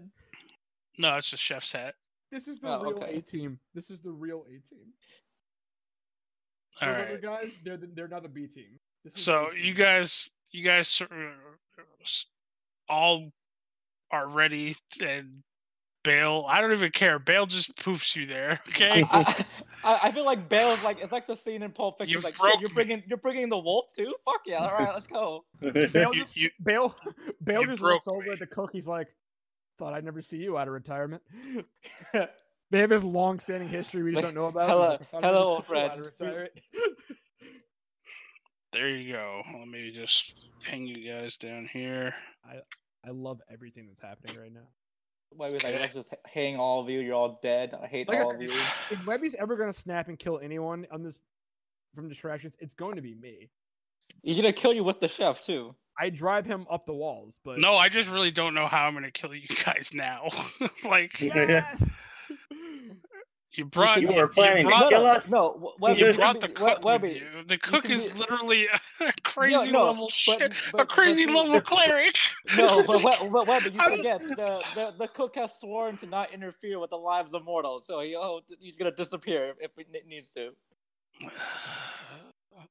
Speaker 1: No, it's just chef's hat.
Speaker 3: This is the
Speaker 2: Oh,
Speaker 3: real
Speaker 2: okay.
Speaker 3: A team. This is the real A team.
Speaker 1: All
Speaker 3: Those
Speaker 1: right.
Speaker 3: other guys, they're the, they're not the B team. This is the
Speaker 1: So
Speaker 3: A
Speaker 1: you guys, you guys all are ready, and Bale. I don't even care. Bale just poofs you there. Okay.
Speaker 2: I, I, I feel like Bale's like it's like the scene in Pulp Fiction.
Speaker 1: You
Speaker 2: like
Speaker 1: broke
Speaker 2: you're
Speaker 1: me.
Speaker 2: bringing you're bringing the wolf too. Fuck yeah! All right, let's go.
Speaker 3: Bale <laughs>
Speaker 1: You-
Speaker 3: just,
Speaker 1: you-
Speaker 3: Bale, <laughs> Bale just looks over
Speaker 1: me.
Speaker 3: at the cook. He's like, "Thought I'd never see you out of retirement." <laughs> They have this long-standing history we just don't know about.
Speaker 2: Hello-
Speaker 3: like, "I thought I'd
Speaker 2: hello, old
Speaker 3: see you out of
Speaker 2: friend." <laughs>
Speaker 1: there you go. Let me just ping you guys down here.
Speaker 3: I I love everything that's happening right now.
Speaker 2: Why was like let's just hang all of you. You're all dead. I hate
Speaker 3: Like I
Speaker 2: all
Speaker 3: said,
Speaker 2: of you.
Speaker 3: If Webby's ever gonna snap and kill anyone on this from distractions, it's going to be me.
Speaker 2: He's gonna kill you with the chef too.
Speaker 3: I drive him up the walls, but
Speaker 1: No, I just really don't know how I'm gonna kill you guys now. like
Speaker 3: Yes!
Speaker 1: you brought,
Speaker 4: You
Speaker 1: you,
Speaker 4: were planning to
Speaker 1: brought,
Speaker 4: kill us?
Speaker 2: No, W- Webby,
Speaker 1: you
Speaker 2: you
Speaker 1: brought
Speaker 2: can
Speaker 1: the
Speaker 2: be- We-
Speaker 1: cook
Speaker 2: Webby,
Speaker 1: with you. The cook
Speaker 2: can
Speaker 1: is
Speaker 2: be-
Speaker 1: literally a crazy
Speaker 2: no,
Speaker 1: level
Speaker 2: but-
Speaker 1: shit,
Speaker 2: but-
Speaker 1: a crazy
Speaker 2: but
Speaker 1: level cleric.
Speaker 2: No, but, we- but Webby, you
Speaker 1: How
Speaker 2: forget the, the the cook has sworn to not interfere with the lives of mortals, so he oh, he's gonna disappear if it needs to.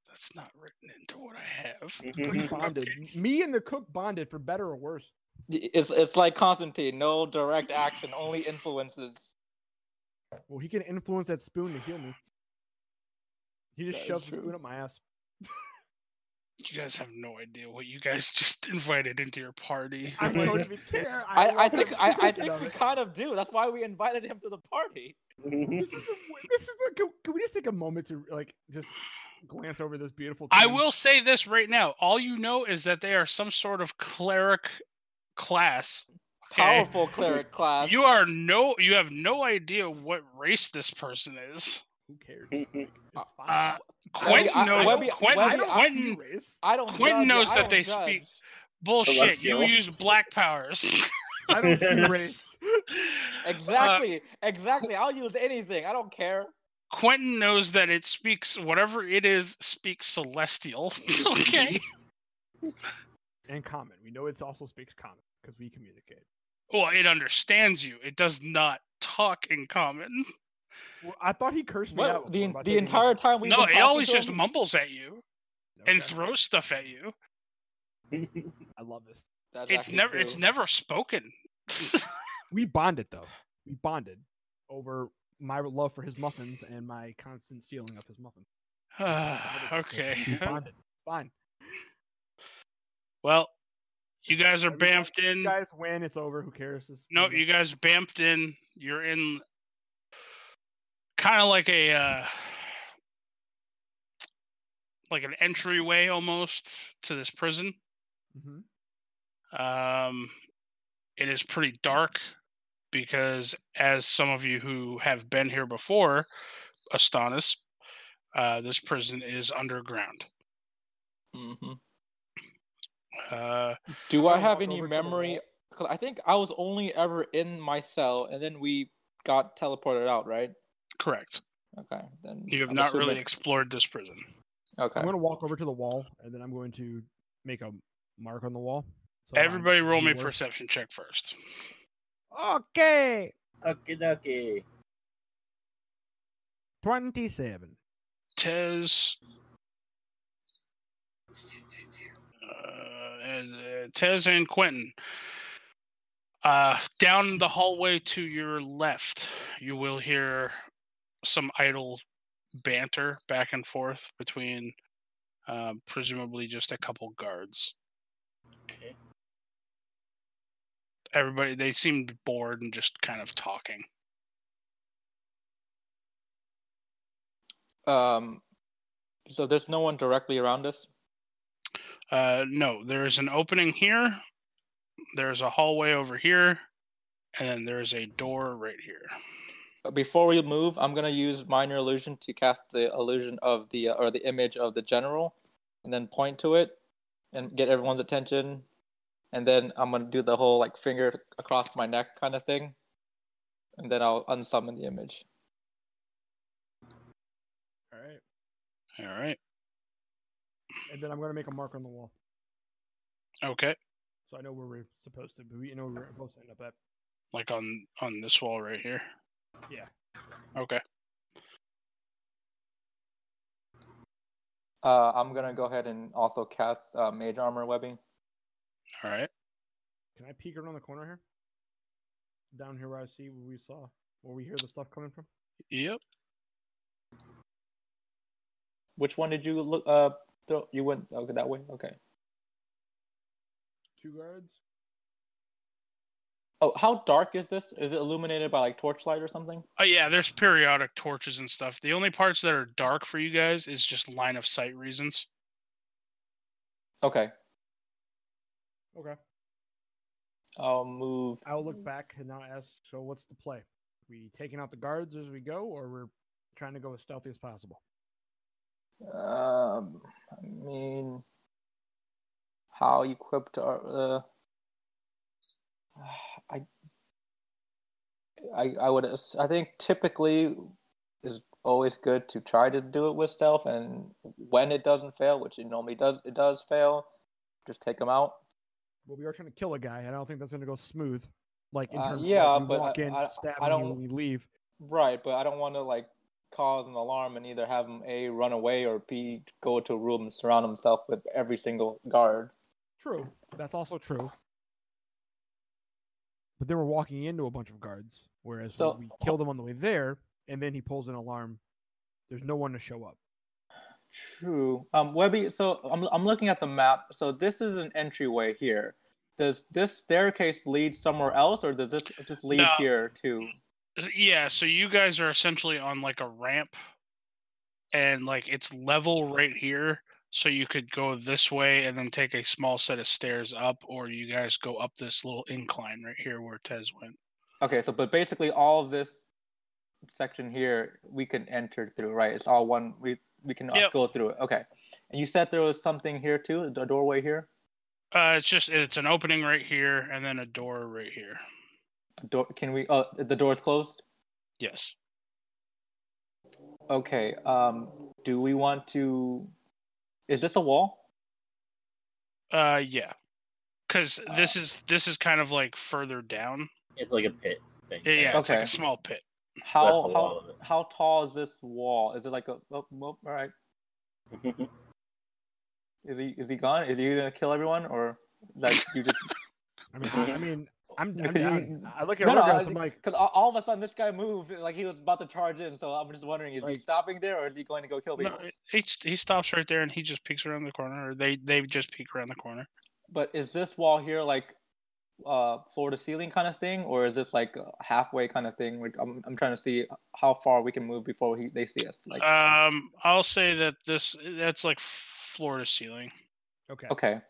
Speaker 1: That's not written into what I have. <laughs>
Speaker 3: we bonded. <laughs> Me and the cook bonded for better or worse.
Speaker 2: It's it's like Constantine, no direct action, only influences.
Speaker 3: Well, he can influence that spoon to heal me. He just
Speaker 2: That is
Speaker 3: shoves the spoon up my ass.
Speaker 1: You guys have no idea what you guys <laughs> just invited into your party.
Speaker 3: I don't even care.
Speaker 2: I, I
Speaker 3: love
Speaker 2: think I, I think we
Speaker 3: it.
Speaker 2: kind of do. That's why we invited him to the party.
Speaker 3: This is the, this is the. Can, can we just take a moment to like just glance over this beautiful?
Speaker 1: I will say this right now. All you know is that they are some sort of cleric class. Okay?
Speaker 2: Powerful cleric class.
Speaker 1: You are no you have no idea what race this person is.
Speaker 3: Who cares? It's
Speaker 2: Uh,
Speaker 3: fine.
Speaker 1: Uh,
Speaker 2: Webby,
Speaker 1: Quentin
Speaker 2: I-
Speaker 1: knows
Speaker 2: Webby-
Speaker 1: Quentin,
Speaker 3: I
Speaker 2: Webby,
Speaker 3: don't
Speaker 2: I-
Speaker 1: Quentin
Speaker 3: race.
Speaker 2: I don't.
Speaker 1: Quentin
Speaker 2: judge,
Speaker 1: knows
Speaker 2: I
Speaker 1: that
Speaker 2: don't
Speaker 1: they
Speaker 2: judge.
Speaker 1: speak- bullshit. You use black powers. <laughs>
Speaker 3: I don't see <laughs> race.
Speaker 2: Exactly, exactly. I'll use anything. I don't care.
Speaker 1: Quentin knows that it speaks whatever it is speaks celestial. <laughs> okay. <laughs>
Speaker 3: And common. We know it also speaks common because we communicate.
Speaker 1: Well, it understands you. It does not talk in common.
Speaker 3: Well, I thought he cursed me
Speaker 2: What,
Speaker 3: out.
Speaker 2: the the
Speaker 3: taking
Speaker 2: entire time we
Speaker 1: no, it always just mumbles at you and throws stuff at you. <laughs>
Speaker 3: I love this.
Speaker 2: That's
Speaker 1: It's
Speaker 2: actually
Speaker 1: never it's never spoken.
Speaker 3: We bonded though. We bonded over my love for his muffins and my constant stealing of his muffins. <sighs>
Speaker 1: okay. <laughs>
Speaker 3: Fine.
Speaker 1: Well, you guys are
Speaker 3: Every time
Speaker 1: bamfed in.
Speaker 3: You guys win. It's over. Who cares? It's
Speaker 1: No, you guys bamfed in. You're in kind of like a uh like an entryway almost to this prison.
Speaker 3: Mhm.
Speaker 1: Um it is pretty dark because as some of you who have been here before, Astonis, uh this prison is underground.
Speaker 2: Mhm.
Speaker 1: Uh
Speaker 2: Do I have any
Speaker 3: over to the
Speaker 2: memory? Cause I think I was only ever in my cell, and then we got teleported out, right?
Speaker 1: correct.
Speaker 2: Okay, then
Speaker 1: You have
Speaker 2: I'm
Speaker 1: not really
Speaker 2: assuming-
Speaker 1: explored this prison.
Speaker 2: Okay.
Speaker 3: I'm going to walk over to the wall, and then I'm going to make a mark on the wall. So I
Speaker 1: Everybody roll me a perception check first.
Speaker 3: Okay,
Speaker 4: Okie dokie.
Speaker 3: twenty-seven.
Speaker 1: Tez. Uh, uh, Tez and Quentin. Uh, down the hallway to your left, you will hear some idle banter back and forth between uh, presumably just a couple guards.
Speaker 4: Okay.
Speaker 1: Everybody, they seemed bored and just kind of talking.
Speaker 2: Um, so there's no one directly around us.
Speaker 1: Uh, no, there is an opening here. There's a hallway over here, and then there's a door right here.
Speaker 2: Before we move, I'm gonna use minor illusion to cast the illusion of the uh, or the image of the general, and then point to it, and get everyone's attention, and then I'm gonna do the whole like finger across my neck kind of thing, and then I'll unsummon the image.
Speaker 3: All right,
Speaker 1: All right.
Speaker 3: and then I'm going to make a mark on the wall,
Speaker 1: Okay.
Speaker 3: so I know where we're supposed to. be. You know where we're supposed to end up at.
Speaker 1: Like on on this wall right here.
Speaker 3: Yeah.
Speaker 1: Okay.
Speaker 2: Uh, I'm gonna go ahead and also cast uh, mage armor webbing.
Speaker 1: All right.
Speaker 3: Can I peek around the corner here? Down here where I see where we saw, where we hear the stuff coming from.
Speaker 1: Yep.
Speaker 2: Which one did you look? Uh, throw, you went okay that way. Okay.
Speaker 3: Two guards.
Speaker 2: Oh, how dark is this? Is it illuminated by like torchlight or something?
Speaker 1: Oh yeah, there's periodic torches and stuff. The only parts that are dark for you guys is just line of sight reasons.
Speaker 2: Okay.
Speaker 3: Okay.
Speaker 2: I'll move.
Speaker 3: I'll look back and now ask. So what's the play? We taking out the guards as we go, or we're trying to go as stealthy as possible?
Speaker 2: Um, I mean, how equipped are uh, I, I, I would. I think typically is always good to try to do it with stealth, and when it doesn't fail, which it normally does, it does fail, just take them out.
Speaker 3: Well, we are trying to kill a guy, and I don't think that's going to go smooth. Like in
Speaker 2: Uh,
Speaker 3: terms of
Speaker 2: yeah,
Speaker 3: like, we
Speaker 2: but
Speaker 3: walk
Speaker 2: I-
Speaker 3: in,
Speaker 2: I-
Speaker 3: stab
Speaker 2: I
Speaker 3: him
Speaker 2: don't-
Speaker 3: when we leave.
Speaker 2: Right, but I don't want to like cause an alarm and either have him a run away or b go to a room and surround himself with every single guard.
Speaker 3: True. That's also true. But then we're walking into a bunch of guards, whereas
Speaker 2: So-
Speaker 3: we kill them on the way there, and then he pulls an alarm. There's no one to show up.
Speaker 2: True. Um, Webby. So I'm I'm looking at the map. So this is an entryway here. Does this staircase lead somewhere else, or does this just lead
Speaker 1: No.
Speaker 2: here too?
Speaker 1: Yeah, so you guys are essentially on like a ramp and like it's level right here. So you could go this way and then take a small set of stairs up, or you guys go up this little incline right here where Tez went.
Speaker 2: Okay. So, but basically, all of this section here we can enter through, right? It's all one. We we can uh,
Speaker 1: Yep.
Speaker 2: go through it. Okay. And you said there was something here too, a doorway here.
Speaker 1: Uh, it's just it's an opening right here and then a door right here.
Speaker 2: A door. Can we? Oh, the door's closed.
Speaker 1: Yes.
Speaker 2: Okay. Um, do we want to? Is this a wall?
Speaker 1: Uh, yeah. Because this is this is kind of like further down.
Speaker 4: It's like a pit thing.
Speaker 1: Yeah, yeah it's like
Speaker 2: Okay.
Speaker 1: a small pit.
Speaker 2: How
Speaker 4: the
Speaker 2: how how tall is this wall? Is it like a? Oh, well, all right. <laughs> Is he is he gone? Is he gonna kill everyone or like you just? <laughs>
Speaker 3: I mean, I, I mean, I'm, <laughs> I'm
Speaker 2: Because you-
Speaker 3: I look at
Speaker 2: No, no,
Speaker 3: Rogos,
Speaker 2: I-
Speaker 3: I'm like,
Speaker 2: Because all, all of a sudden this guy moved like he was about to charge in. So I'm just wondering, is he stopping there or is he going to go kill
Speaker 1: No, he he stops right there and he just peeks around the corner, or they they just peek around the corner.
Speaker 2: But is this wall here like uh floor to ceiling kind of thing, or is this like a halfway kind of thing? Like I'm I'm trying to see how far we can move before he, they see us. Like
Speaker 1: Um, I'll say that this that's like floor to ceiling.
Speaker 3: okay.
Speaker 2: okay,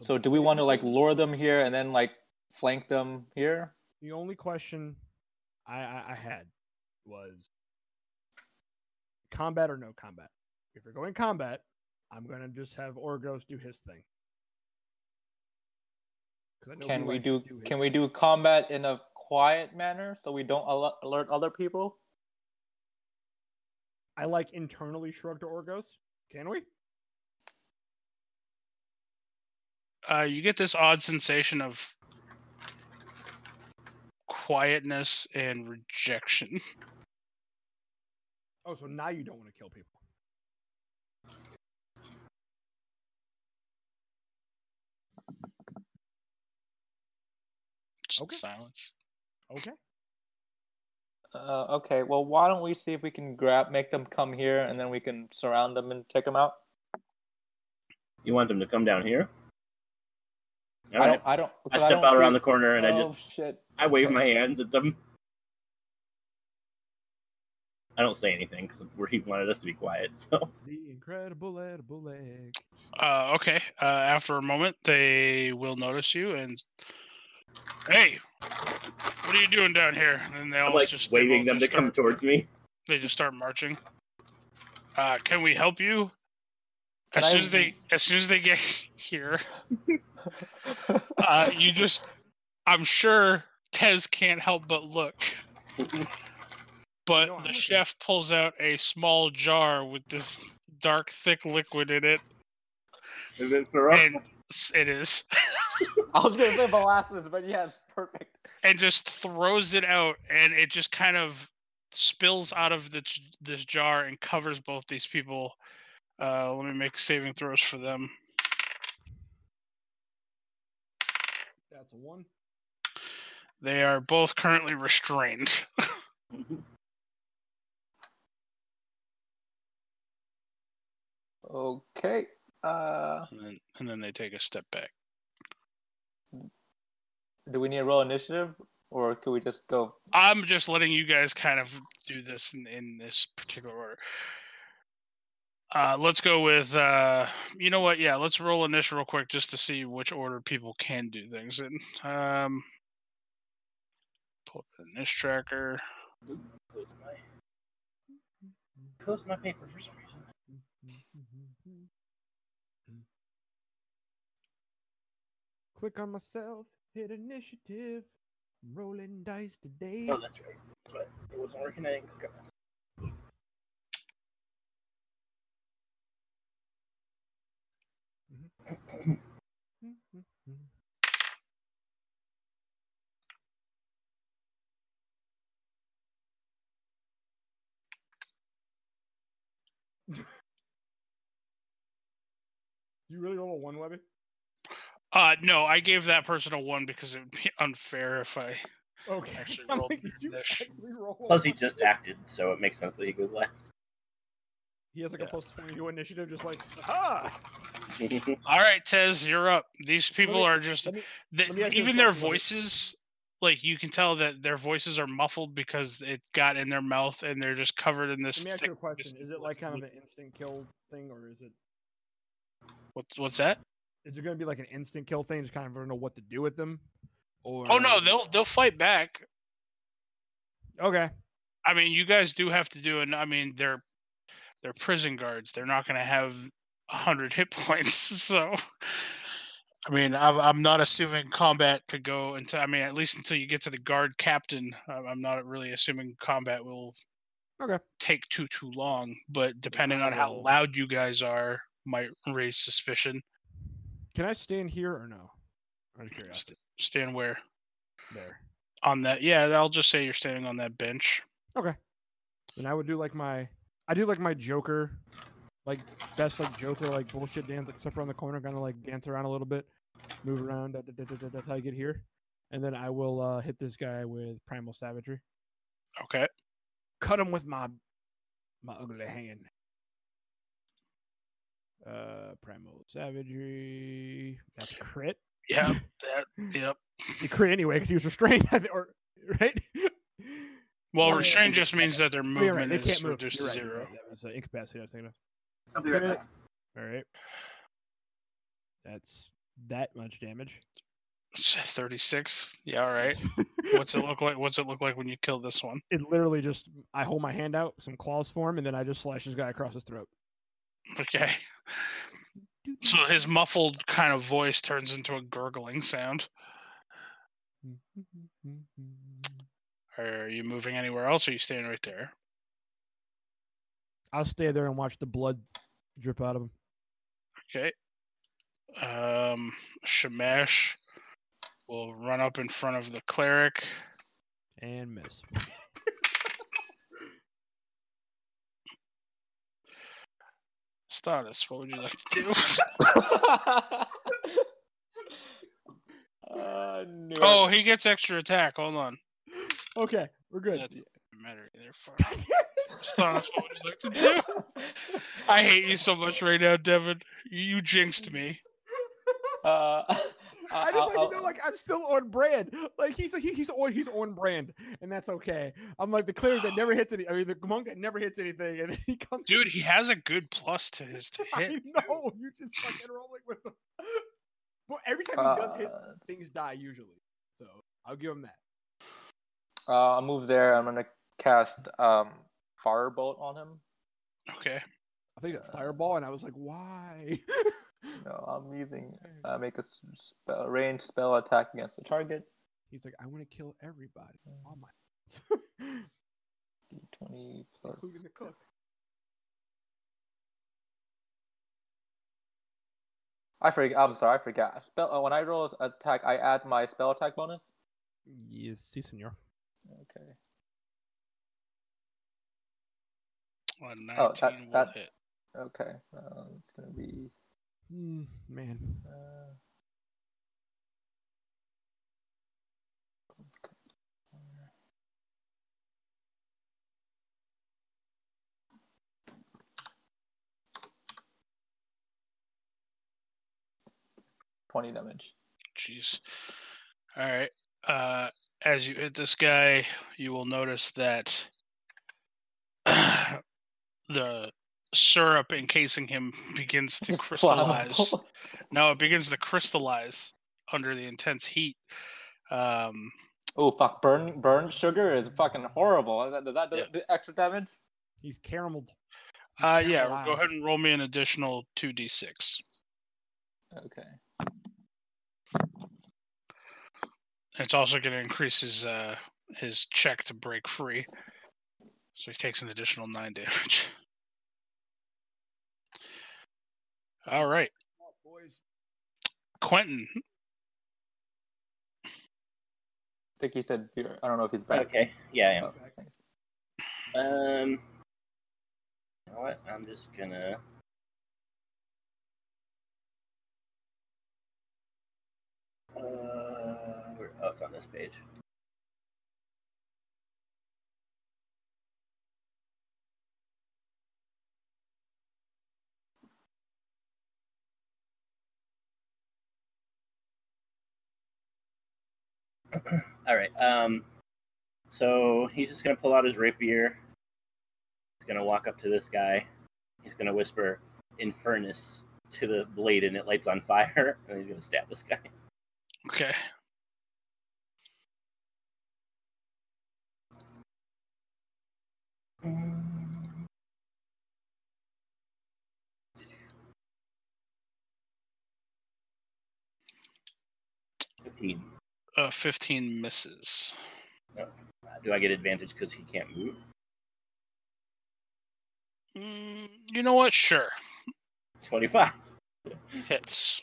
Speaker 2: so do we want to like lure them here and then like flank them here?
Speaker 3: The only question I, I, I had was combat or no combat. If you're going combat, I'm gonna just have Orgos do his thing. 'Cause I know
Speaker 2: Can
Speaker 3: he
Speaker 2: we
Speaker 3: likes
Speaker 2: do can we do combat in a quiet manner so we don't alert other people?
Speaker 3: I like internally shrug to Orgos. Can we?
Speaker 1: Uh, you get this odd sensation of quietness and rejection.
Speaker 3: Oh, so now you don't want to kill people.
Speaker 1: Just
Speaker 3: Okay.
Speaker 1: silence.
Speaker 3: Okay.
Speaker 2: Uh, okay, well, why don't we see if we can grab, make them come here, and then we can surround them and take them out.
Speaker 4: You want them to come down here? All
Speaker 2: I
Speaker 4: right.
Speaker 2: don't. I don't.
Speaker 4: I
Speaker 2: because
Speaker 4: step
Speaker 2: don't
Speaker 4: out
Speaker 2: see-
Speaker 4: around the corner and I
Speaker 2: oh
Speaker 4: just
Speaker 2: shit!
Speaker 4: I wave my hands at them. I don't say anything because he wanted us to be quiet. <laughs> So
Speaker 3: The incredible edible egg.
Speaker 1: Uh, okay. Uh, after a moment, they will notice you and, hey, what are you doing down here? And they all
Speaker 4: I'm like
Speaker 1: just they
Speaker 4: waving
Speaker 1: both
Speaker 4: them to
Speaker 1: just
Speaker 4: come towards me.
Speaker 1: They just start marching. Uh, can we help you?
Speaker 2: Can
Speaker 1: as soon as they as soon as they get <laughs> here, <laughs> uh, you just I'm sure Tez can't help but look. But the
Speaker 3: looking.
Speaker 1: chef pulls out a small jar with this dark, thick liquid in it,
Speaker 4: Is it syrup?
Speaker 1: and s- it is, <laughs> <laughs>
Speaker 2: I was gonna say molasses, but yes, perfect.
Speaker 1: and just throws it out, and it just kind of spills out of the, this jar and covers both these people. Uh, let me make saving throws for them.
Speaker 3: That's a one.
Speaker 1: They are both currently restrained. <laughs>
Speaker 2: Okay. Uh,
Speaker 1: and then, and then they take a step back.
Speaker 2: Do we need a roll initiative, or could we just go?
Speaker 1: I'm just letting you guys kind of do this in, in this particular order. Uh, let's go with, uh, you know what? Yeah, let's roll initial real quick just to see which order people can do things in. Um, pull up the initial tracker.
Speaker 4: Close my close my paper for some reason.
Speaker 3: Click on myself, hit initiative, rolling dice today.
Speaker 4: Oh, that's right. That's right. It wasn't working. I didn't click on this.
Speaker 3: you really roll a one, Webby?
Speaker 1: Uh, no, I gave that person a one because it would be <laughs> unfair if I.
Speaker 3: Okay.
Speaker 1: Actually <laughs>
Speaker 3: I'm
Speaker 1: rolled
Speaker 3: like, did you
Speaker 1: initial.
Speaker 3: actually roll
Speaker 4: Plus, he just acted, so it makes sense that he goes last.
Speaker 3: He has like a
Speaker 1: Yeah.
Speaker 3: plus 20 to initiative, just like, ah! <laughs>
Speaker 1: All right, Tez, you're up. These people
Speaker 3: me-
Speaker 1: are just
Speaker 3: Let me,
Speaker 1: th-
Speaker 3: let me ask you
Speaker 1: even their
Speaker 3: question, me-
Speaker 1: voices like you can tell that their voices are muffled because it got in their mouth and they're just covered in this
Speaker 3: let me ask
Speaker 1: thick
Speaker 3: you a question. Is it like kind of an instant kill thing, or is it
Speaker 1: what's what's that
Speaker 3: is it going to be like an instant kill thing? Just kind of don't know what to do with them? Or
Speaker 1: oh no they'll they'll fight back
Speaker 3: Okay.
Speaker 1: i mean you guys do have to do and i mean they're they're prison guards they're not going to have a 100 hit <laughs> points so i mean I'm, I'm not assuming combat could go until i mean at least until you get to the guard captain I'm I'm not really assuming combat will
Speaker 3: Okay.
Speaker 1: take too too long but depending on how loud you guys are might raise suspicion
Speaker 3: Can I stand here or no? I'm just curious.
Speaker 1: Stand where
Speaker 3: There.
Speaker 1: on that yeah i'll just say you're standing on that bench
Speaker 3: Okay. And I would do like my I do like my Joker, like best like Joker like bullshit dance, step around the corner, kind of like dance around a little bit, move around. Da, da, da, da, till I get here, and then I will uh, hit this guy with primal savagery.
Speaker 1: okay
Speaker 3: Cut him with my my ugly hand. Uh, primal savagery. That's crit.
Speaker 1: yeah that <laughs> yep
Speaker 3: He crit anyway because he was restrained. <laughs> Or right.
Speaker 1: well
Speaker 3: Yeah,
Speaker 1: restraint
Speaker 4: yeah,
Speaker 1: just means that their
Speaker 3: you're right,
Speaker 1: movement
Speaker 3: they
Speaker 1: is
Speaker 3: can't move.
Speaker 1: reduced
Speaker 3: You're
Speaker 1: to
Speaker 3: right,
Speaker 1: zero
Speaker 3: right, That was uh, incapacity. I was thinking of.
Speaker 4: I'll be right back.
Speaker 3: All right. That's that much damage.
Speaker 1: 36 yeah all right <laughs> what's it look like what's it look like when you kill this one
Speaker 3: It literally just I hold my hand out, some claws form, and then I just slash this guy across his throat.
Speaker 1: Okay so his muffled kind of voice turns into a gurgling sound are you moving anywhere else or are you staying right there
Speaker 3: I'll stay there and watch the blood drip out of him.
Speaker 1: Okay. Um, Shamash will run up in front of the cleric.
Speaker 3: And miss.
Speaker 1: Status, what would you like to do? <laughs>
Speaker 2: uh,
Speaker 1: oh, he gets extra attack. Hold on.
Speaker 3: Okay, we're good.
Speaker 1: That doesn't matter either. Status, what would you like to do? I hate you so much right now, Devin. You, you jinxed me. <laughs>
Speaker 2: Uh,
Speaker 3: I just like
Speaker 2: I'll-
Speaker 3: to know, like I'm still on brand. Like he's he, he's on he's on brand, and that's okay. I'm like the cleric that never hits any. I mean, the monk that never hits anything, and then he comes.
Speaker 1: Dude, he has a good plus to his to
Speaker 3: I
Speaker 1: hit.
Speaker 3: know you just fucking rolling with him. <laughs> But every time he does hit,
Speaker 2: Uh,
Speaker 3: things die usually. So I'll give him that.
Speaker 2: uh, I'll move there. I'm gonna cast um firebolt on him.
Speaker 1: Okay.
Speaker 3: I think that fireball, and I was like, why? <laughs> <laughs>
Speaker 2: No, I'm using uh, make a spell, range spell attack against the target.
Speaker 3: He's like, I want to kill everybody. All my, <laughs>
Speaker 2: D20 plus.
Speaker 3: including the cook.
Speaker 2: I forget. I'm sorry, I forgot. Spell uh, when I roll a attack, I add my spell attack bonus.
Speaker 3: Yes, si, senor.
Speaker 2: Okay.
Speaker 1: Well, 19
Speaker 2: Oh, that-
Speaker 1: will
Speaker 2: that-
Speaker 1: hit.
Speaker 2: Okay. Uh, it's gonna be.
Speaker 3: Hmm, man.
Speaker 2: Uh... Twenty damage.
Speaker 1: Jeez. All right. Uh, as you hit this guy, you will notice that <clears throat> the syrup encasing him <laughs> begins to crystallize.
Speaker 2: flammable.
Speaker 1: No, it begins to crystallize under the intense heat. Um,
Speaker 2: Oh fuck! Burn burn sugar is fucking horrible. Does that- Does that do
Speaker 1: Yeah.
Speaker 2: do extra damage?
Speaker 3: He's carameled.
Speaker 1: uh, yeah, go ahead and roll me an additional 2d6.
Speaker 2: Okay.
Speaker 1: It's also going to increase his uh, his check to break free. So he takes an additional 9 damage. <laughs> All right.
Speaker 3: boys.
Speaker 1: Quentin,
Speaker 2: I think he said. I don't know if he's back.
Speaker 4: Okay. Yeah, I am.
Speaker 2: Oh, thanks.
Speaker 4: Um, you know what? I'm just gonna. Uh, where, oh, it's on this page. <clears throat> All right. Um, so he's just gonna pull out his rapier. He's gonna walk up to this guy. He's gonna whisper "Infernus" to the blade, and it lights on fire. <laughs> And he's gonna stab this guy.
Speaker 1: okay.
Speaker 4: Fifteen.
Speaker 1: Uh, 15 misses.
Speaker 4: Do I get advantage because he can't move?
Speaker 1: Mm, you know what? Sure.
Speaker 4: Twenty-five. <laughs>
Speaker 1: Hits.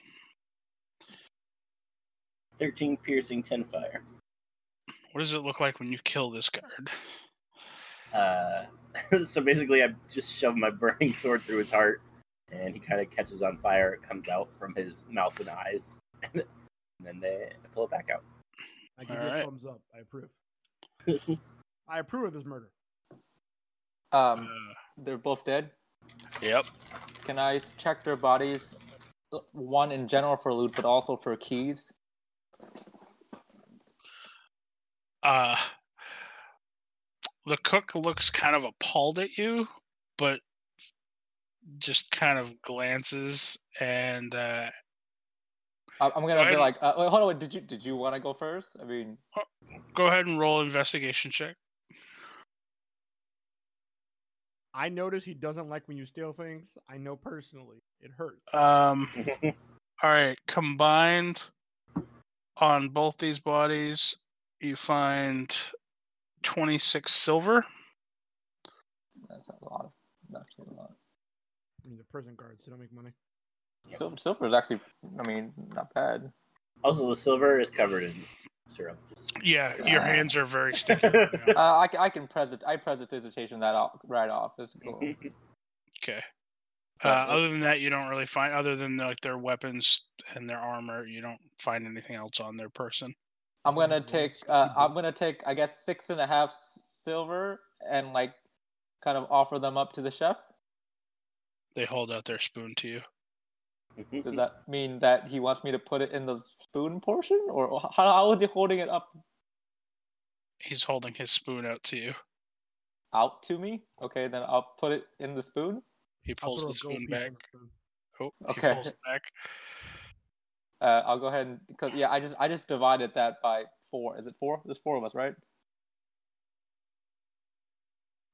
Speaker 4: Thirteen piercing, ten fire.
Speaker 1: What does it look like when you kill this guard?
Speaker 4: Uh, <laughs> so basically, I just shove my <laughs> burning sword through his heart, and he kind of catches on fire. It comes out from his mouth and eyes, and then they pull it back out.
Speaker 3: I give you a thumbs up. I approve. I approve of this murder.
Speaker 2: Um,
Speaker 1: Uh,
Speaker 2: they're both dead.
Speaker 1: yep.
Speaker 2: Can I check their bodies? uh, One in general for loot, but also for keys.
Speaker 1: Uh, the cook looks kind of appalled at you, but just kind of glances and uh,
Speaker 2: I- I'm gonna be like, uh, wait, hold on. Wait, did you did you want to go first? I mean,
Speaker 1: go ahead and roll investigation check.
Speaker 3: I notice he doesn't like when you steal things. I know personally. It hurts.
Speaker 1: Um, <laughs> all right, combined on both these bodies, you find 26 silver.
Speaker 2: that's a lot of actually a lot.
Speaker 3: I mean, the prison guards, they don't make money.
Speaker 2: Sil- silver is actually, I mean, not bad.
Speaker 4: Also, the silver is covered in syrup. Just...
Speaker 1: Yeah, your hands are very sticky. right <laughs> now.
Speaker 2: Uh, I, ca- I can present I presentation that off, right off. It's cool. <laughs>
Speaker 1: Okay. Uh,
Speaker 2: uh,
Speaker 1: other than that, you don't really find, other than like their weapons and their armor, you don't find anything else on their person.
Speaker 2: I'm gonna take uh, I'm gonna take I guess six and a half silver and like kind of offer them up to the chef.
Speaker 1: They hold out their spoon to you.
Speaker 2: Does that mean that he wants me to put it in the spoon portion, or how, how is he holding it up
Speaker 1: He's holding his spoon out to you.
Speaker 2: out to me? Okay, then I'll put it in the spoon.
Speaker 1: He pulls the spoon back.
Speaker 3: the spoon.
Speaker 1: Oh,
Speaker 2: Okay.
Speaker 1: he pulls it back.
Speaker 2: Uh, I'll go ahead and because yeah, I just I just divided that by four. Is it four? There's four of us, right?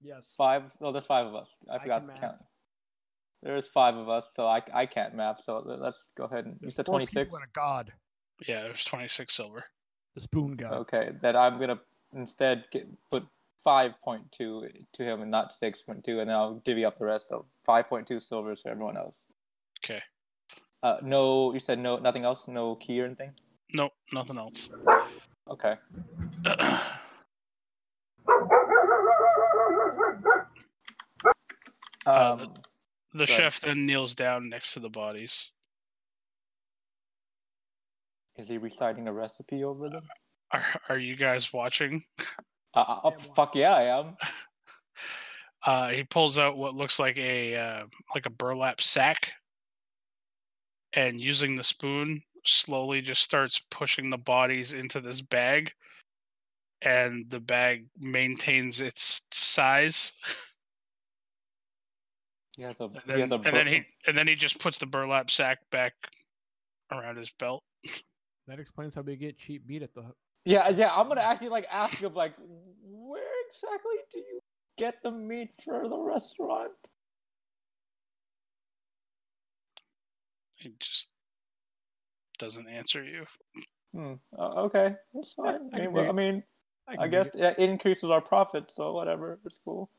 Speaker 3: Yes.
Speaker 2: Five? No, there's five of us. I
Speaker 3: I
Speaker 2: forgot
Speaker 3: can
Speaker 2: to
Speaker 3: math.
Speaker 2: count. There's five of us, so I, I can't math. So let's go ahead and you said
Speaker 3: four
Speaker 2: twenty
Speaker 3: people
Speaker 2: six.
Speaker 3: and a god.
Speaker 1: Yeah, there's 26 silver.
Speaker 3: The spoon god.
Speaker 2: Okay, that I'm gonna instead get, put five point two to him and not six point two, and then I'll divvy up the rest. So five point two silvers for everyone else.
Speaker 1: Okay.
Speaker 2: Uh, no, you said no, nothing else, no key or anything.
Speaker 1: Nope, nothing else.
Speaker 2: Okay. <coughs>
Speaker 1: Uh,
Speaker 2: Um,
Speaker 1: the chef then kneels down next to the bodies.
Speaker 2: is he reciting a recipe over them?
Speaker 1: Are, are you guys watching?
Speaker 2: Uh, uh, oh, fuck yeah, I am. <laughs>
Speaker 1: Uh, he pulls out what looks like a uh, like a burlap sack, and using the spoon, slowly just starts pushing the bodies into this bag, and the bag maintains its size. <laughs>
Speaker 2: He has a
Speaker 1: And
Speaker 2: he
Speaker 1: then,
Speaker 2: has a
Speaker 1: and then he and then he just puts the burlap sack back around his belt.
Speaker 3: That explains how they get cheap meat at the.
Speaker 2: Yeah, yeah. I'm gonna actually like ask him like, where exactly do you get the meat for the restaurant?
Speaker 1: He just doesn't answer you.
Speaker 2: Hmm. Uh, okay, that's fine.
Speaker 3: I
Speaker 2: I
Speaker 3: can
Speaker 2: mean, I mean,
Speaker 3: I,
Speaker 2: I guess
Speaker 3: it.
Speaker 2: it increases our profit, so whatever. It's cool.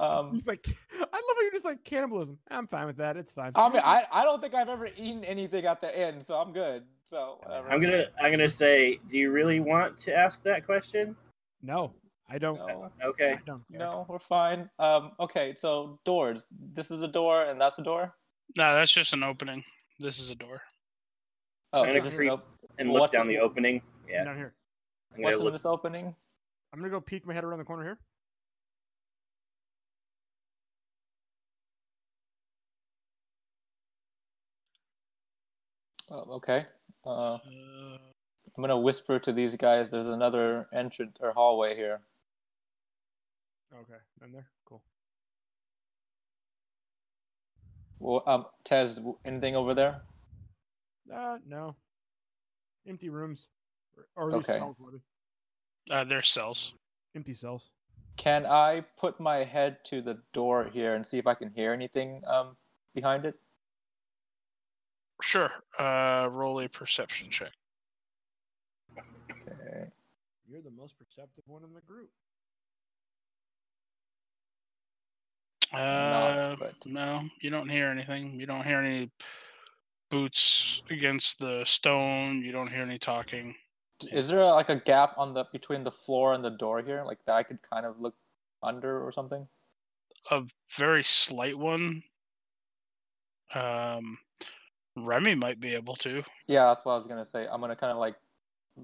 Speaker 2: Um,
Speaker 3: He's like, <laughs> I love how you're just like cannibalism. I'm fine with that. It's fine.
Speaker 2: I mean, I, I don't think I've ever eaten anything at the end, so I'm good. So whatever.
Speaker 4: I'm gonna I'm gonna say, do you really want to ask that question?
Speaker 3: no, I don't.
Speaker 2: No,
Speaker 4: Okay.
Speaker 3: I don't.
Speaker 2: No, we're fine. Um, okay, so doors. This is a door, and that's a door.
Speaker 1: No, that's just an opening. This is a door.
Speaker 2: Oh,
Speaker 4: I'm
Speaker 2: so
Speaker 4: gonna
Speaker 2: this is
Speaker 4: creep-
Speaker 2: a-
Speaker 4: And
Speaker 2: What's
Speaker 4: look down
Speaker 2: it-
Speaker 4: the opening. Yeah.
Speaker 3: Down here.
Speaker 4: I'm
Speaker 2: what's
Speaker 4: gonna
Speaker 2: in
Speaker 4: look.
Speaker 2: this opening?
Speaker 3: I'm gonna go peek my head around the corner here.
Speaker 2: Oh, okay. Uh,
Speaker 1: Uh,
Speaker 2: I'm gonna whisper to these guys. There's another entrance or hallway here.
Speaker 3: Okay, I'm there. Cool.
Speaker 2: Well, um, Tez, anything over there?
Speaker 3: Uh, no. Empty rooms, or, or
Speaker 2: Okay.
Speaker 3: cells. maybe.
Speaker 1: uh, there's cells.
Speaker 3: Empty cells.
Speaker 2: Can I put my head to the door here and see if I can hear anything um behind it?
Speaker 1: Sure. Uh, roll a perception check.
Speaker 2: Okay.
Speaker 3: You're the most perceptive one in the group.
Speaker 1: Uh,
Speaker 2: but-
Speaker 1: no, you don't hear anything. You don't hear any boots against the stone. You don't hear any talking.
Speaker 2: Is there like a gap on the between the floor and the door here, like that I could kind of look under or something?
Speaker 1: A very slight one. Um, Remy might be able to.
Speaker 2: Yeah, that's what I was gonna say. I'm gonna kind of like,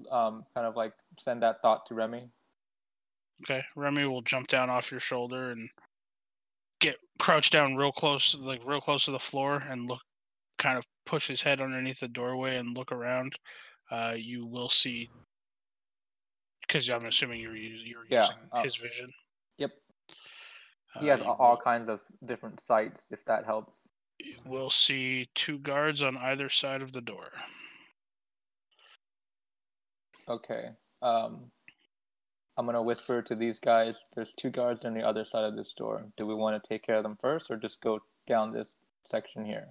Speaker 2: um, kind of like send that thought to Remy.
Speaker 1: Okay, Remy will jump down off your shoulder and get crouch down real close, like real close to the floor, and look, kind of push his head underneath the doorway and look around. Uh, you will see, because I'm assuming you're using you're
Speaker 2: Yeah,
Speaker 1: using
Speaker 2: uh,
Speaker 1: his vision.
Speaker 2: Yep. He
Speaker 1: Uh,
Speaker 2: has a- all
Speaker 1: will-
Speaker 2: kinds of different sights, if that helps.
Speaker 1: You will see two guards on either side of the door.
Speaker 2: Okay. Um, I'm gonna whisper to these guys. There's two guards on the other side of this door. Do we want to take care of them first, or just go down this section here?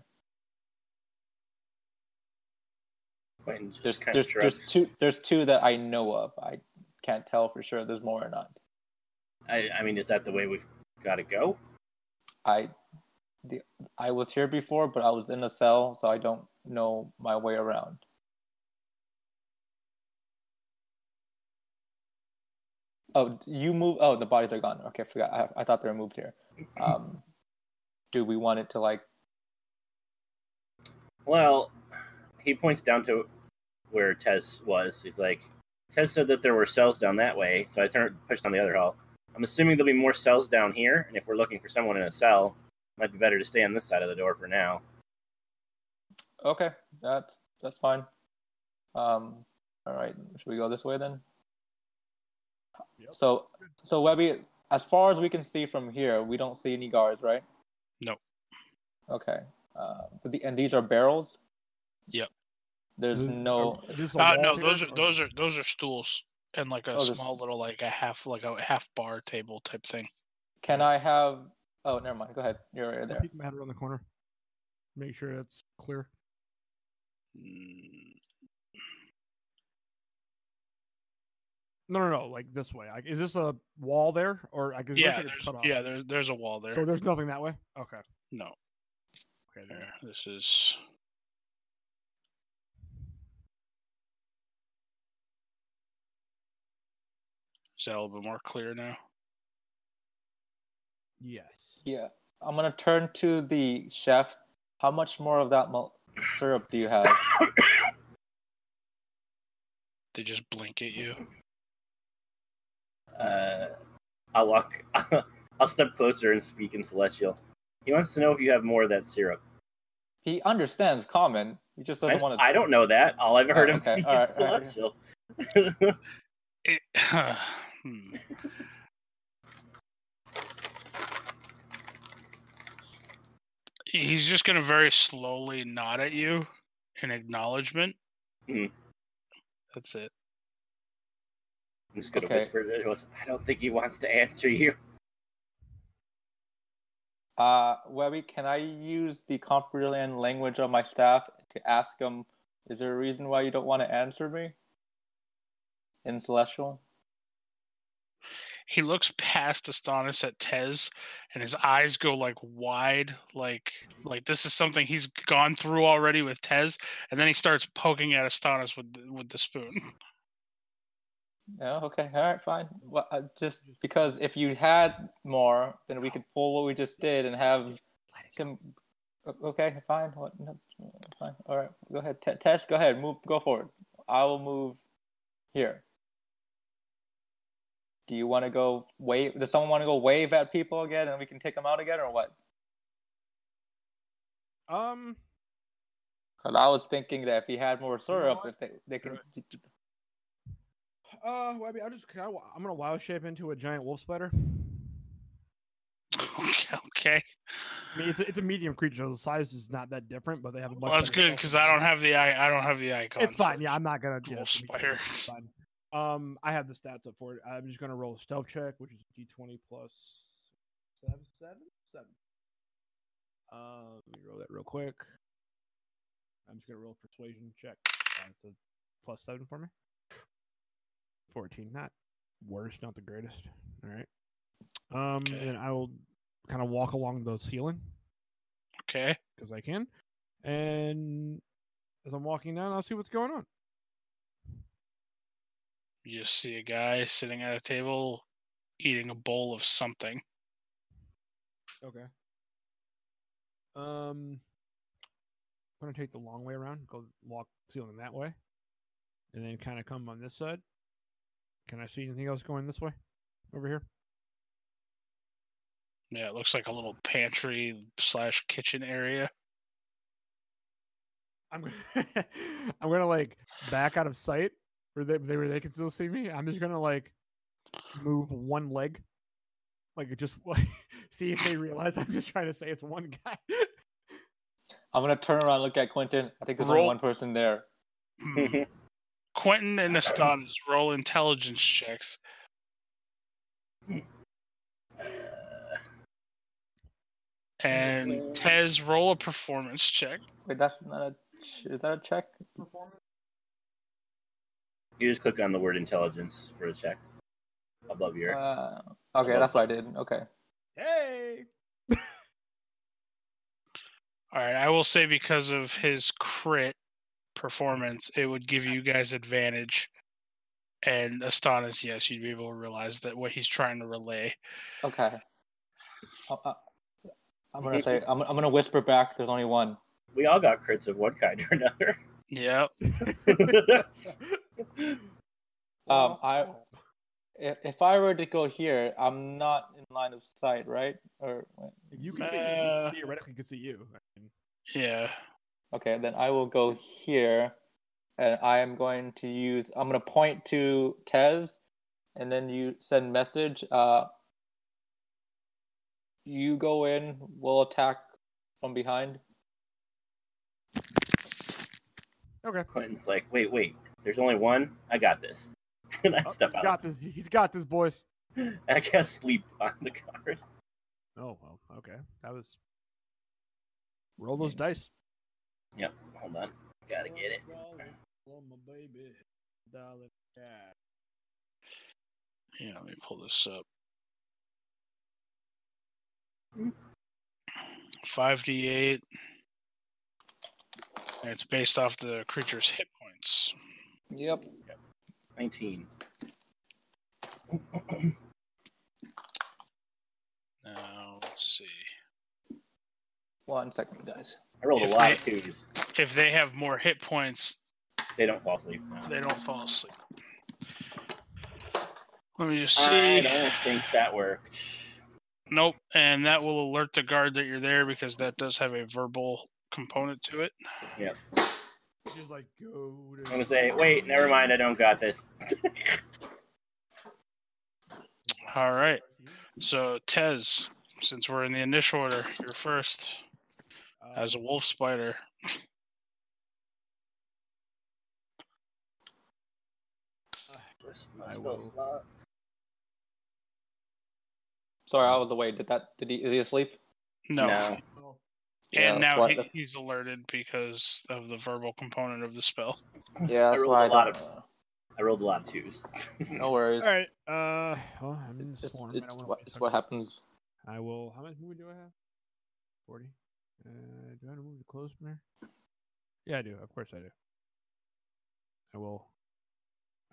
Speaker 4: Quentin just
Speaker 2: There's there's, there's two there's two that I know of. I can't tell for sure. There's more or not.
Speaker 4: I, I mean, is that the way we've got to go?
Speaker 2: I, the I was here before, but I was in a cell, so I don't know my way around. Oh, you move. Oh, the bodies are gone. Okay, I forgot. I, I thought they were moved here. Um, do we want it to like?
Speaker 4: Well, he points down to where Tez was. He's like, Tez said that there were cells down that way, so I turned pushed on the other hall. I'm assuming there'll be more cells down here, and if we're looking for someone in a cell, might be better to stay on this side of the door for now.
Speaker 2: Okay, that's that's fine. Um, all right, should we go this way then?
Speaker 3: Yep.
Speaker 2: So, so Webby, as far as we can see from here, we don't see any guards, right?
Speaker 1: No.
Speaker 2: Okay. Uh, but the, and these are barrels.
Speaker 1: Yep.
Speaker 2: There's no.
Speaker 3: are- is
Speaker 1: Uh, no, those are
Speaker 3: or-
Speaker 1: those are those are stools and like a
Speaker 2: Oh, there's-
Speaker 1: small little like a half like a half bar table type thing.
Speaker 2: Can I have? Oh, never mind. Go ahead. You're right
Speaker 3: I'll
Speaker 2: there.
Speaker 3: peek my head around the corner. Make sure it's clear.
Speaker 1: Mm,
Speaker 3: No, no, no. Like this way. Like, is this a wall there, or like, it
Speaker 1: Yeah, there's
Speaker 3: cut off?
Speaker 1: yeah, there's there's a wall there.
Speaker 3: So there's nothing that way. Okay.
Speaker 1: no. Okay, there. This is Is that a little bit more clear now?
Speaker 3: Yes.
Speaker 2: Yeah. I'm gonna turn to the chef. How much more of that malt syrup do you have? <coughs>
Speaker 1: They just blink at you.
Speaker 4: Uh, I'll walk. <laughs> I'll step closer and speak in Celestial. He wants to know if you have more of that syrup.
Speaker 2: He understands common. He just doesn't want to.
Speaker 4: I don't know that. All I've heard
Speaker 2: Oh,
Speaker 4: him
Speaker 2: okay.
Speaker 4: speak
Speaker 2: Alright,
Speaker 4: is
Speaker 2: alright.
Speaker 4: Celestial. <laughs>
Speaker 1: It, <sighs> hmm. He's just gonna very slowly nod at you in acknowledgement.
Speaker 4: Mhm.
Speaker 1: That's it.
Speaker 4: I'm just gonna
Speaker 2: Okay.
Speaker 4: whisper to him. I don't think he wants to answer you. <laughs>
Speaker 2: Uh, Webby, can I use the Comprulian language of my staff to ask him, is there a reason why you don't want to answer me? In Celestial?
Speaker 1: He looks past Astonis at Tez, and his eyes go like wide, like like this is something he's gone through already with Tez, and then he starts poking at Astonis with the- with the spoon.
Speaker 2: Yeah, <laughs> okay, all right, fine. Well, uh, just because if you had more, then we could pull what we just did and have him. Okay, fine. What? No, fine. All right, go ahead. T- Tess, go ahead. Move. Go forward. I will move here. Do you want to go wave? Does someone want to go wave at people again, and we can take them out again, or what?
Speaker 3: Um.
Speaker 2: 'Cause I was thinking that if he had more syrup,
Speaker 3: what?
Speaker 2: if they they could.
Speaker 3: Uh. Webby, I'm just. Can I, I'm gonna wild shape into a giant wolf spider.
Speaker 1: okay, <laughs> okay.
Speaker 3: I mean, it's a, it's a medium creature. The size is not that different, but they have a much.
Speaker 1: Well, that's good because I don't have the eye. I don't have the icon.
Speaker 3: It's fine. Yeah, I'm not gonna. Yeah,
Speaker 1: Wolf
Speaker 3: it's gonna
Speaker 1: spider.
Speaker 3: it's fine. Um, I have the stats up for it. I'm just gonna roll a stealth check, which is D20 plus seven, seven, seven. Uh, let me roll that real quick. I'm just gonna roll a persuasion check. Uh, a plus seven for me. Fourteen, not worst, not the greatest. All right. Um,
Speaker 1: Okay.
Speaker 3: and I will kind of walk along the ceiling
Speaker 1: Okay.
Speaker 3: because I can, and as I'm walking down, I'll see what's going on.
Speaker 1: You just see a guy sitting at a table eating a bowl of something.
Speaker 3: Okay. Um, I'm gonna take the long way around, go walk ceiling that way, and then kind of come on this side. Can I see anything else going this way? Over here.
Speaker 1: Yeah, it looks like a little pantry slash kitchen area.
Speaker 3: I'm gonna, <laughs> I'm gonna like back out of sight where they, they where they can still see me. I'm just gonna like move one leg, like just <laughs> like, see if they realize I'm just trying to say it's one guy. <laughs>
Speaker 2: I'm gonna turn around, and look at Quentin. I think there's
Speaker 1: Roll-
Speaker 2: only one person there.
Speaker 1: Hmm. Quentin and Astonis roll intelligence checks. And Tez roll a performance check.
Speaker 2: Wait, that's not a. ch- Is that a check?
Speaker 4: You just click on the word intelligence for a check above your.
Speaker 2: Uh, okay, that's what I did. Okay.
Speaker 3: Hey. <laughs>
Speaker 1: All right, I will say because of his crit performance, it would give you guys advantage. And Astonis, yes, you'd be able to realize that what he's trying to relay.
Speaker 2: Okay. Uh, uh, I'm gonna say I'm, I'm gonna whisper back. There's only one.
Speaker 4: We all got crits of one kind or another. <laughs>
Speaker 1: Yep. <laughs>
Speaker 2: Um, I if, if I were to go here, I'm not in line of sight, right? Or
Speaker 3: you can see,
Speaker 1: Uh,
Speaker 3: he theoretically could see you. I mean,
Speaker 1: Yeah.
Speaker 2: okay, then I will go here, and I am going to use. I'm gonna point to Tez, and then you send message. Uh, you go in. We'll attack from behind.
Speaker 3: Okay.
Speaker 4: Clinton's like, wait, wait. There's only one. I got this. <laughs> and I
Speaker 3: Oh,
Speaker 4: step
Speaker 3: he's
Speaker 4: out.
Speaker 3: got this. He's got this, boys. <laughs>
Speaker 4: I can't sleep on the card.
Speaker 3: Oh well. Okay. That was. Roll those dice.
Speaker 4: Yep. Hold on. Gotta get it.
Speaker 3: Oh, my baby. Dollar cash.
Speaker 1: Yeah, let me pull this up. Hmm. Five D eight. And it's based off the creature's hit points.
Speaker 2: Yep.
Speaker 4: 19. <clears throat>
Speaker 1: Now let's see.
Speaker 2: One second, guys.
Speaker 4: I rolled
Speaker 1: If
Speaker 4: a lot
Speaker 1: they-
Speaker 4: of twos.
Speaker 1: If they have more hit points,
Speaker 4: They don't fall asleep. No.
Speaker 1: they don't fall asleep. Let me just see.
Speaker 4: I don't think that worked.
Speaker 1: Nope. And that will alert the guard that you're there because that does have a verbal component to it.
Speaker 3: Just like go. To...
Speaker 4: I'm gonna say, wait, never mind. I don't got this. <laughs>
Speaker 1: All right. So Tez, since we're in the initial order, you're first as a
Speaker 3: Um,
Speaker 1: wolf spider.
Speaker 4: Where's my
Speaker 3: I
Speaker 4: spell
Speaker 3: will-
Speaker 2: Sorry, I was away. Did that? Did he? Is he asleep?
Speaker 1: No.
Speaker 4: No.
Speaker 2: Yeah,
Speaker 1: And now he,
Speaker 2: that's-
Speaker 1: he's alerted because of the verbal component of the spell. <laughs>
Speaker 2: Yeah,
Speaker 4: I
Speaker 2: that's
Speaker 4: rolled
Speaker 2: why
Speaker 4: a
Speaker 2: I
Speaker 4: lot
Speaker 2: don't.
Speaker 4: I rolled a lot of twos.
Speaker 2: No <laughs> worries.
Speaker 3: All right. Uh. Well, I'm in this
Speaker 2: It's,
Speaker 3: form.
Speaker 2: It's, what, it's what happens.
Speaker 3: I will. How much movie do I have? Forty. Uh, do I have to move the clothes from there? Yeah, I do. Of course, I do. I will.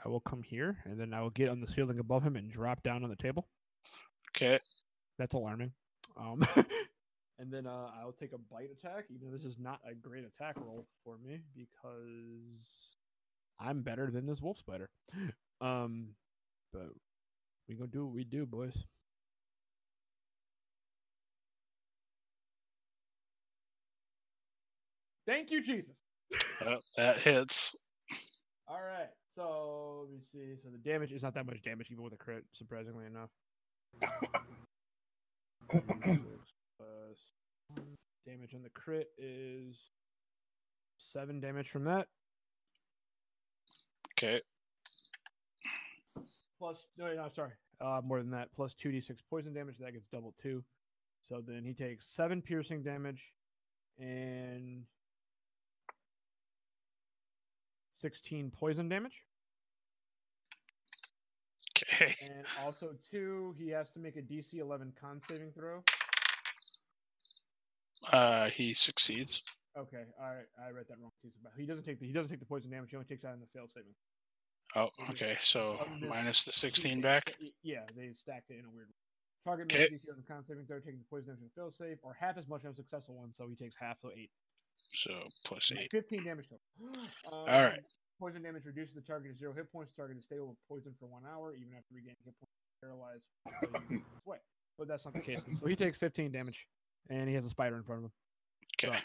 Speaker 3: I will come here, and then I will get on the ceiling above him and drop down on the table.
Speaker 1: Okay.
Speaker 3: That's alarming. Um, <laughs> and then uh, I'll take a bite attack, even though this is not a great attack roll for me because I'm better than this wolf spider. <laughs> Um, but we gonna do what we do, boys. Thank you, Jesus.
Speaker 1: Yep, that hits.
Speaker 3: All right, so let me see. So the damage is not that much damage, even with a crit, surprisingly enough. <coughs> 36 plus one. damage on the crit is seven damage from that.
Speaker 1: Okay.
Speaker 3: Plus, no, no, sorry, uh, more than that. Plus two d six poison damage. That gets double two. So then he takes seven piercing damage and sixteen poison damage.
Speaker 1: Okay. <laughs>
Speaker 3: And also two, he has to make a DC eleven con saving throw.
Speaker 1: Uh, he succeeds.
Speaker 3: Okay, I I read that wrong too. He doesn't take the he doesn't take the poison damage. He only takes that in the fail saving.
Speaker 1: Oh,
Speaker 3: Okay.
Speaker 1: So minus the 16 back.
Speaker 3: Yeah, they stacked it in a weird way. Target
Speaker 1: Okay.
Speaker 3: makes DC on the con saving throw, taking the poison damage and fail save, or half as much on a successful one, so he takes half, so eight.
Speaker 1: So plus eight.
Speaker 3: 15 damage total. <gasps> Um,
Speaker 1: right.
Speaker 3: Poison damage reduces the target to zero hit points. Target is stable with poison for one hour, even after regaining hit points. Paralyzed. <laughs> Sweat. But that's not the case. So he takes 15 damage, and he has a spider in front of him.
Speaker 1: Okay.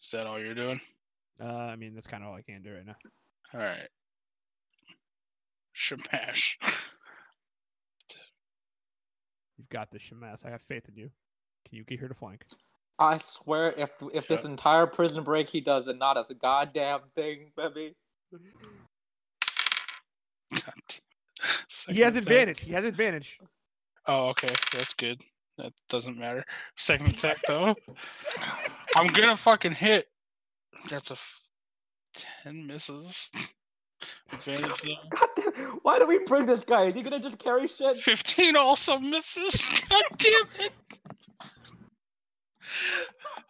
Speaker 1: Is that all you're doing?
Speaker 3: Uh, I mean, that's kind of all I can do right now.
Speaker 1: All right. Shamash.
Speaker 3: You've got this, Shamash. I have faith in you. Can you get here to flank?
Speaker 2: I swear, if if this entire prison break he does it not as a goddamn thing, baby.
Speaker 1: God.
Speaker 3: He has
Speaker 1: Second
Speaker 3: advantage. He has advantage.
Speaker 1: Oh, okay. That's good. That doesn't matter. Second attack though. I'm gonna fucking hit. That's a f- ten misses. <laughs> Advantage
Speaker 2: damn, why do we bring this guy? Is he gonna just carry shit?
Speaker 1: Fifteen also misses. <laughs> God damn it.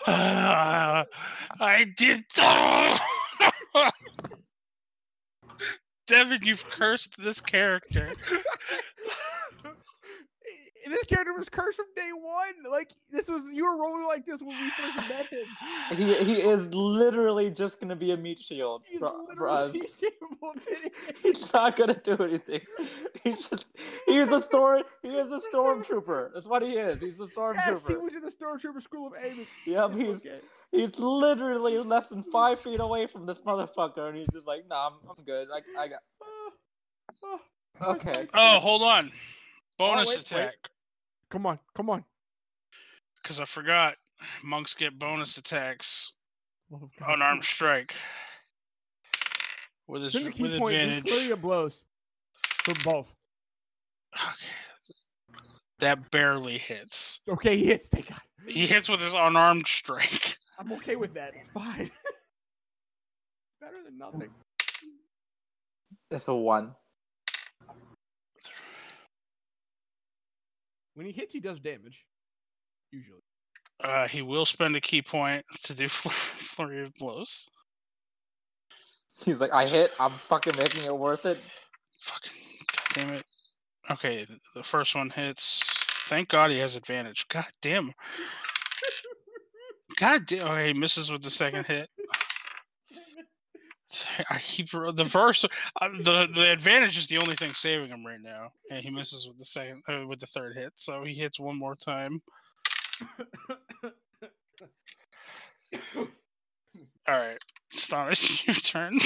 Speaker 1: <sighs> I did. <laughs> Devin, you've cursed this character.
Speaker 3: This character was cursed from day one. Like this was you were rolling like this when we first met him. <sighs>
Speaker 2: He he is literally just gonna be a meat shield
Speaker 3: He's
Speaker 2: for, for us.
Speaker 3: literally <laughs> capable of hitting
Speaker 2: He's not gonna do anything. He's just he's the storm he is a stormtrooper. That's what he is. He's the
Speaker 3: Yes, he
Speaker 2: stormtrooper.
Speaker 3: went to the Stormtrooper School of Aiming.
Speaker 2: Yep, he's
Speaker 3: okay.
Speaker 2: he's literally less than five feet away from this motherfucker, and he's just like, nah, I'm, I'm good. I, I got <sighs> <sighs> Okay.
Speaker 1: Oh, hold on. Bonus oh,
Speaker 3: wait, wait.
Speaker 1: attack.
Speaker 3: Come on, come on.
Speaker 1: Because I forgot. Monks get bonus attacks.
Speaker 3: Love God.
Speaker 1: Unarmed strike. With his
Speaker 3: Spend the key
Speaker 1: with
Speaker 3: point and
Speaker 1: advantage.
Speaker 3: flurry of blows for both.
Speaker 1: Okay. That barely hits.
Speaker 3: Okay, he hits. Thank God.
Speaker 1: He hits with his unarmed strike. <laughs>
Speaker 3: I'm okay with that. It's fine. <laughs> Better than nothing.
Speaker 2: It's a one.
Speaker 3: When he hits, he does damage. Usually.
Speaker 1: Uh, he will spend a ki point to do <laughs> flur- flurry of blows.
Speaker 2: He's like, I hit. I'm fucking making it worth it.
Speaker 1: Fucking damn it. Okay, the first one hits. Thank God he has advantage. God damn. <laughs> God damn. Okay, he misses with the second hit. <laughs> I keep the first. Uh, the the advantage is the only thing saving him right now, and he misses with the second uh, with the third hit. So he hits one more time. All right, Stonish, <laughs> your turn.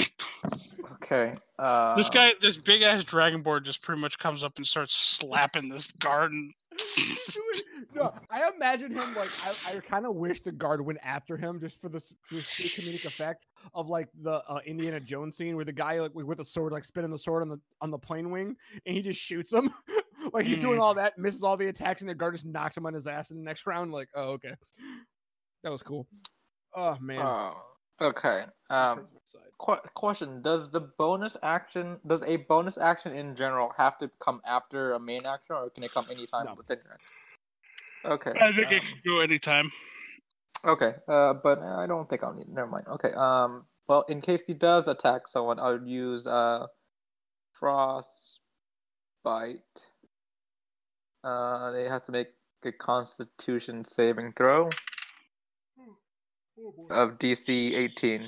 Speaker 2: Okay. Uh,
Speaker 1: this guy, this big ass Dragonborn, just pretty much comes up and starts slapping this garden. <laughs>
Speaker 3: no, I imagine him like I, I kind of wish the guard went after him just for this for this sheer comedic effect of like the uh, Indiana Jones scene where the guy like with a sword like spinning the sword on the on the plane wing and he just shoots him <laughs> like he's doing
Speaker 1: Mhm.
Speaker 3: all that misses all the attacks and the guard just knocks him on his ass in the next <laughs> round like oh okay that was cool oh man
Speaker 2: Oh, okay. Um,
Speaker 3: Hurts my side.
Speaker 2: qu- question: Does the bonus action, does a bonus action in general have to come after a main action, or can it come anytime
Speaker 3: No.
Speaker 2: within your action? Okay.
Speaker 1: I think it
Speaker 2: um,
Speaker 1: can go anytime.
Speaker 2: Okay, uh, but I don't think I'll need. Never mind. Okay. Um. Well, in case he does attack someone, I would use uh, frostbite. Uh, they have to make a Constitution saving throw of DC 18.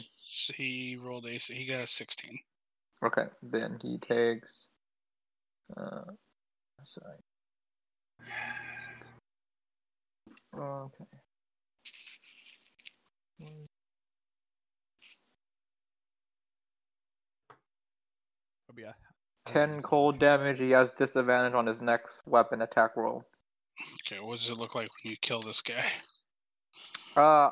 Speaker 1: He rolled a. He got a sixteen.
Speaker 2: Okay, then he takes. Uh, sorry. <sighs> Okay.
Speaker 3: That'll
Speaker 2: 10 cold damage. He has disadvantage on his next weapon attack roll.
Speaker 1: Okay, what does it look like when you kill this guy?
Speaker 2: Uh,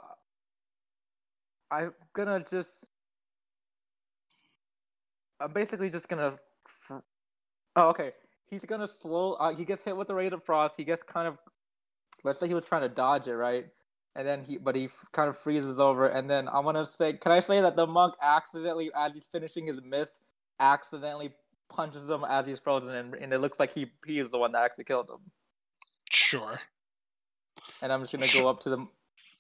Speaker 2: I'm gonna just. I'm basically just gonna. Oh, okay. He's gonna slow. Uh, he gets hit with the ray of frost. He gets kind of. Let's say he was trying to dodge it, right? And then he, but he f- kind of freezes over. And then I'm gonna say, can I say that the monk accidentally, as he's finishing his miss, accidentally punches him as he's frozen, and, and it looks like he he is the one that actually killed him.
Speaker 1: Sure.
Speaker 2: And I'm just gonna go up to the.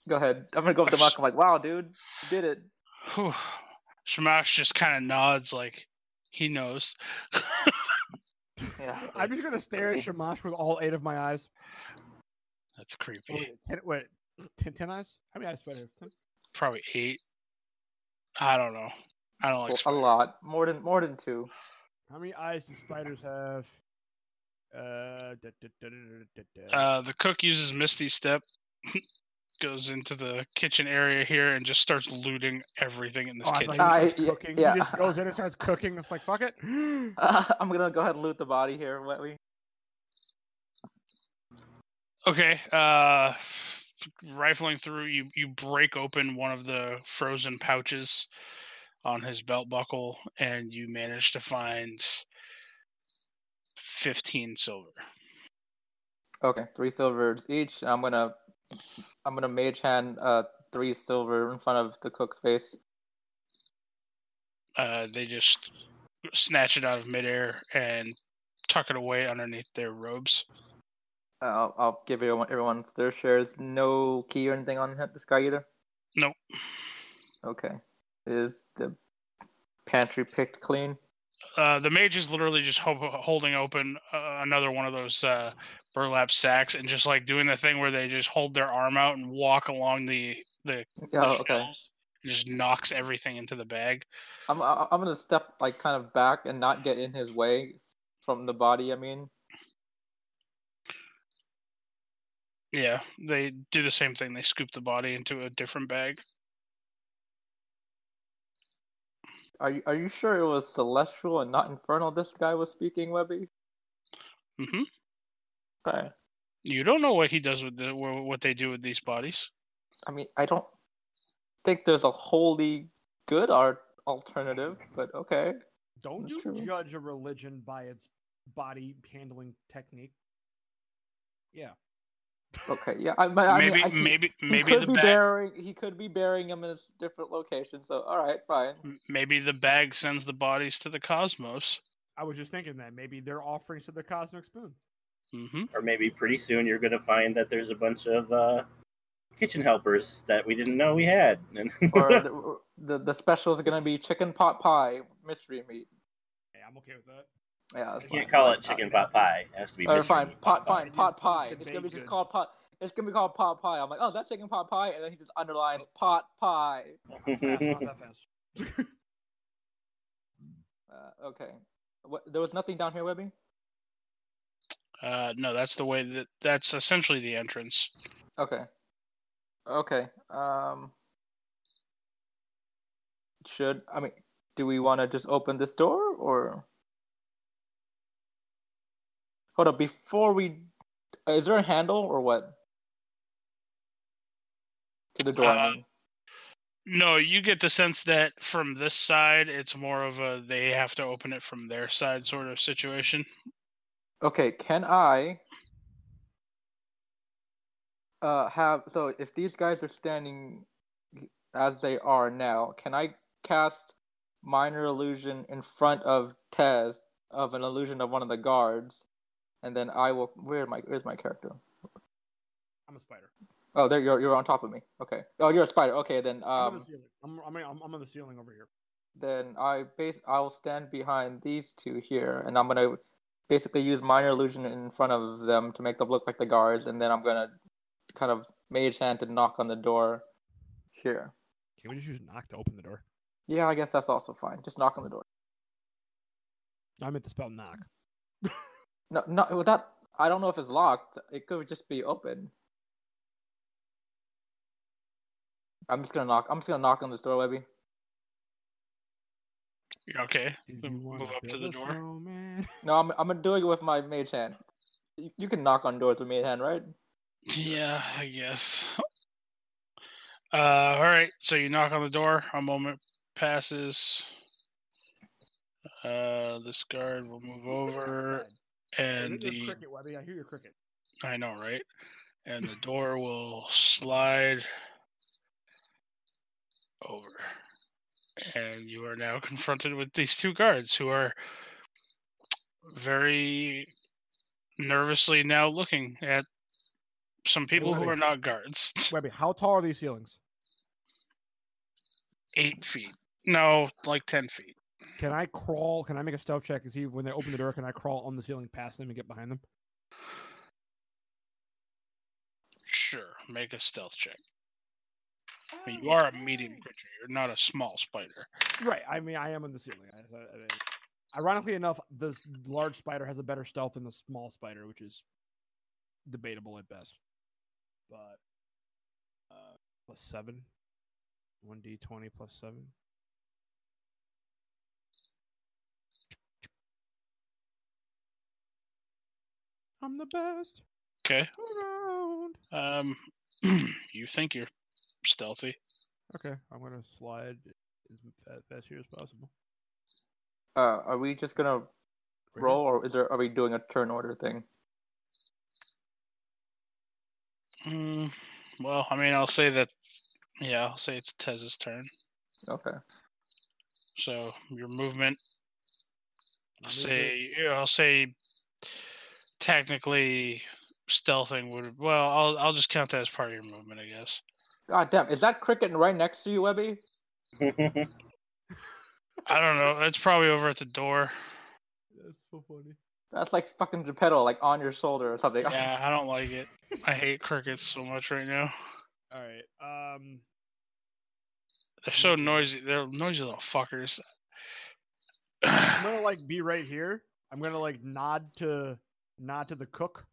Speaker 2: Go ahead. I'm gonna go up to the monk. I'm like, wow, dude, you did it.
Speaker 1: Whew. Shamash just kind of nods like he knows.
Speaker 2: Yeah.
Speaker 3: I'm just gonna stare at Shamash with all eight of my eyes.
Speaker 1: That's creepy.
Speaker 3: wait, ten, wait, <clears throat> ten, ten eyes? How many eyes do I have? Ten?
Speaker 1: Probably eight. I don't know. I don't like
Speaker 2: Well, a lot more than more than two.
Speaker 3: How many eyes do spiders have? Uh, da, da, da, da, da, da, da.
Speaker 1: Uh, the cook uses Misty Step, <laughs> goes into the kitchen area here, and just starts looting everything in this
Speaker 3: Oh,
Speaker 1: kitchen.
Speaker 3: thought he
Speaker 2: I-
Speaker 3: cooking.
Speaker 2: yeah.
Speaker 3: He just goes in and starts cooking. It's like fuck it. <laughs> <gasps>
Speaker 2: Uh, I'm gonna go ahead and loot the body here, Wetley.
Speaker 1: Okay. Uh, rifling through, you you break open one of the frozen pouches on his belt buckle, and you manage to find fifteen silver.
Speaker 2: Okay, three silvers each. I'm gonna, I'm gonna mage hand uh three silver in front of the cook's face.
Speaker 1: Uh, they just snatch it out of midair and tuck it away underneath their robes.
Speaker 2: I'll, I'll give everyone everyone their shares. No key or anything on this guy either.
Speaker 1: Nope.
Speaker 2: Okay. Is the pantry picked clean?
Speaker 1: Uh, the mage is literally just ho- holding open uh, another one of those uh, burlap sacks and just like doing the thing where they just hold their arm out and walk along the the,
Speaker 2: Oh, okay.
Speaker 1: just knocks everything into the bag.
Speaker 2: I'm I'm gonna step like kind of back and not get in his way from the body. I mean,
Speaker 1: Yeah, they do the same thing. They scoop the body into a different bag.
Speaker 2: are you are you sure it was celestial and not infernal? This guy was speaking, Webby.
Speaker 1: hmm
Speaker 2: Okay.
Speaker 1: You don't know what he does with the what they do with these bodies.
Speaker 2: I mean, I don't think there's a wholly good art alternative, but okay.
Speaker 3: Don't
Speaker 2: That's
Speaker 3: you
Speaker 2: true.
Speaker 3: judge a religion by its body handling technique? Yeah.
Speaker 2: Okay, yeah. I, I
Speaker 1: maybe,
Speaker 2: mean, I, he,
Speaker 1: maybe,
Speaker 2: he
Speaker 1: maybe
Speaker 2: could
Speaker 1: the
Speaker 2: be
Speaker 1: bag.
Speaker 2: burying. He could be burying him in a different location. So, all right, fine.
Speaker 1: Maybe the bag sends the bodies to the cosmos.
Speaker 3: I was just thinking that maybe they're offerings to the cosmic spoon.
Speaker 1: hmm
Speaker 4: Or maybe pretty soon you're gonna find that there's a bunch of uh, kitchen helpers that we didn't know we had. And <laughs>
Speaker 2: Or the, the the special is gonna be chicken pot pie mystery meat.
Speaker 3: Hey, I'm okay with that.
Speaker 2: Yeah, that's
Speaker 4: you can't call it chicken pot pie. It has to be
Speaker 2: Or fine,
Speaker 4: meat
Speaker 2: pot
Speaker 4: pie.
Speaker 2: fine, pot pie.
Speaker 3: It's
Speaker 2: It's gonna be just called pot. It's gonna be called pot pie. I'm like, oh, that's chicken pot pie, and then he just underlines pot pie. <laughs>
Speaker 3: Fast, not that fast. <laughs>
Speaker 2: Uh, okay. What? There was nothing down here, Webby.
Speaker 1: Uh, no, that's the way that that's essentially the entrance.
Speaker 2: Okay. Okay. Um. Should I mean? Do we want to just open this door or? Hold up! Before we, uh, is there a handle or what? To the door. I
Speaker 1: Uh,
Speaker 2: mean.
Speaker 1: No, you get the sense that from this side, it's more of a they have to open it from their side sort of situation.
Speaker 2: Okay, can I uh have so if these guys are standing as they are now, can I cast minor illusion in front of Tez of an illusion of one of the guards, and then I will where my where's my character?
Speaker 3: I'm a spider.
Speaker 2: Oh, there you're you're on top of me. Okay. Oh, you're a spider. Okay, then
Speaker 3: I'm on
Speaker 2: um
Speaker 3: the ceiling. I'm, I'm, I'm, I'm on the ceiling over here.
Speaker 2: then I base I will stand behind these two here, and I'm gonna basically use minor illusion in front of them to make them look like the guards, and then I'm gonna kind of mage hand to knock on the door here.
Speaker 3: Can we just use knock to open the door?
Speaker 2: Yeah, I guess that's also fine. Just knock on the door.
Speaker 3: I meant to spell knock. <laughs>
Speaker 2: No, no, with that I don't know if it's locked. It could just be open. I'm just gonna knock. I'm just gonna knock on this door, Webby.
Speaker 1: You Okay,
Speaker 3: Did
Speaker 1: Move-
Speaker 3: you wanna
Speaker 1: move up to the door.
Speaker 3: snowman? <laughs>
Speaker 2: No, I'm I'm gonna do it with my mage hand. You, you can knock on doors with mage hand, right?
Speaker 1: Yeah, I guess. Uh, all right. So you knock on the door. A moment passes. Uh, this guard will move over,
Speaker 3: Outside. Hey,
Speaker 1: and
Speaker 3: look at your
Speaker 1: the
Speaker 3: cricket, Webby. I hear your cricket.
Speaker 1: I know, right? And the door will slide over, and you are now confronted with these two guards who are very nervously now looking at some people who are not guards. <laughs>
Speaker 3: Webby, how tall are these ceilings?
Speaker 1: eight feet. No, like ten feet.
Speaker 3: Can I crawl? Can I make a stealth check and see when they open the door? Can I crawl on the ceiling past them and get behind them?
Speaker 1: Sure, make a stealth check. I mean, you are a medium creature. You're not a small spider.
Speaker 3: Right. I mean, I am on the ceiling. I, I, I- ironically enough, this large spider has a better stealth than the small spider, which is debatable at best. But uh, plus seven, one d twenty plus seven. I'm the best
Speaker 1: Okay.
Speaker 3: around.
Speaker 1: Um, <clears throat> you think you're stealthy?
Speaker 3: Okay, I'm gonna slide as fa- fast here as possible.
Speaker 2: Uh, are we just gonna roll, or is there? Are we doing a turn order thing?
Speaker 1: Mm, well, I mean, I'll say that. Yeah, I'll say it's Tez's turn.
Speaker 2: Okay.
Speaker 1: So your movement. I'll
Speaker 3: movement-
Speaker 1: say. Yeah, I'll say. Technically, stealthing would. Well, I'll I'll just count that as part of your movement, I guess.
Speaker 2: God damn, is that cricket right next to you, Webby? <laughs>
Speaker 1: I don't know. It's probably over at the door.
Speaker 3: That's so funny.
Speaker 2: That's like fucking Geppetto, like on your shoulder or something.
Speaker 1: Yeah, <laughs> I don't like it. I hate crickets so much right now.
Speaker 3: All right. Um.
Speaker 1: They're so noisy. They're noisy little fuckers.
Speaker 3: I'm gonna like be right here. I'm gonna like nod to nod to the cook,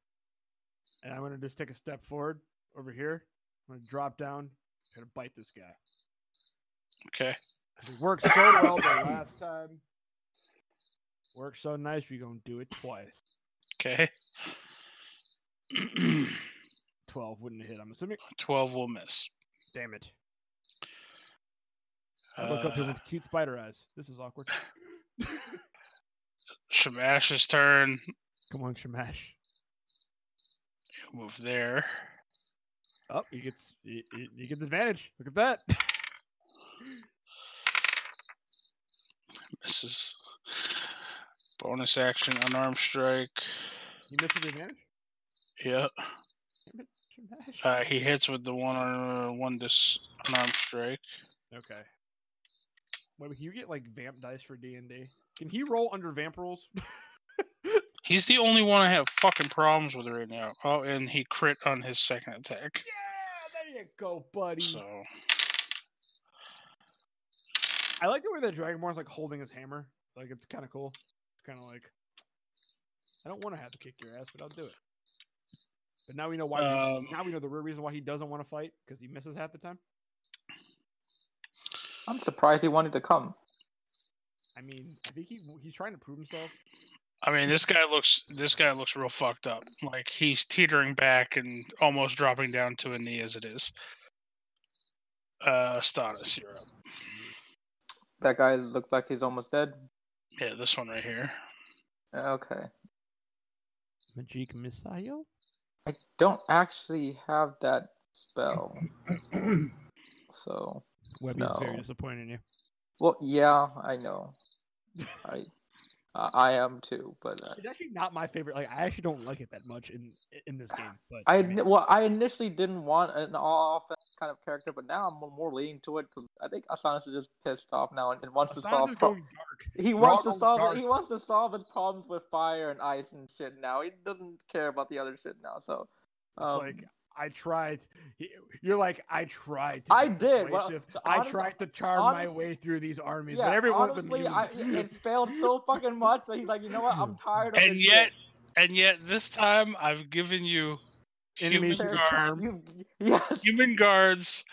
Speaker 3: and I'm gonna just take a step forward over here. I'm gonna drop down, try to bite this guy.
Speaker 1: Okay.
Speaker 3: It worked so well the <coughs> last time. Worked so nice. We're gonna do it twice.
Speaker 1: Okay. <clears throat>
Speaker 3: Twelve wouldn't hit. I'm assuming.
Speaker 1: 12 will miss.
Speaker 3: Damn it! I look up here
Speaker 1: Uh,
Speaker 3: with cute spider eyes. This is awkward. <laughs>
Speaker 1: Shamash's turn.
Speaker 3: Come on, Shamash.
Speaker 1: Move there.
Speaker 3: Oh, he gets he, he, he gets advantage. Look at that.
Speaker 1: Misses. Bonus action, unarmed strike.
Speaker 3: You missed the advantage.
Speaker 1: Yep.
Speaker 3: Shamash.
Speaker 1: Uh, he hits with the one on one dis unarmed strike.
Speaker 3: Okay. Wait, can you get like vamp dice for D and D? Can he roll under vamp rules? <laughs>
Speaker 1: He's the only one I have fucking problems with right now. Oh, and he crit on his second attack.
Speaker 3: yeah, there you go, buddy.
Speaker 1: So
Speaker 3: I like the way that Dragonborn's like holding his hammer. Like it's kind of cool. It's kind of like I don't want to have to kick your ass, but I'll do it. But now we know why.
Speaker 1: Um,
Speaker 3: now we know the real reason why he doesn't want to fight because he misses half the time.
Speaker 2: I'm surprised he wanted to come.
Speaker 3: I mean, I think he he's trying to prove himself.
Speaker 1: I mean, this guy looks this guy looks real fucked up. Like he's teetering back and almost dropping down to a knee as it is. Uh, Stannis, you're up.
Speaker 2: That guy looks like he's almost dead.
Speaker 1: Yeah, this one right here.
Speaker 2: Okay.
Speaker 3: Magic missile.
Speaker 2: I don't actually have that spell. <coughs> So,
Speaker 3: Webby is very disappointed in you.
Speaker 2: well, yeah, I know. I, I I am too, but uh,
Speaker 3: It's actually not my favorite. Like I actually don't like it that much in in this game. But
Speaker 2: I
Speaker 3: mean,
Speaker 2: well, I initially didn't want an all-offense kind of character, but now I'm more leaning to it because I think Astonis is just pissed off now and, and wants to solve. Pro- he wants
Speaker 3: all
Speaker 2: to solve.
Speaker 3: dark.
Speaker 2: He wants to solve his problems with fire and ice and shit. Now he doesn't care about the other shit now. So,
Speaker 3: It's
Speaker 2: um,
Speaker 3: like I tried. You're like I tried. To
Speaker 2: I did, well,
Speaker 3: persuasive. I tried to charm my way through these armies,
Speaker 2: yeah,
Speaker 3: but everyone's
Speaker 2: honestly,
Speaker 3: immune.
Speaker 2: I, it's failed so <laughs> fucking much that he's like, you know what? I'm tired of
Speaker 1: And
Speaker 2: this
Speaker 1: yet,
Speaker 2: shit.
Speaker 1: and yet, this time I've given you human guards,
Speaker 2: yes,
Speaker 1: human guards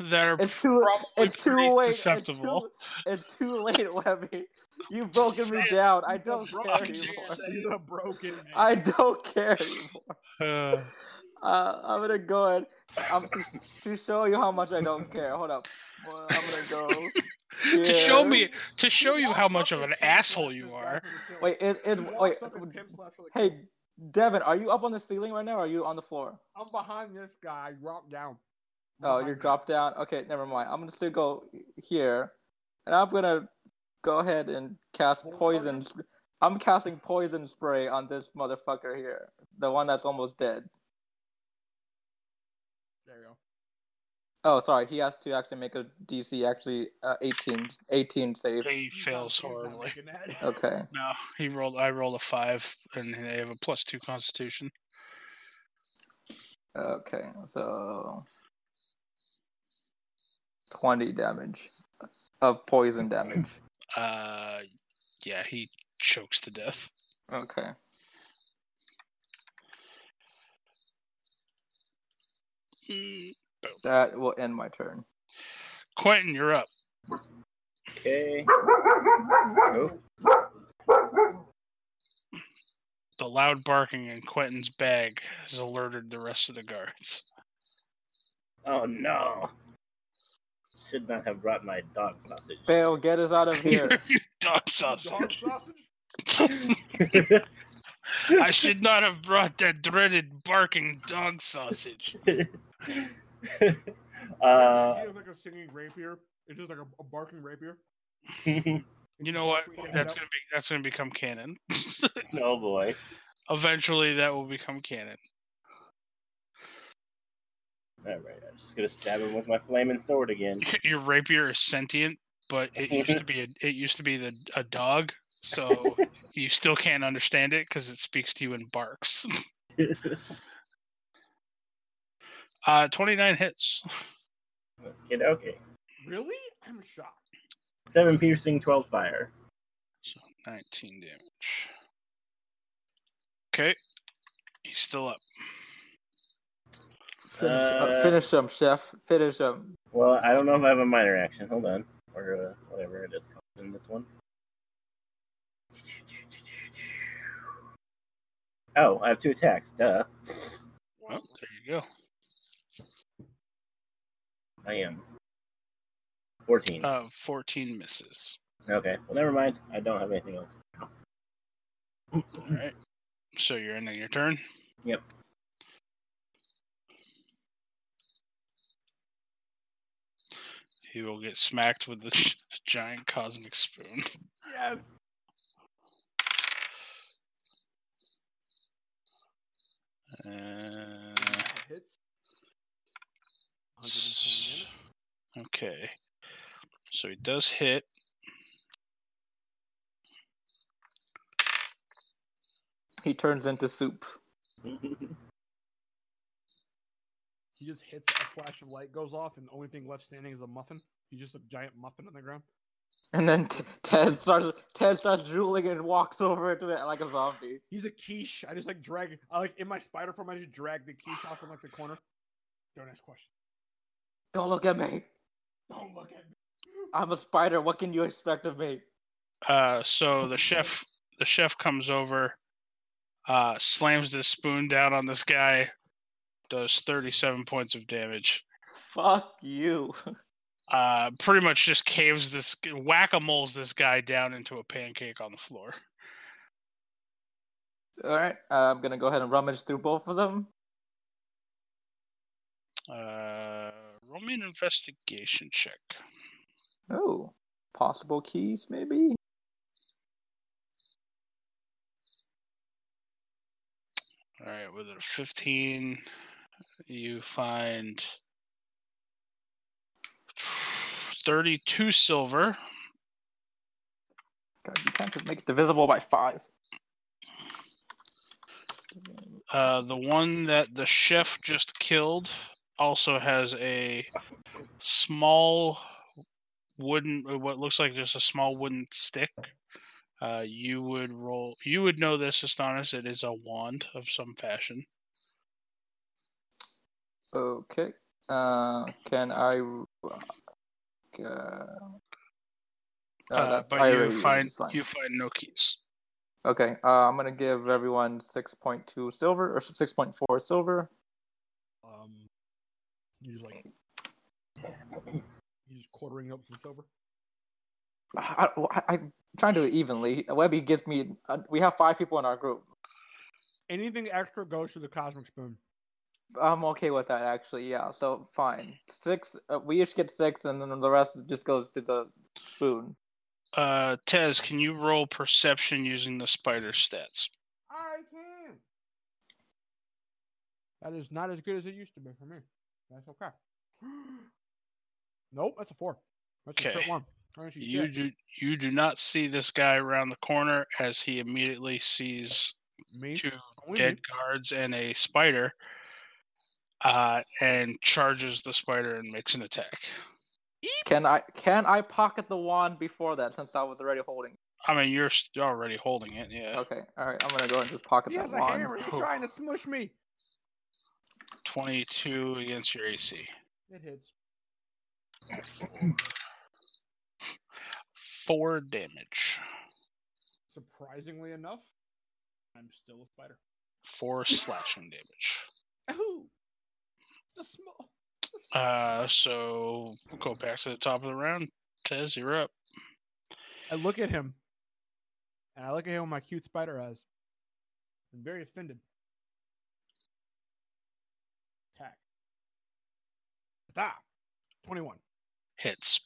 Speaker 1: that are
Speaker 2: it's too.
Speaker 1: probably
Speaker 2: It's too late.
Speaker 1: susceptible.
Speaker 2: It's too, it's too <laughs> late, Webby. You've broken me down. I don't care anymore.
Speaker 1: just <sighs> saying.
Speaker 3: He's a broken man.
Speaker 2: I don't care anymore.
Speaker 1: Uh,
Speaker 2: I'm gonna go ahead. I'm to, to show you how much I don't care. Hold up. Well, I'm gonna go. <laughs>
Speaker 1: to show me, to show you how much of an asshole you are.
Speaker 3: for the kill.
Speaker 2: Wait, it, it, wait.
Speaker 3: walks up and pimp slaps for the kill.
Speaker 2: Hey, Devin, are you up on the ceiling right now, or are you on the floor?
Speaker 3: I'm behind this guy. I dropped down.
Speaker 2: Oh, you're
Speaker 3: him.
Speaker 2: dropped down. Okay, never mind. I'm gonna still go here, and I'm gonna go ahead and cast poison. I'm casting poison spray on this motherfucker here, the one that's almost dead.
Speaker 3: There you go.
Speaker 2: Oh, sorry. He has to actually make a DC actually uh, 18, 18 save.
Speaker 1: He fails
Speaker 3: not- he's not
Speaker 1: horribly. <laughs>
Speaker 2: Okay.
Speaker 1: No, he rolled. I rolled a five, and they have a plus two Constitution.
Speaker 2: Okay. So twenty damage of poison damage.
Speaker 1: Uh, yeah, he chokes to death.
Speaker 2: Okay.
Speaker 1: Mm,
Speaker 2: That will end my turn.
Speaker 1: Quentin, you're up.
Speaker 4: Okay.
Speaker 1: The loud barking in Quentin's bag has alerted the rest of the guards.
Speaker 4: oh no. Should not have brought my dog sausage.
Speaker 2: Fail, get us out of <laughs> here.
Speaker 1: Dog
Speaker 3: Dog
Speaker 1: sausage.
Speaker 3: sausage? <laughs>
Speaker 1: I should not have brought that dreaded barking dog sausage. <laughs> <laughs>
Speaker 4: uh,
Speaker 3: he has like a singing rapier. It's just like a, a barking rapier. <laughs>
Speaker 1: You know what? That's gonna be that's gonna become canon. <laughs>
Speaker 4: oh boy.
Speaker 1: Eventually, that will become canon.
Speaker 4: All right, I'm just gonna stab him with my flaming sword again.
Speaker 1: Your rapier is sentient, but it used to be a, it used to be the a dog, so you still can't understand it because it speaks to you in barks. Uh, twenty nine hits.
Speaker 4: Okay, okay.
Speaker 3: Really? I'm shocked.
Speaker 4: Seven piercing, twelve fire.
Speaker 1: So 19 damage. Okay. He's still up.
Speaker 2: Finish, uh,
Speaker 4: Uh,
Speaker 2: finish him, chef. Finish him.
Speaker 4: Well, I don't know if I have a minor action. Hold on, or uh, whatever it is called in this one. Oh, I have two attacks. Duh.
Speaker 1: Well, there you go.
Speaker 4: I am. 14.
Speaker 1: Uh, 14 misses.
Speaker 4: okay, well, never mind. I don't have anything else.
Speaker 1: All right. So you're ending your turn?
Speaker 4: Yep.
Speaker 1: He will get smacked with the <laughs> giant cosmic spoon.
Speaker 3: Yes.
Speaker 1: Uh,
Speaker 3: hits. 120 damage.
Speaker 1: okay. So he does hit.
Speaker 2: He turns into soup. <laughs>
Speaker 3: He just hits a flash of light goes off, and the only thing left standing is a muffin. He's just a giant muffin on the ground.
Speaker 2: And then T- Ted starts Ted starts drooling and walks over to it like a zombie.
Speaker 3: He's a quiche. I just like drag. I like in my spider form. I just drag the quiche off from like the corner. Don't ask questions.
Speaker 2: Don't look at me.
Speaker 3: Don't look at me.
Speaker 2: I'm a spider. What can you expect of me?
Speaker 1: Uh, so the chef, the chef comes over, uh, slams this spoon down on this guy, does 37 points of damage.
Speaker 2: Fuck you.
Speaker 1: Uh, pretty much just caves this, whack a moles this guy down into a pancake on the floor.
Speaker 2: All right, uh, I'm gonna go ahead and rummage through both of them.
Speaker 1: Uh, roll me an investigation check.
Speaker 2: Oh, possible keys, maybe.
Speaker 1: All right, with a 15, you find 32 silver.
Speaker 2: God, you can't just make it divisible by five.
Speaker 1: Uh, the one that the chef just killed also has a small wooden, uh, what looks like just a small wooden stick. Uh, you would roll. You would know this, Astonis. It is a wand of some fashion.
Speaker 2: Okay. Uh, can I? Uh, uh,
Speaker 1: Uh, but you find you find no keys.
Speaker 2: Okay, uh, I'm gonna give everyone six point two silver or six point four silver.
Speaker 3: He's like, he's quartering up some silver.
Speaker 2: I, I, I'm trying to do it evenly. Webby gives me. Uh, we have five people in our group.
Speaker 3: Anything extra goes to the cosmic spoon.
Speaker 2: I'm okay with that actually. Yeah, so fine. Six. Uh, we each get six, and then the rest just goes to the spoon.
Speaker 1: Uh, Tez, can you roll perception using the spider stats?
Speaker 3: I can. That is not as good as it used to be for me. That's okay. <gasps> nope, that's a four. That's a crit
Speaker 1: Okay.
Speaker 3: one.
Speaker 1: You
Speaker 3: shit?
Speaker 1: do you do not see this guy around the corner as he immediately sees
Speaker 3: me.
Speaker 1: two
Speaker 3: Only
Speaker 1: dead
Speaker 3: me.
Speaker 1: guards and a spider, uh, and charges the spider and makes an attack.
Speaker 2: Can I? Can I pocket the wand before that since I was already holding? it?
Speaker 1: I mean, you're st- already holding it, yeah.
Speaker 2: Okay. All right. I'm gonna go and just pocket
Speaker 3: He
Speaker 2: that
Speaker 3: has a
Speaker 2: wand.
Speaker 3: hammer. He's <laughs> trying to smush me.
Speaker 1: Twenty-two against your AC.
Speaker 3: It hits.
Speaker 1: Four damage.
Speaker 3: Surprisingly enough, I'm still a spider.
Speaker 1: Four <laughs> slashing damage.
Speaker 3: Oh, it's a small. It's a small.
Speaker 1: Uh, so we'll go back to the top of the round. Tez, you're up.
Speaker 3: I look at him, and I look at him with my cute spider eyes. I'm very offended. Attack. Stop. 21.
Speaker 1: Hits.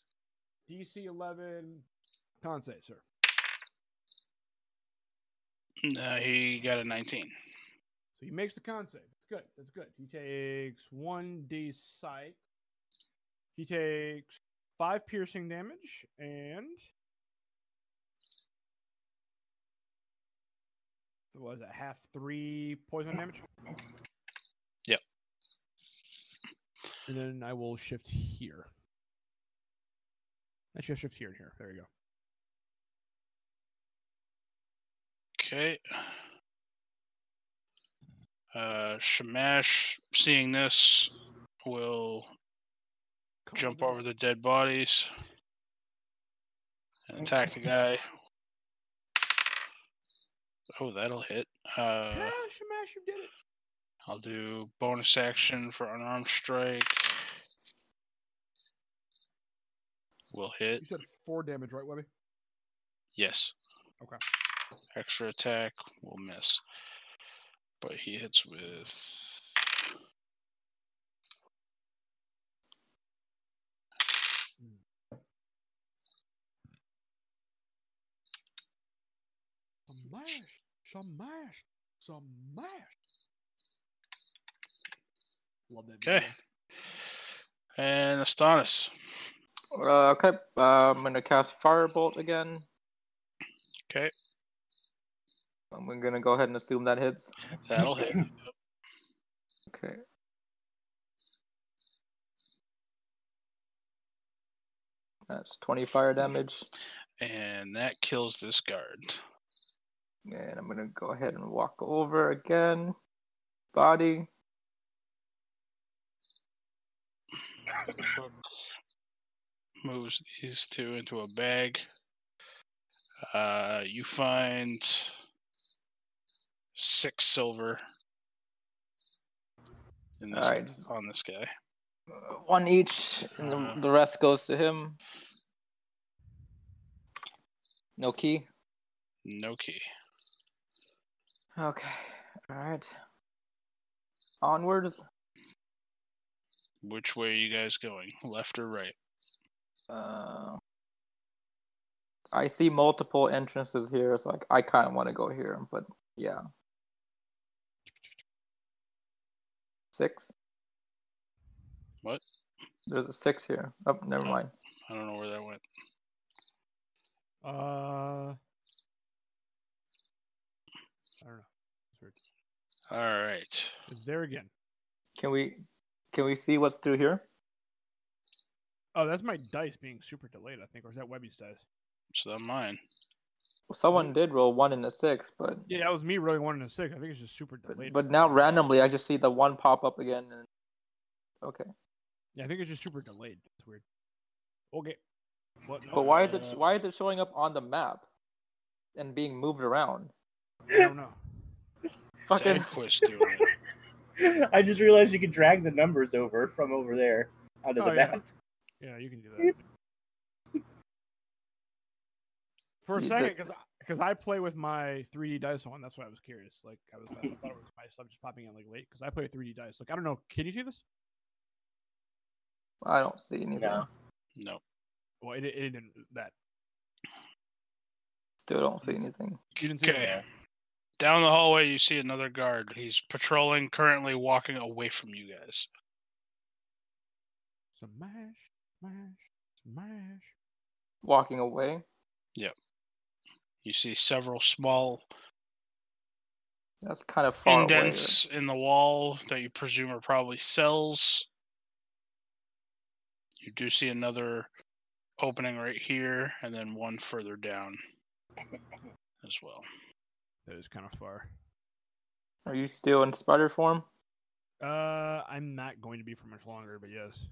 Speaker 3: DC 11. Con save, sir.
Speaker 1: Uh, he got a 19.
Speaker 3: So he makes the con save. It's good. That's good. He takes one d psych. He takes five piercing damage and what was it half three poison damage?
Speaker 1: Yep.
Speaker 3: And then I will shift here. I should shift here and here. There you go.
Speaker 1: Okay. Uh, Shamash, seeing this, will
Speaker 3: Come
Speaker 1: jump
Speaker 3: on.
Speaker 1: over the dead bodies and attack the guy. <laughs> Oh, that'll hit. Uh,
Speaker 3: Yeah, Shamash, you did it.
Speaker 1: I'll do bonus action for unarmed strike. Will hit.
Speaker 3: You said four damage, right, Webby?
Speaker 1: Yes.
Speaker 3: Okay.
Speaker 1: Extra attack will miss. But he hits with.
Speaker 3: Smash, smash, smash. Love that.
Speaker 1: Okay.
Speaker 3: video.
Speaker 1: And Astonis.
Speaker 2: Uh, okay, uh, I'm gonna cast Firebolt again.
Speaker 1: Okay.
Speaker 2: I'm gonna go ahead and assume that hits.
Speaker 1: That'll hit.
Speaker 2: Okay. That's 20 fire damage.
Speaker 1: And that kills this guard.
Speaker 2: And I'm gonna go ahead and walk over again. Body. <laughs>
Speaker 1: moves these two into a bag. Uh, you find six silver in this,
Speaker 2: Alright.
Speaker 1: on this guy.
Speaker 2: One each, and the, the rest goes to him. No key.
Speaker 1: No key.
Speaker 2: Okay. Alright. Onwards.
Speaker 1: Which way are you guys going? Left or right?
Speaker 2: Uh, I see multiple entrances here, so I, I kind of want to go here, but yeah. Six?
Speaker 1: What?
Speaker 2: There's a six here. Oh, never
Speaker 1: Oh.
Speaker 2: mind.
Speaker 1: I don't know where that went.
Speaker 3: Uh, I don't know.
Speaker 1: All right.
Speaker 3: It's there again.
Speaker 2: Can we can we see what's through here?
Speaker 3: Oh, that's my dice being super delayed, I think, or is that Webby's dice?
Speaker 1: It's not mine.
Speaker 2: Well, someone did roll one and a six, but
Speaker 3: Yeah, that was me rolling one and a six. I think it's just super
Speaker 2: but,
Speaker 3: delayed.
Speaker 2: but now randomly I just see the one pop up again. And... Okay.
Speaker 3: yeah, I think it's just super delayed. It's weird. Okay. What?
Speaker 2: But why is it why is it showing up on the map and being moved around?
Speaker 3: I don't know.
Speaker 2: Fucking
Speaker 1: doing it. <laughs>
Speaker 4: I just realized you could drag the numbers over from over there onto
Speaker 3: Oh,
Speaker 4: the
Speaker 3: yeah.
Speaker 4: map.
Speaker 3: Yeah, you can do that. <laughs> For a second, because because I play with my 3D dice on, that's why I was curious. Like I was, I <laughs> thought it was my stuff just popping in like late because I play with 3D dice. Like I don't know, can you see this?
Speaker 2: I don't see anything.
Speaker 4: No.
Speaker 1: No.
Speaker 3: Well, it, it didn't that.
Speaker 2: Still don't see anything.
Speaker 3: You didn't see
Speaker 1: Okay.
Speaker 3: that?
Speaker 1: Down the hallway, you see another guard. He's patrolling, currently walking away from you guys.
Speaker 3: Smash, smash, smash.
Speaker 2: Walking away. Yep.
Speaker 1: You see several small
Speaker 2: That's kind of far away.
Speaker 1: indents in the wall that you presume are probably cells. You do see another opening right here, and then one further down as well.
Speaker 3: That is kind of far.
Speaker 2: Are you still in spider form?
Speaker 3: Uh, I'm not going to be for much longer, but yes.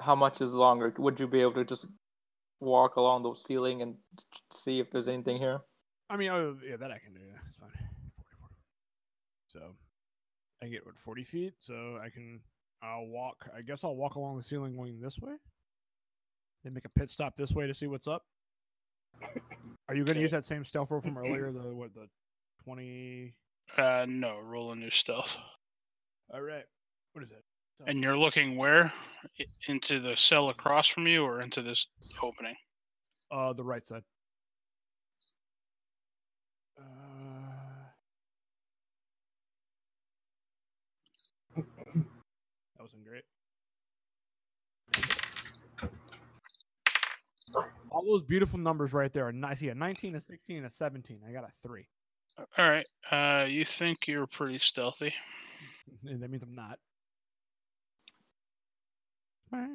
Speaker 2: How much is longer? Would you be able to just walk along the ceiling and see if there's anything here?
Speaker 3: I mean, oh yeah, that I can do. Yeah, it's fine. 40, 40. So I get what 40 feet, so I can. I'll walk. I guess I'll walk along the ceiling going this way. Then make a pit stop this way to see what's up. Are you going to
Speaker 1: Okay.
Speaker 3: use that same stealth roll from <clears throat> earlier? The what? The 20.
Speaker 1: Uh, no, roll a new stealth.
Speaker 3: All right. What is it?
Speaker 1: And you're looking where? Into the cell across from you, or into this opening?
Speaker 3: Uh, the right side. Uh, wasn't great. All those beautiful numbers right there are nice. Yeah, 19, a 16, and a 17. I got a three.
Speaker 1: All right. Uh, you think you're pretty stealthy?
Speaker 3: And <laughs> that means I'm not. Smash,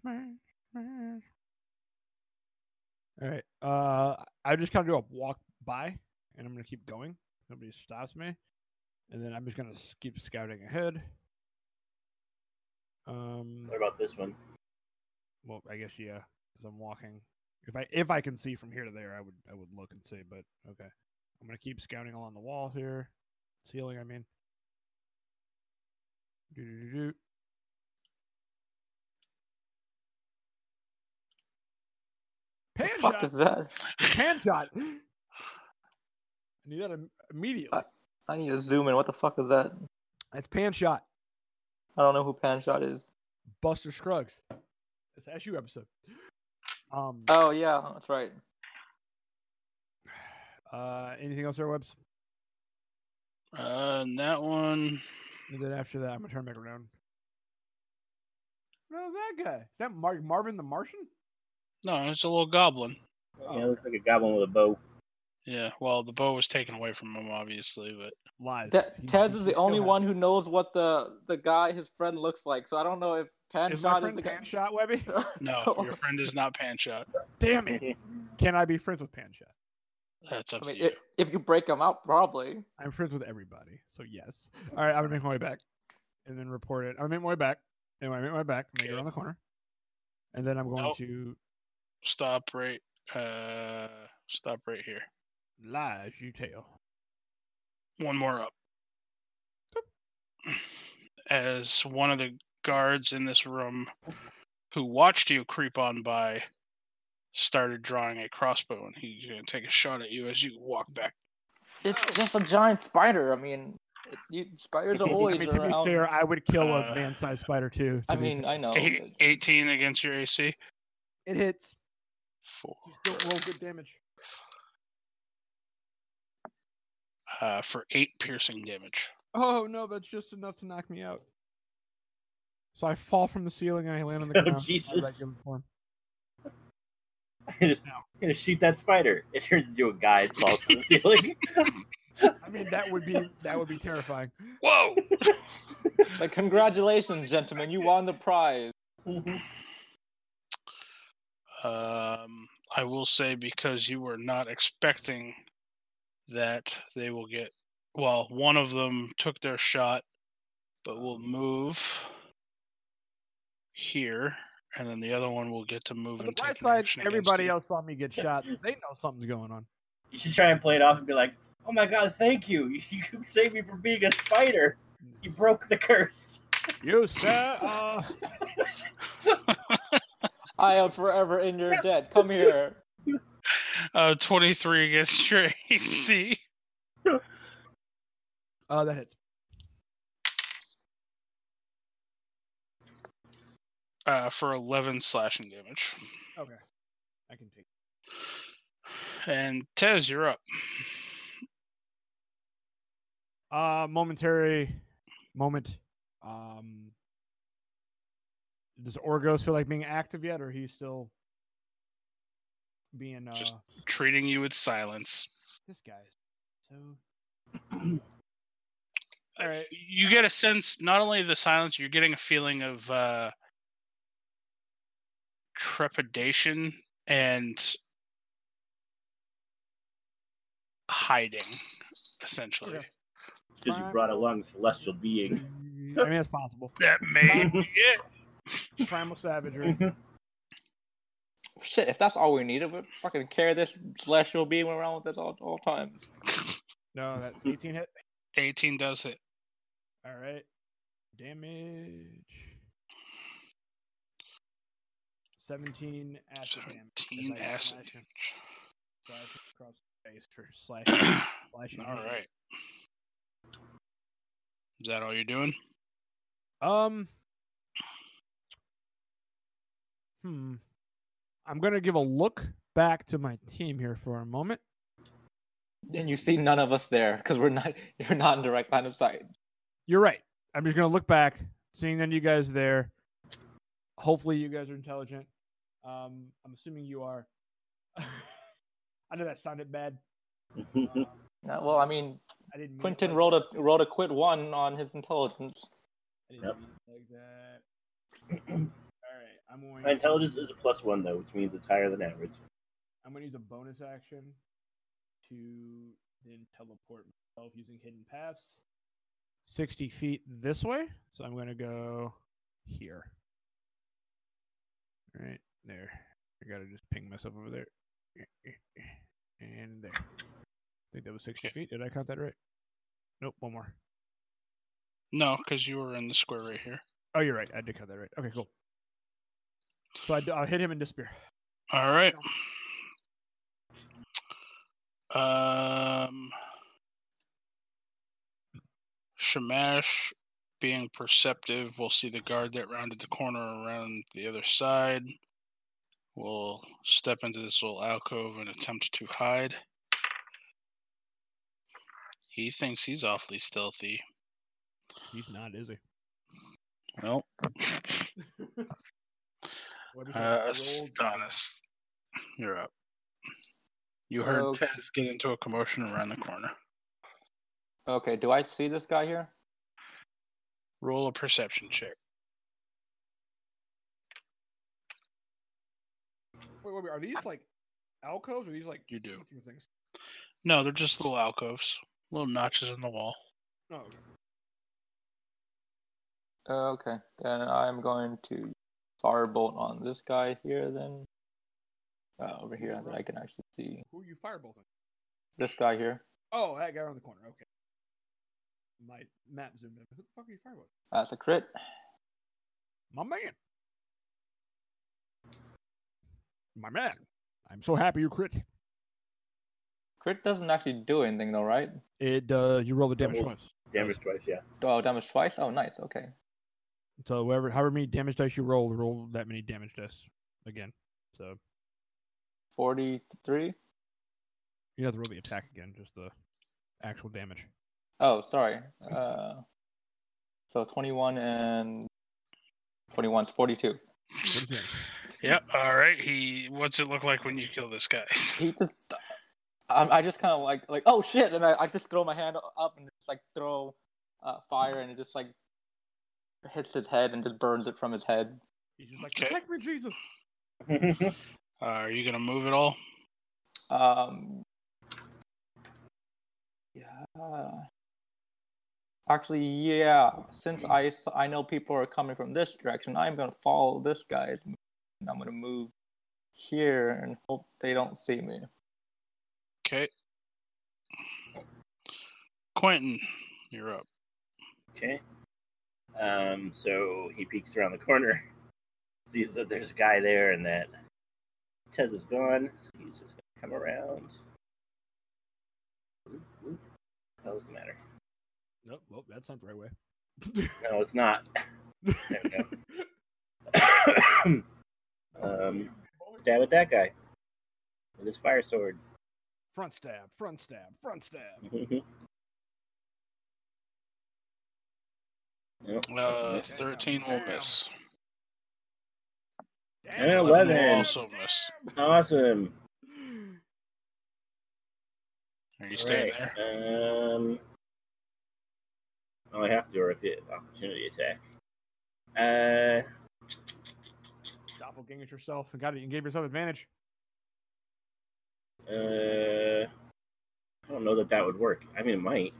Speaker 3: smash, smash. All right. Uh, I just kind of do a walk by, and I'm gonna keep going. Nobody stops me, and then I'm just gonna keep scouting ahead. Um.
Speaker 4: What about this one?
Speaker 3: Well, I guess yeah, because I'm walking. If I if I can see from here to there, I would I would look and see. But okay, I'm gonna keep scouting along the wall here, ceiling. I mean. Do-do-do-do. Pan
Speaker 2: fuck
Speaker 3: shot.
Speaker 2: is that?
Speaker 3: Pan <laughs> shot. I need that im- immediately.
Speaker 2: Uh, I need to zoom in. What the fuck is that?
Speaker 3: That's pan shot.
Speaker 2: I don't know who pan shot is.
Speaker 3: Buster Scruggs. It's the SU episode. Um.
Speaker 2: Oh yeah, that's right. <sighs>
Speaker 3: Uh. Anything else there, Webs?
Speaker 1: Uh, and that one.
Speaker 3: And then after that, I'm gonna turn back around. No, that guy. Is that Mar- Marvin the Martian?
Speaker 1: No, it's a little goblin.
Speaker 4: Yeah, it looks like a goblin with a bow.
Speaker 1: Yeah. Well, the bow was taken away from him, obviously, but
Speaker 3: Lies.
Speaker 2: Te-
Speaker 3: He-
Speaker 2: Tez
Speaker 3: he
Speaker 2: is the only one
Speaker 3: it.
Speaker 2: who knows what the the guy his friend looks like. So I don't know if
Speaker 3: Is my
Speaker 2: Panshot is
Speaker 3: friend
Speaker 2: the guy.
Speaker 3: Pan Shot Webby? <laughs>
Speaker 1: no, <laughs> your friend is not Panshot.
Speaker 3: Damn it! Can I be friends with Pan Shot?
Speaker 1: That's up
Speaker 2: I
Speaker 1: to
Speaker 2: mean,
Speaker 1: you.
Speaker 2: i if you break them out, probably.
Speaker 3: I'm friends with everybody, so yes. All right, I'm gonna make my way back, and then report it. I'm gonna make my way back, and when I make my way back, I'm gonna go around the corner, and then I'm going
Speaker 1: Nope.
Speaker 3: to
Speaker 1: Stop right. Uh, stop right here.
Speaker 3: lies you tell.
Speaker 1: One more up. As one of the guards in this room who watched you creep on by started drawing a crossbow and he's going to take a shot at you as you walk back.
Speaker 2: It's just a giant spider. I mean, you, spiders are <laughs>
Speaker 3: I
Speaker 2: always
Speaker 3: mean, to be fair, I would kill a
Speaker 1: Uh,
Speaker 3: man-sized spider too.
Speaker 2: I
Speaker 3: to be
Speaker 2: mean. I know.
Speaker 1: Eight, 18 against your AC.
Speaker 3: it hits.
Speaker 1: Four.
Speaker 3: Don't roll good damage.
Speaker 1: Uh, for eight piercing damage.
Speaker 3: Oh no, that's just enough to knock me out. So I fall from the ceiling and I land on the <laughs>
Speaker 4: Oh,
Speaker 3: ground.
Speaker 4: Jesus. I'm <laughs> just gonna shoot that spider. It turns into a guy and falls from the ceiling. <laughs>
Speaker 3: I mean, that would be that would be terrifying.
Speaker 1: Whoa!
Speaker 2: Like, congratulations, gentlemen, you won the prize.
Speaker 1: Um, I will say because you were not expecting that they will get. Well, one of them took their shot, but will move here, and then the other one will get to move
Speaker 3: On the
Speaker 1: and
Speaker 3: bright
Speaker 1: take
Speaker 3: side,
Speaker 1: action
Speaker 3: everybody else saw me get shot. They know something's going on.
Speaker 4: you should try and play it off and be like, "Oh my god, thank you! <laughs> You saved me from being a spider. You broke the curse."
Speaker 3: You sir, uh, <laughs>
Speaker 2: I am forever in your debt. Come here.
Speaker 1: Uh, twenty-three against <laughs> your AC.
Speaker 3: uh, that hits.
Speaker 1: Uh, for eleven slashing damage.
Speaker 3: Okay, I can take.
Speaker 1: And Tez, you're up.
Speaker 3: Uh, momentary moment. Um, does Orgos feel like being active yet, or he's still being uh?
Speaker 1: Just- Treating you with silence.
Speaker 3: This guy's so. <clears throat>
Speaker 1: All right. You get a sense, not only the silence, you're getting a feeling of uh, trepidation and hiding, essentially.
Speaker 3: Okay.
Speaker 4: Because you brought along a celestial being.
Speaker 3: I mean, it's possible.
Speaker 1: That may be it.
Speaker 3: Primal savagery. <laughs>
Speaker 2: Shit, if that's all we needed, we'd fucking carry this celestial being around with us all, all times. <laughs>
Speaker 3: No, that 18 hit.
Speaker 1: 18 does hit.
Speaker 3: All right. Damage. 17 acid damage.
Speaker 1: 17
Speaker 3: as
Speaker 1: acid
Speaker 3: slash
Speaker 1: damage.
Speaker 3: slash him across the face for <clears throat> slashing. slashing
Speaker 1: all
Speaker 3: me.
Speaker 1: right. Is that all you're doing?
Speaker 3: Um. Hmm. I'm gonna give a look back to my team here for a moment.
Speaker 2: And you see none of us there because we're not. <laughs> You're not in direct line of sight.
Speaker 3: You're right. I'm just gonna look back, seeing none of you guys there. Hopefully, you guys are intelligent. Um, I'm assuming you are. <laughs> I know that sounded bad. Uh, <laughs>
Speaker 2: Uh, well, I mean,
Speaker 3: I didn't. mean
Speaker 2: Quentin
Speaker 3: like
Speaker 2: rolled a rolled a quit one on his intelligence.
Speaker 3: I didn't
Speaker 4: Yep.
Speaker 3: mean like that. <clears throat> All right, I'm going.
Speaker 4: My intelligence is a plus one though, which means it's higher than average.
Speaker 3: I'm going to use a bonus action to then teleport myself using hidden paths. 60 feet this way. So I'm going to go here. All right, there. I got to just ping myself over there. And there. I think that was 60 feet. Did I count that right? Nope, one more.
Speaker 1: No, because you were in the square right here.
Speaker 3: Oh, you're right. I did count that right. Okay, cool. So I, will hit him and disappear.
Speaker 1: All right. Um, Shamash, being perceptive, will see the guard that rounded the corner around the other side. Will step into this little alcove and attempt to hide. He thinks he's awfully stealthy.
Speaker 3: He's not, is he?
Speaker 1: Well, <laughs>
Speaker 3: What is it?
Speaker 1: uh,
Speaker 3: Roll
Speaker 1: Astonis, you're up. You heard
Speaker 2: Okay.
Speaker 1: Tez get into a commotion around the corner.
Speaker 2: Okay, do I see this guy here?
Speaker 1: Roll a perception check.
Speaker 3: Wait, wait, wait. Are these like alcoves or are these like
Speaker 1: You do.
Speaker 3: things?
Speaker 1: No, they're just little alcoves, little notches in the wall.
Speaker 3: Oh, okay.
Speaker 2: Uh, okay, then I'm going to firebolt on this guy here. Then uh, over here that I can actually see
Speaker 3: Who are you firebolting?
Speaker 2: this guy here.
Speaker 3: Oh, that guy around the corner. Okay. My map zoomed in. Who the fuck are you firebolting?
Speaker 2: That's a crit.
Speaker 3: My man. My man. I'm so happy you crit.
Speaker 2: Crit doesn't actually do anything though, right?
Speaker 3: It uh you roll the damage
Speaker 4: Doubles.
Speaker 3: twice.
Speaker 4: Damage twice, yeah.
Speaker 2: Oh, damage twice. Oh, nice. Okay.
Speaker 3: So whoever however many damage dice you roll, roll that many damage dice again. So
Speaker 2: Forty-three.
Speaker 3: you have to roll the attack again, just the actual damage.
Speaker 2: Oh, sorry. Uh, so twenty-one and twenty-one is forty-two.
Speaker 3: What is that?
Speaker 1: Yep. All right. He. What's it look like when you kill this guy? <laughs>
Speaker 2: He just. I, I just kind of like like oh shit, and I, I just throw my hand up and just like throw uh, fire, and it just like hits his head and just burns it from his head.
Speaker 3: He's just like,
Speaker 1: Okay.
Speaker 3: protect me, Jesus. <laughs>
Speaker 1: Uh, are you gonna move at all?
Speaker 2: Um. Yeah. Actually, yeah. Since I I know people are coming from this direction, I'm gonna follow this guy's. And I'm gonna move here and hope they don't see me.
Speaker 1: Okay. Quentin, you're up.
Speaker 4: Okay. Um, so he peeks around the corner, <laughs> sees that there's a guy there, and that Tez is gone. So he's just gonna come around. What was the matter?
Speaker 3: Nope, well, that's not the right way. <laughs>
Speaker 4: No, it's not. There we go. <laughs> <coughs> um, stab at that guy with his fire sword.
Speaker 3: front stab, front stab, front stab.
Speaker 4: Nope,
Speaker 1: Uh, thirteen will miss.
Speaker 4: And
Speaker 1: Eleven will also miss.
Speaker 4: Awesome.
Speaker 1: Are you staying
Speaker 4: Alright,
Speaker 1: there?
Speaker 4: Um, oh, I have to or the opportunity attack. Uh,
Speaker 3: Doppelganger yourself and got it. You gave yourself advantage.
Speaker 4: uh, I don't know that that would work. I mean, it might.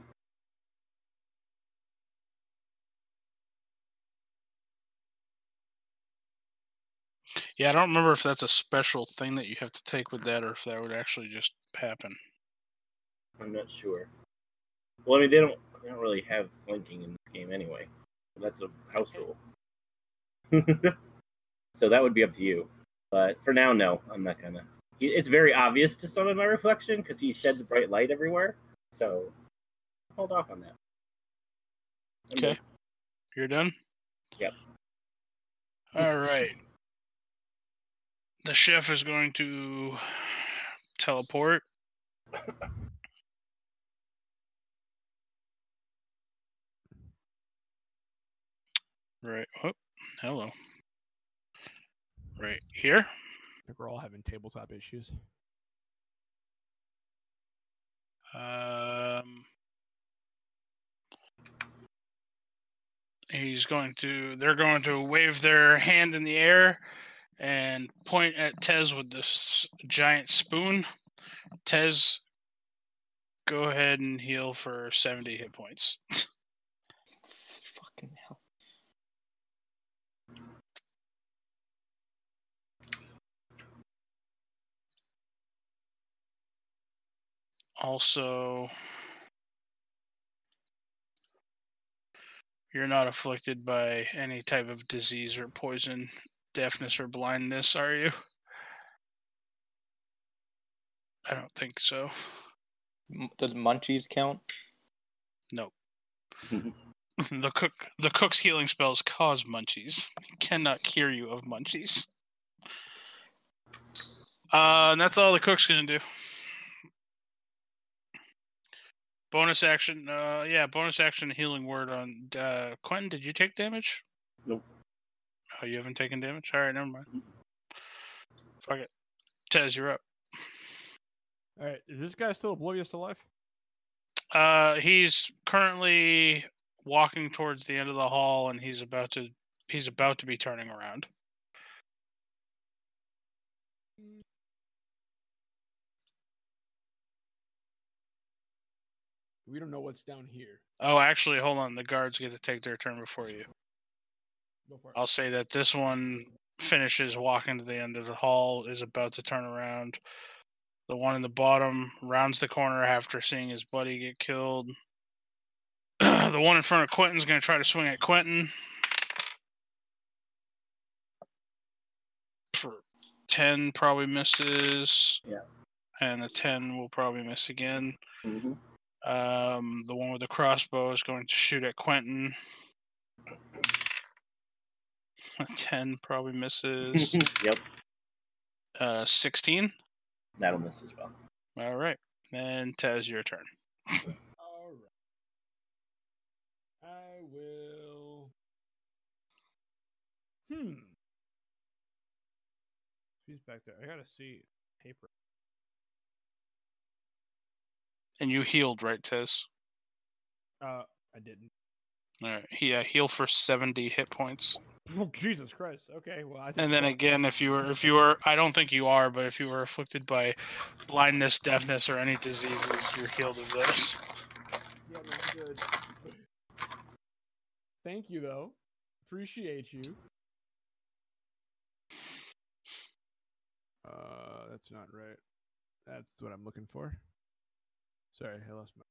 Speaker 1: Yeah, I don't remember if that's a special thing that you have to take with that, or if that would actually just happen.
Speaker 4: I'm not sure. Well, I mean, they don't. They don't really have flanking in this game anyway. That's a house rule. <laughs> so that would be up to you. But for now, no, I'm not gonna. It's very obvious to some of my reflection because he sheds bright light everywhere. So hold off on that. I'm
Speaker 1: Okay. You're done?
Speaker 4: Yep.
Speaker 1: All right. The chef is going to teleport. Right. Oh, hello. Right here.
Speaker 3: I think we're all having tabletop issues.
Speaker 1: Um, he's going to. They're going to wave their hand in the air and point at Tez with this giant spoon. Tez, go ahead and heal for seventy hit points. <laughs>
Speaker 2: Fucking hell.
Speaker 1: Also, you're not afflicted by any type of disease or poison, deafness or blindness, are you? I don't think so.
Speaker 2: Does munchies count?
Speaker 1: Nope. <laughs> the cook the cook's healing spells cause munchies. Cannot cure you of munchies. Uh, and that's all the cook's gonna do. Bonus action, uh, yeah, bonus action healing word on uh, Quentin. Did you take damage?
Speaker 4: Nope.
Speaker 1: Oh, you haven't taken damage. All right, never mind. Fuck it. Tez, you're up.
Speaker 3: All right, is this guy still oblivious to life?
Speaker 1: Uh, he's currently walking towards the end of the hall, and he's about to he's about to be turning around.
Speaker 3: We don't know what's down here.
Speaker 1: Oh, actually, hold on. The guards get to take their turn before you.
Speaker 3: Go for it.
Speaker 1: I'll say that this one finishes walking to the end of the hall, is about to turn around. The one in the bottom rounds the corner after seeing his buddy get killed. <clears throat> the one in front of Quentin's going to try to swing at Quentin. For 10, probably misses.
Speaker 4: Yeah.
Speaker 1: And the 10 will probably miss again.
Speaker 4: Mhm.
Speaker 1: Um, the one with the crossbow is going to shoot at Quentin. A <laughs> 10 probably misses. <laughs>
Speaker 4: yep,
Speaker 1: uh, 16.
Speaker 4: that'll miss as well.
Speaker 1: All right. And Tez, your turn. <laughs>
Speaker 3: All right. I will. Hmm. He's back there. I gotta see paper.
Speaker 1: And you healed, right, Tez?
Speaker 3: Uh, I didn't.
Speaker 1: All right. Yeah, heal for 70 hit points.
Speaker 3: Oh, Jesus Christ. Okay. Well, I. think
Speaker 1: And then again, if you were, if you were, I don't think you are, but if you were afflicted by blindness, deafness, or any diseases, you're healed of those.
Speaker 3: Yeah, man, good. Thank you, though. Appreciate you. Uh, that's not right. That's what I'm looking for. Sorry, I lost my.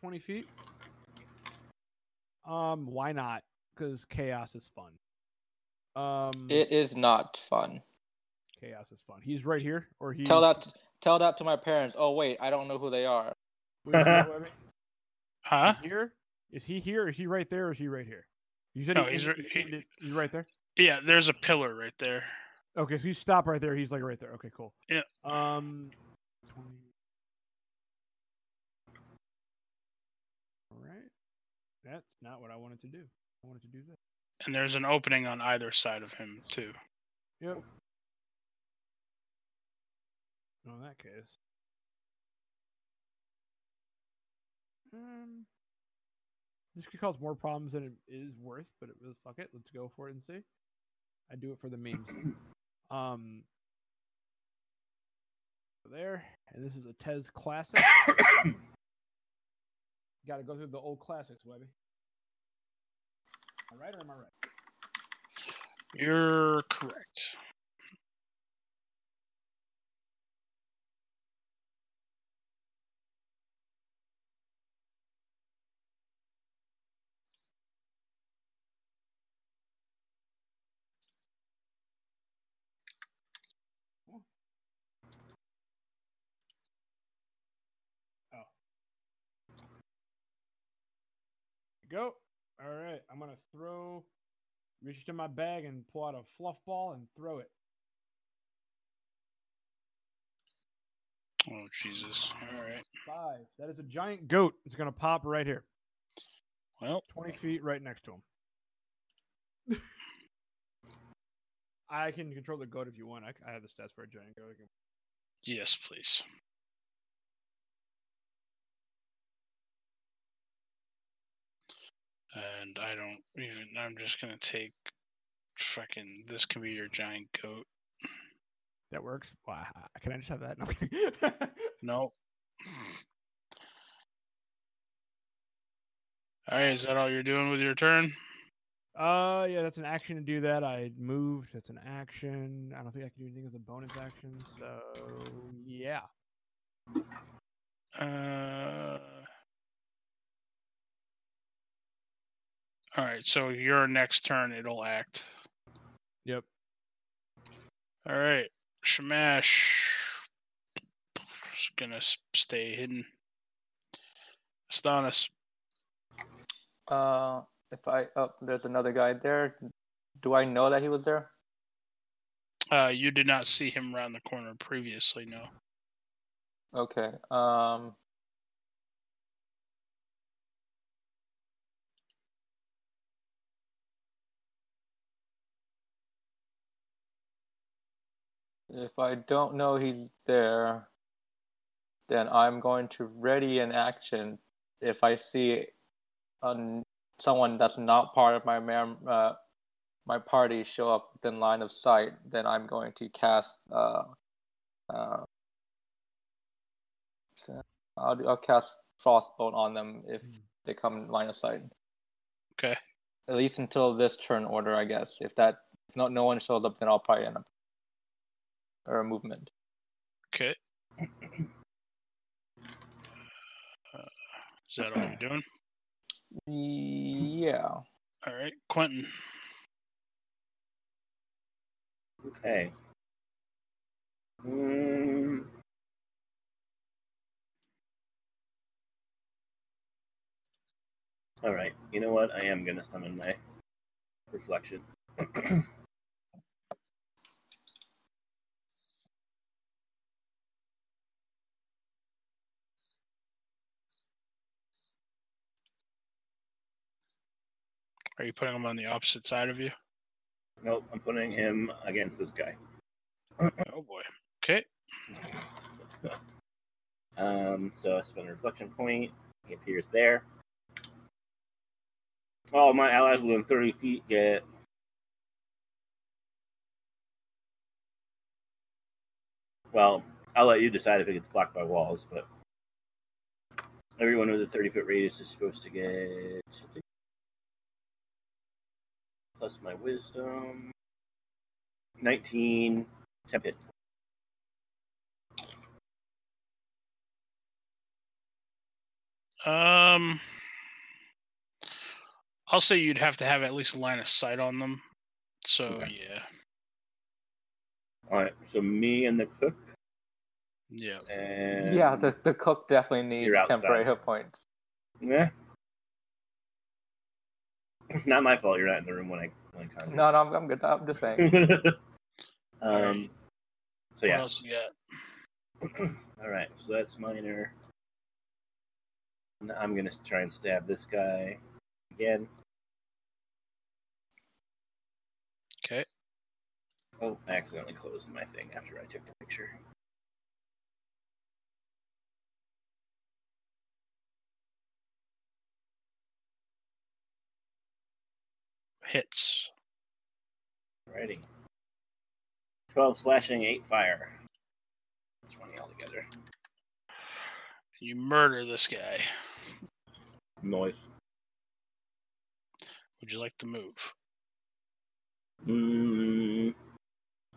Speaker 3: Twenty feet. Um, why not? Because chaos is fun. Um,
Speaker 2: It is not fun.
Speaker 3: chaos is fun. He's right here, or he.
Speaker 2: Tell that tell that to my parents. Oh wait, I don't know who they are.
Speaker 3: Where's <laughs> he, Webby?
Speaker 1: Huh?
Speaker 3: here? Is he here? Is he right there? Or is he right here? You said
Speaker 1: No,
Speaker 3: he
Speaker 1: he's
Speaker 3: ended-
Speaker 1: right-
Speaker 3: he
Speaker 1: he-
Speaker 3: he's right there.
Speaker 1: Yeah, there's a pillar right there.
Speaker 3: Okay, so you stop right there. He's like right there. Okay, cool.
Speaker 1: Yeah.
Speaker 3: Um. 20... All right. That's not what I wanted to do. I wanted to do this.
Speaker 1: And there's an opening on either side of him, too.
Speaker 3: Yep. Oh, in that case. Um, this could cause more problems than it is worth, but it was fuck it. Let's go for it and see. I do it for the memes. <clears throat> um, there, and this is a Tez classic. <coughs> Got to go through the old classics, Webby. Am I right or am I right?
Speaker 1: You're correct. Oh.
Speaker 3: go. All right, I'm gonna throw. Reach into my bag and pull out a fluff ball and throw it.
Speaker 1: Oh Jesus! All right.
Speaker 3: Five. That is a giant goat. It's gonna pop right here,
Speaker 1: Well,
Speaker 3: twenty feet right next to him. <laughs> I can control the goat if you want. I, I have the stats for a giant goat.
Speaker 1: Yes, please. And I don't even. I'm just gonna take. Fucking. This can be your giant goat.
Speaker 3: That works. Wow. Can I just have that? No. <laughs>
Speaker 1: Nope. All right, is that all you're doing with your turn?
Speaker 3: Uh, yeah, that's an action to do that. I moved. That's an action. I don't think I can do anything as a bonus action. So yeah.
Speaker 1: Uh. All right, so your next turn it'll act.
Speaker 3: Yep.
Speaker 1: All right, Shamash. Just gonna stay hidden. Astonis.
Speaker 2: Uh, if I oh, there's another guy there. Do I know that he was there?
Speaker 1: Uh, you did not see him around the corner previously, no.
Speaker 2: Okay. Um. If I don't know he's there, then I'm going to ready an action. If I see um, someone that's not part of my mem- uh, my party show up within line of sight, then I'm going to cast uh, uh, I'll, do- I'll cast Frostbolt on them if
Speaker 3: Mm.
Speaker 2: they come in line of sight.
Speaker 1: Okay.
Speaker 2: At least until this turn order, I guess. If that if not no one shows up, then I'll probably end up or a movement.
Speaker 1: Okay. Uh, is that all you're doing?
Speaker 2: Yeah.
Speaker 1: All right, Quentin.
Speaker 4: Okay. Mm. All right. You know what? I am gonna summon my reflection. <clears throat>
Speaker 1: Are you putting him on the opposite side of you?
Speaker 4: nope, I'm putting him against this guy.
Speaker 1: Oh boy. Okay. <laughs>
Speaker 4: Um, so I spend a reflection point. He appears there. All my allies within 30 feet get. Well, I'll let you decide if it gets blocked by walls, but everyone with a 30 foot radius is supposed to get. Plus my wisdom. 19 temp hit.
Speaker 1: Um, I'll say you'd have to have at least a line of sight on them. So
Speaker 4: Okay.
Speaker 1: yeah,
Speaker 4: Alright, so me and the cook.
Speaker 1: yeah.
Speaker 4: And
Speaker 2: yeah, the, the cook definitely needs temporary hit points.
Speaker 4: Yeah. <clears throat> Not my fault. You're not in the room when I when I conjured.
Speaker 2: No, no, I'm, I'm good. I'm just saying. <laughs>
Speaker 4: um.
Speaker 1: Alright.
Speaker 4: So
Speaker 1: What
Speaker 4: yeah.
Speaker 1: else you got? <clears throat>
Speaker 4: All right. So that's minor. And I'm gonna try and stab this guy again.
Speaker 1: Okay.
Speaker 4: Oh, I accidentally closed my thing after I took the picture.
Speaker 1: Hits.
Speaker 4: Alrighty. Twelve slashing, eight fire. Twenty altogether.
Speaker 1: You murder this guy.
Speaker 4: Noise.
Speaker 1: Would you like to move?
Speaker 4: Mm,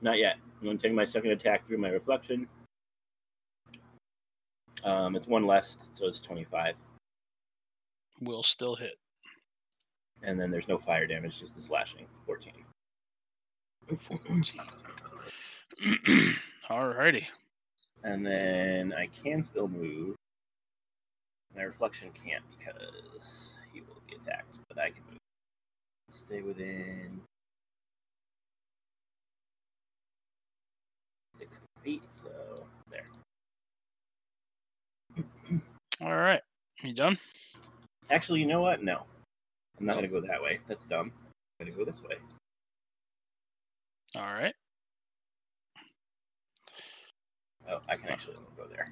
Speaker 4: not yet. I'm going to take my second attack through my reflection. Um, it's one less, so it's 25.
Speaker 1: Will still hit.
Speaker 4: And then there's no fire damage, just the slashing, 14.
Speaker 1: 14. <clears throat> Alrighty.
Speaker 4: And then I can still move. My reflection can't because he will be attacked, but I can move. Stay within 60 feet, so there.
Speaker 1: All right. You done?
Speaker 4: Actually, you know what? No. I'm not going to go that way. That's dumb. I'm going to go this way.
Speaker 1: All right.
Speaker 4: Oh, I can actually go there.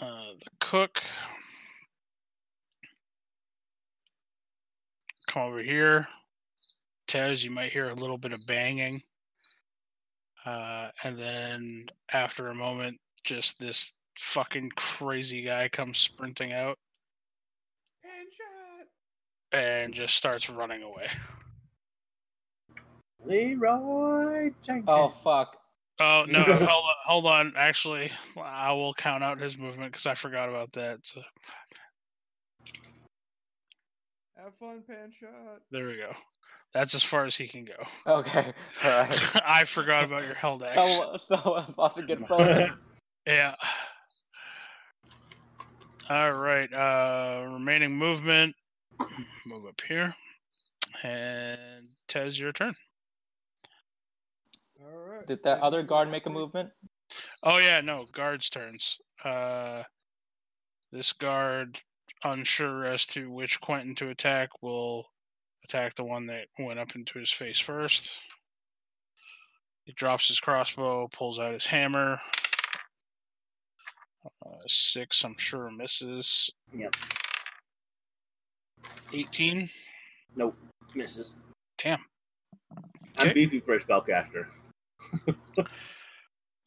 Speaker 1: Uh, the cook. Come over here. Tez, you might hear a little bit of banging. Uh, and then after a moment, just this fucking crazy guy comes sprinting out.
Speaker 3: And
Speaker 1: just starts running away.
Speaker 4: Leeroy Jenkins.
Speaker 2: Oh fuck!
Speaker 1: Oh no! <laughs> hold on, hold on. Actually, I will count out his movement because I forgot about that. So
Speaker 3: Have fun, pan shot.
Speaker 1: there we go. That's as far as he can go.
Speaker 2: Okay, all right. <laughs>
Speaker 1: I forgot about your held <laughs> action.
Speaker 2: So, so I'm about to get frozen.
Speaker 1: Yeah. All right. Uh, remaining movement. Move up here, and Tez, your turn.
Speaker 3: All right.
Speaker 2: Did that other guard make a movement?
Speaker 1: Oh yeah, no guards' turns. Uh, this guard, unsure as to which Quentin to attack, will attack the one that went up into his face first. He drops his crossbow, pulls out his hammer. Uh, six, I'm sure, misses.
Speaker 4: Yep.
Speaker 1: 18.
Speaker 4: Nope. Misses.
Speaker 1: Damn.
Speaker 4: I'm
Speaker 1: Okay.
Speaker 4: beefy for a spellcaster. <laughs>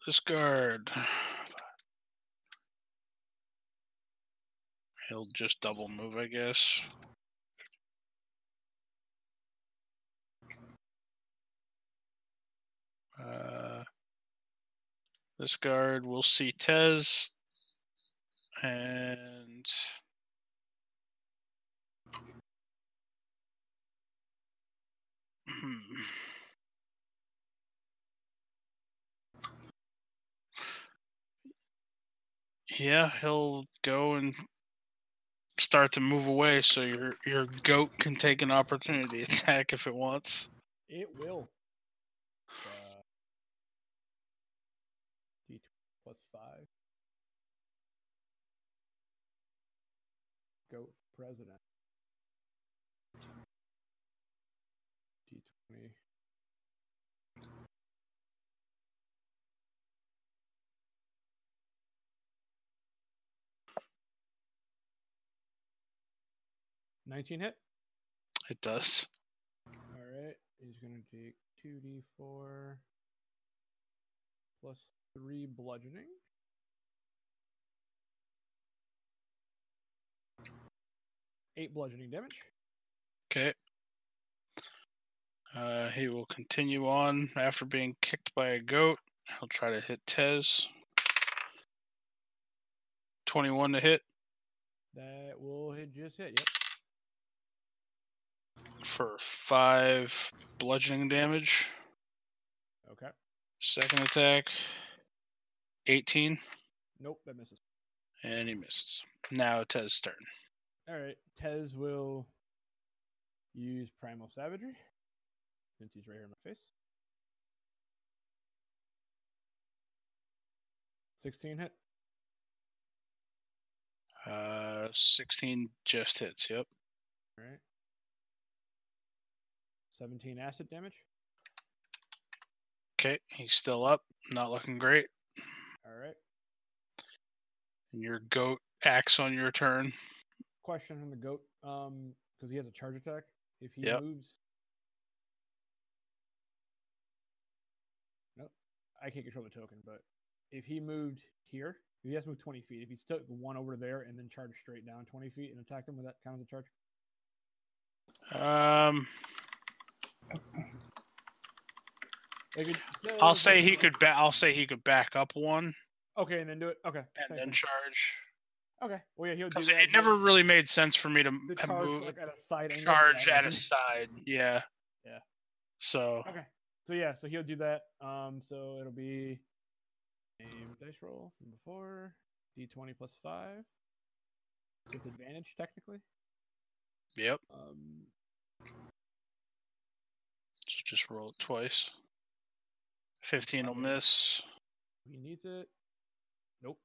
Speaker 1: This guard. He'll just double move, I guess. Uh, this guard will see Tez. And. Hmm. Yeah, he'll go and start to move away so your your goat can take an opportunity <laughs> attack if it wants.
Speaker 3: It will. Uh, plus five. Goat president. 19 hit?
Speaker 1: It does.
Speaker 3: All right. He's going to take 2d4 plus 3 bludgeoning. Eight bludgeoning damage.
Speaker 1: Okay. Uh, he will continue on after being kicked by a goat. He'll try to hit Tez. 21 to hit.
Speaker 3: That will hit just hit, yep
Speaker 1: for 5 bludgeoning damage.
Speaker 3: Okay.
Speaker 1: Second attack 18
Speaker 3: Nope, that misses.
Speaker 1: and he misses. Now Tez's turn.
Speaker 3: All right, Tez will use primal savagery since he's right here in my face. Sixteen hit.
Speaker 1: Uh, 16 just hits. Yep.
Speaker 3: All right. Seventeen acid damage.
Speaker 1: Okay, he's still up. Not looking great.
Speaker 3: All right.
Speaker 1: And your goat acts on your turn.
Speaker 3: Question on the goat, um, because he has a charge attack. If he
Speaker 1: Yep.
Speaker 3: moves, nope, I can't control the token. But if he moved here, he has to move twenty feet. If he took one over there and then charged straight down twenty feet and attacked him, would that count as a charge?
Speaker 1: Um, I'll say he could. Ba- I'll say he could back up one
Speaker 3: Okay, and then do it. Okay.
Speaker 1: and
Speaker 3: same
Speaker 1: then
Speaker 3: thing.
Speaker 1: charge.
Speaker 3: Okay. Well, yeah, he'll do that.
Speaker 1: it never really made sense for me to
Speaker 3: the charge
Speaker 1: moved,
Speaker 3: like at a side angle.
Speaker 1: charge
Speaker 3: yeah,
Speaker 1: at a side. Yeah.
Speaker 3: Yeah.
Speaker 1: So
Speaker 3: Okay. So yeah, so he'll do that. Um, so it'll be a dice roll from before. D twenty plus five. With advantage technically.
Speaker 1: yep.
Speaker 3: Um
Speaker 1: just roll it twice. Fifteen will miss.
Speaker 3: he needs it. Nope.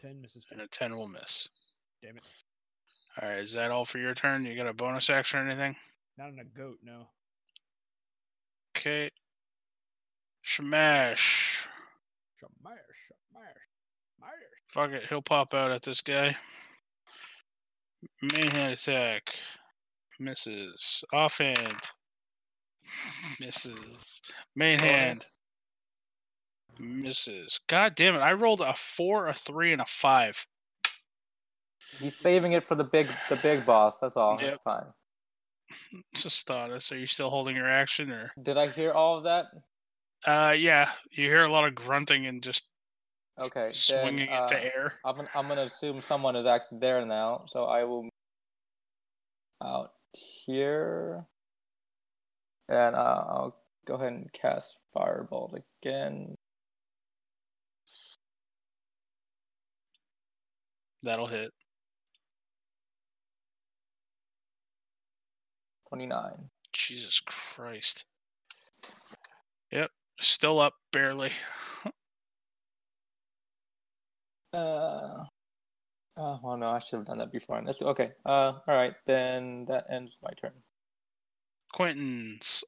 Speaker 3: ten misses.
Speaker 1: And a 10 will miss.
Speaker 3: Damn it!
Speaker 1: All right, is that all for your turn? You got a bonus action or anything?
Speaker 3: Not on a goat. No.
Speaker 1: Okay. Smash.
Speaker 3: Smash! Smash! Smash!
Speaker 1: Fuck it, he'll pop out at this guy. Main hand attack. Misses. Offhand. Misses. Main hand. Misses. God damn it. I rolled a four, a three, and a five.
Speaker 2: He's saving it for the big the big boss. That's all.
Speaker 1: Yep.
Speaker 2: That's fine. <laughs>
Speaker 1: Sistatus, are you still holding your action or
Speaker 2: Did I hear all of that?
Speaker 1: uh yeah, you hear a lot of grunting and just
Speaker 2: Okay.
Speaker 1: swinging
Speaker 2: then,
Speaker 1: into
Speaker 2: uh,
Speaker 1: air.
Speaker 2: I'm gonna, I'm gonna assume someone is actually there now, so I will out here, and uh, I'll go ahead and cast Firebolt again.
Speaker 1: That'll hit.
Speaker 2: Twenty nine.
Speaker 1: Jesus Christ. Yep. Still up barely. <laughs>
Speaker 2: Uh, oh well, no, I should have done that before. That's okay. Uh, all right, then that ends my turn.
Speaker 1: Quentin's.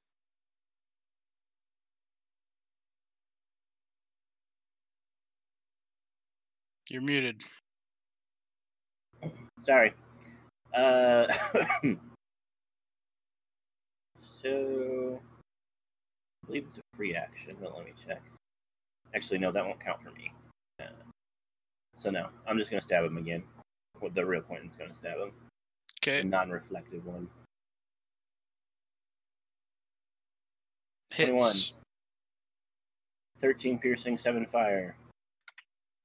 Speaker 1: You're muted.
Speaker 4: Sorry. Uh, <laughs> so, I believe it's a free action, but let me check. Actually, no, that won't count for me. Uh, so no, I'm just gonna stab him again. The real Quentin's gonna stab him.
Speaker 1: Okay.
Speaker 4: The non-reflective one.
Speaker 1: Hits.
Speaker 4: 13 piercing, 7 fire.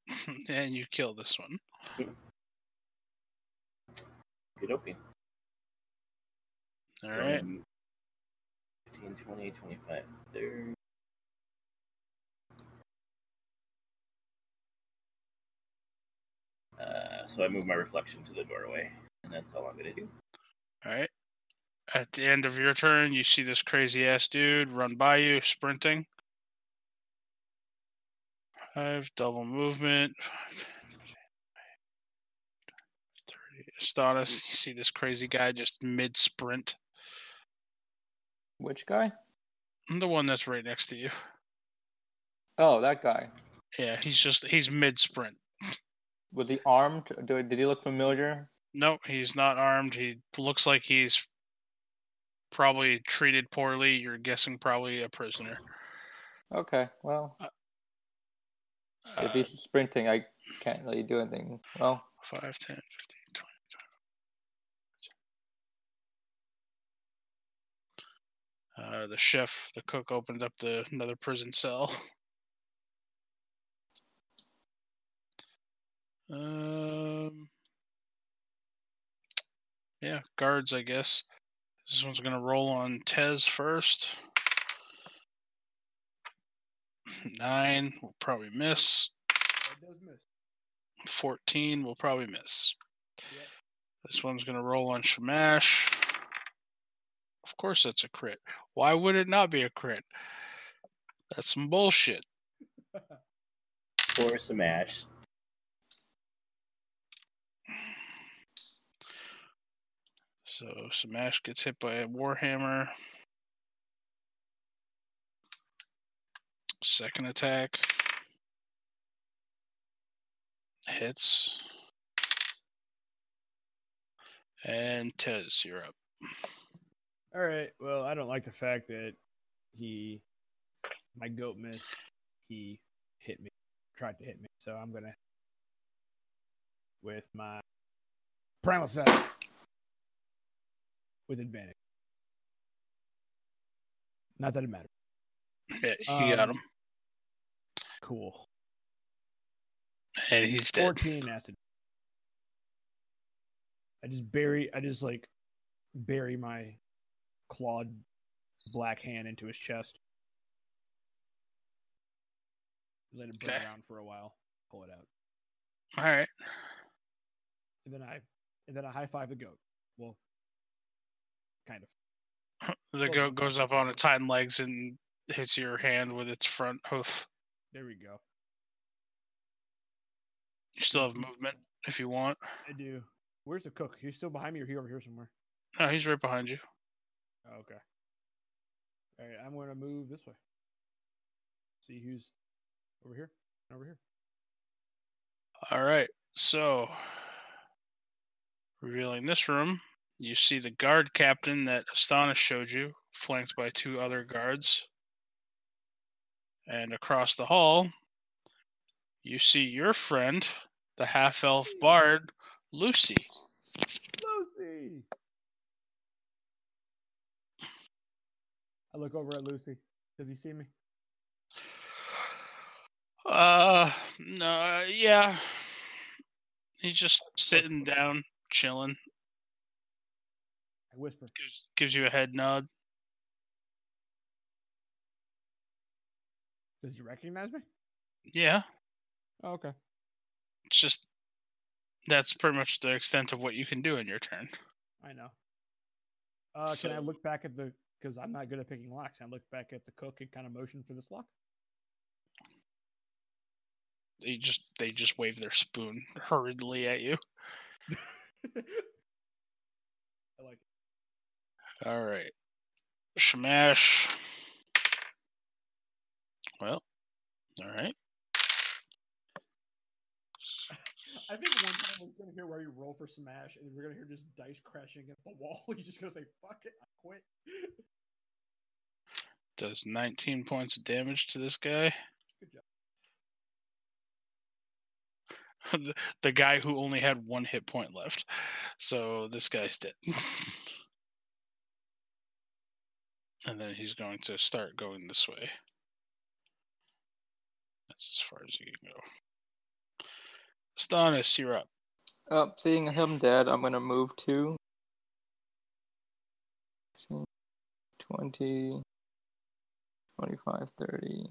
Speaker 4: <laughs>
Speaker 1: and you kill this one.
Speaker 4: Good okay.
Speaker 1: All right.
Speaker 4: 15, 20, 25, 30. Uh, so I move my reflection to the doorway, and that's all I'm gonna do.
Speaker 1: All right. At the end of your turn, you see this crazy ass dude run by you, sprinting. Five double movement. Astonis, you see this crazy guy just mid sprint.
Speaker 2: Which guy?
Speaker 1: The one that's right next to you.
Speaker 2: Oh, that guy.
Speaker 1: Yeah, he's just he's mid sprint.
Speaker 2: Was he armed? Did he look familiar?
Speaker 1: No, he's not armed. He looks like he's probably treated poorly. You're guessing probably a prisoner.
Speaker 2: Okay, well, if
Speaker 1: Uh,
Speaker 2: he's sprinting, I can't really do anything. Well,
Speaker 1: 5, 10, 15, 20, 20. Uh, the chef, the cook opened up the another prison cell. Um, yeah, guards, I guess. This one's gonna roll on Tez first. <clears throat> Nine we'll probably miss.
Speaker 3: That does miss.
Speaker 1: 14 will probably miss.
Speaker 3: Yep.
Speaker 1: This one's going to roll on Shamash. Of course, that's a crit. Why would it not be a crit? That's some bullshit.
Speaker 4: Or Smash.
Speaker 1: So Smash gets hit by a Warhammer. Second attack. Hits. And Tez, you're up.
Speaker 3: All right. Well, I don't like the fact that he, my goat missed. He hit me, tried to hit me. So I'm gonna with my primal set with advantage. Not that it matters.
Speaker 1: Yeah, you got
Speaker 3: Um,
Speaker 1: him.
Speaker 3: Cool.
Speaker 1: And he's dead.
Speaker 3: 14 acid. I just bury, I just like bury my clawed black hand into his chest. Let it burn
Speaker 1: Okay.
Speaker 3: around for a while. Pull it out,
Speaker 1: All right.
Speaker 3: and then I, and then I high five the goat. Well, kind of. <laughs>
Speaker 1: The goat goes up on its hind legs and hits your hand with its front hoof.
Speaker 3: There we go.
Speaker 1: You still have movement if you want.
Speaker 3: I do. Where's the cook? He's still behind me or he over here somewhere?
Speaker 1: No, he's right behind you.
Speaker 3: Oh, okay. All right, I'm going to move this way. See who's over here. Over here.
Speaker 1: All right. So, revealing this room, you see the guard captain that Astonis showed you, flanked by two other guards. And across the hall, you see your friend, the half elf bard, Lucy.
Speaker 3: Lucy. I look over at Lucy. Does he see me?
Speaker 1: Uh, no, uh, yeah. He's just sitting down, chilling.
Speaker 3: I whisper.
Speaker 1: Gives, gives you a head nod.
Speaker 3: Does he recognize me?
Speaker 1: Yeah,
Speaker 3: Oh, okay.
Speaker 1: it's just that's pretty much the extent of what you can do in your turn.
Speaker 3: I know. Uh, can I look back at the? Because I'm not good at picking locks. I look back at the cook and kind of motion for this lock.
Speaker 1: They just they just wave their spoon hurriedly at you. <laughs>
Speaker 3: I like it.
Speaker 1: All right. Smash. Well, all right.
Speaker 3: I think one time we're gonna hear where you roll for smash, and we're gonna hear just dice crashing against the wall. <laughs> You're just gonna say "fuck it," I quit.
Speaker 1: Does 19 points of damage to this guy.
Speaker 3: Good job.
Speaker 1: the, <laughs> the guy who only had one hit point left. So this guy's dead. <laughs> and then he's going to start going this way. That's as far as you can go. Stannis, you're up.
Speaker 2: Uh, seeing him dead, I'm gonna move to 20, 25, 30,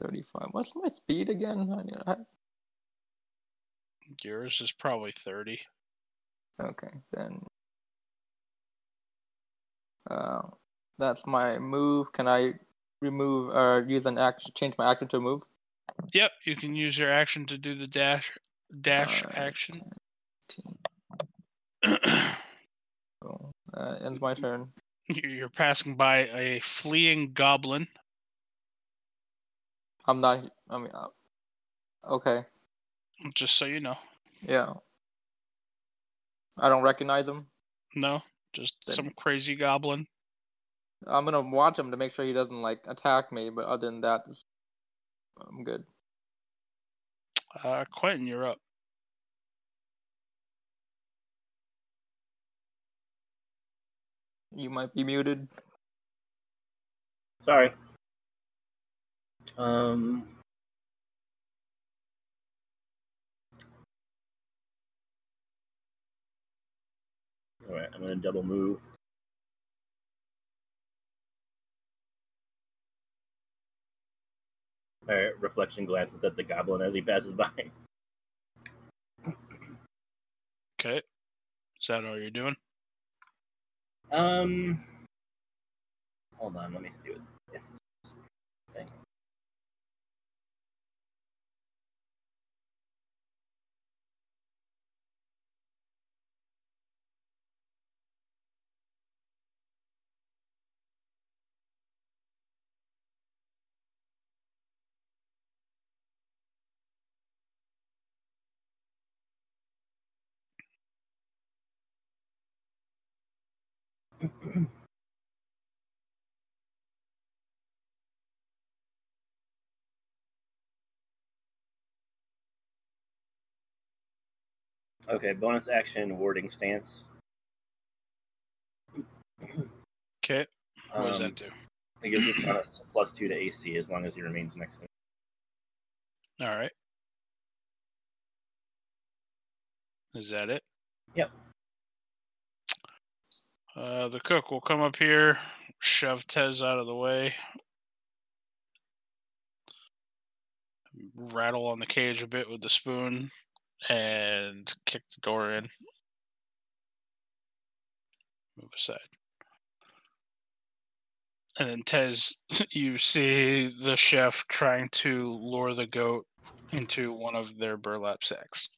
Speaker 2: 35. What's my speed again? I- I-
Speaker 1: Yours is probably 30.
Speaker 2: Okay, then. Uh, that's my move. Can I remove or use an action? Change my action to a move.
Speaker 1: Yep, you can use your action to do the dash dash
Speaker 2: Uh,
Speaker 1: action.
Speaker 2: 10, <clears throat> Cool. That ends my turn.
Speaker 1: You- You're passing by a fleeing goblin.
Speaker 2: I'm not. I mean, uh, okay.
Speaker 1: Just so you know.
Speaker 2: Yeah. I don't recognize him.
Speaker 1: No, just
Speaker 2: Then-
Speaker 1: some crazy goblin.
Speaker 2: I'm gonna watch him to make sure he doesn't like attack me. But other than that, I'm good.
Speaker 1: Uh, Quentin, you're up.
Speaker 2: You might be muted.
Speaker 4: Sorry. Um. All right, I'm gonna double move. Right, reflection glances at the goblin as he passes by.
Speaker 1: Okay. Is that all you're doing?
Speaker 4: Um. Hold on, let me see what if this thing. <clears throat> Okay, bonus action warding stance.
Speaker 1: Okay. What does
Speaker 4: Um,
Speaker 1: that do?
Speaker 4: It gives this on a s- plus two to AC as long as he remains next to me.
Speaker 1: All right. Is that it?
Speaker 4: Yep.
Speaker 1: Uh, the cook will come up here, shove Tez out of the way, rattle on the cage a bit with the spoon, and kick the door in. Move aside. And then Tez, <laughs> you see the chef trying to lure the goat into one of their burlap sacks.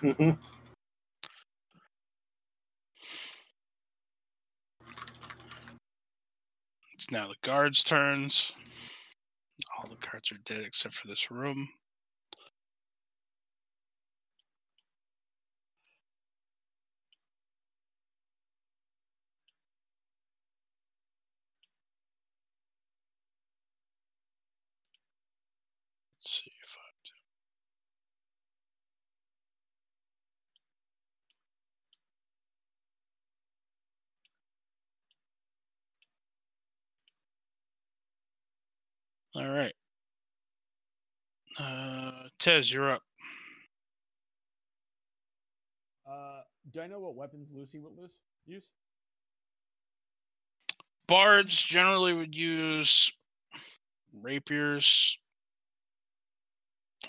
Speaker 1: <laughs> It's now the guards' turns. All the cards are dead except for this room. Let's see if I All right. Uh, Tez, you're up.
Speaker 3: Uh, do I know what weapons Lucy would lose, use?
Speaker 1: Bards generally would use rapiers.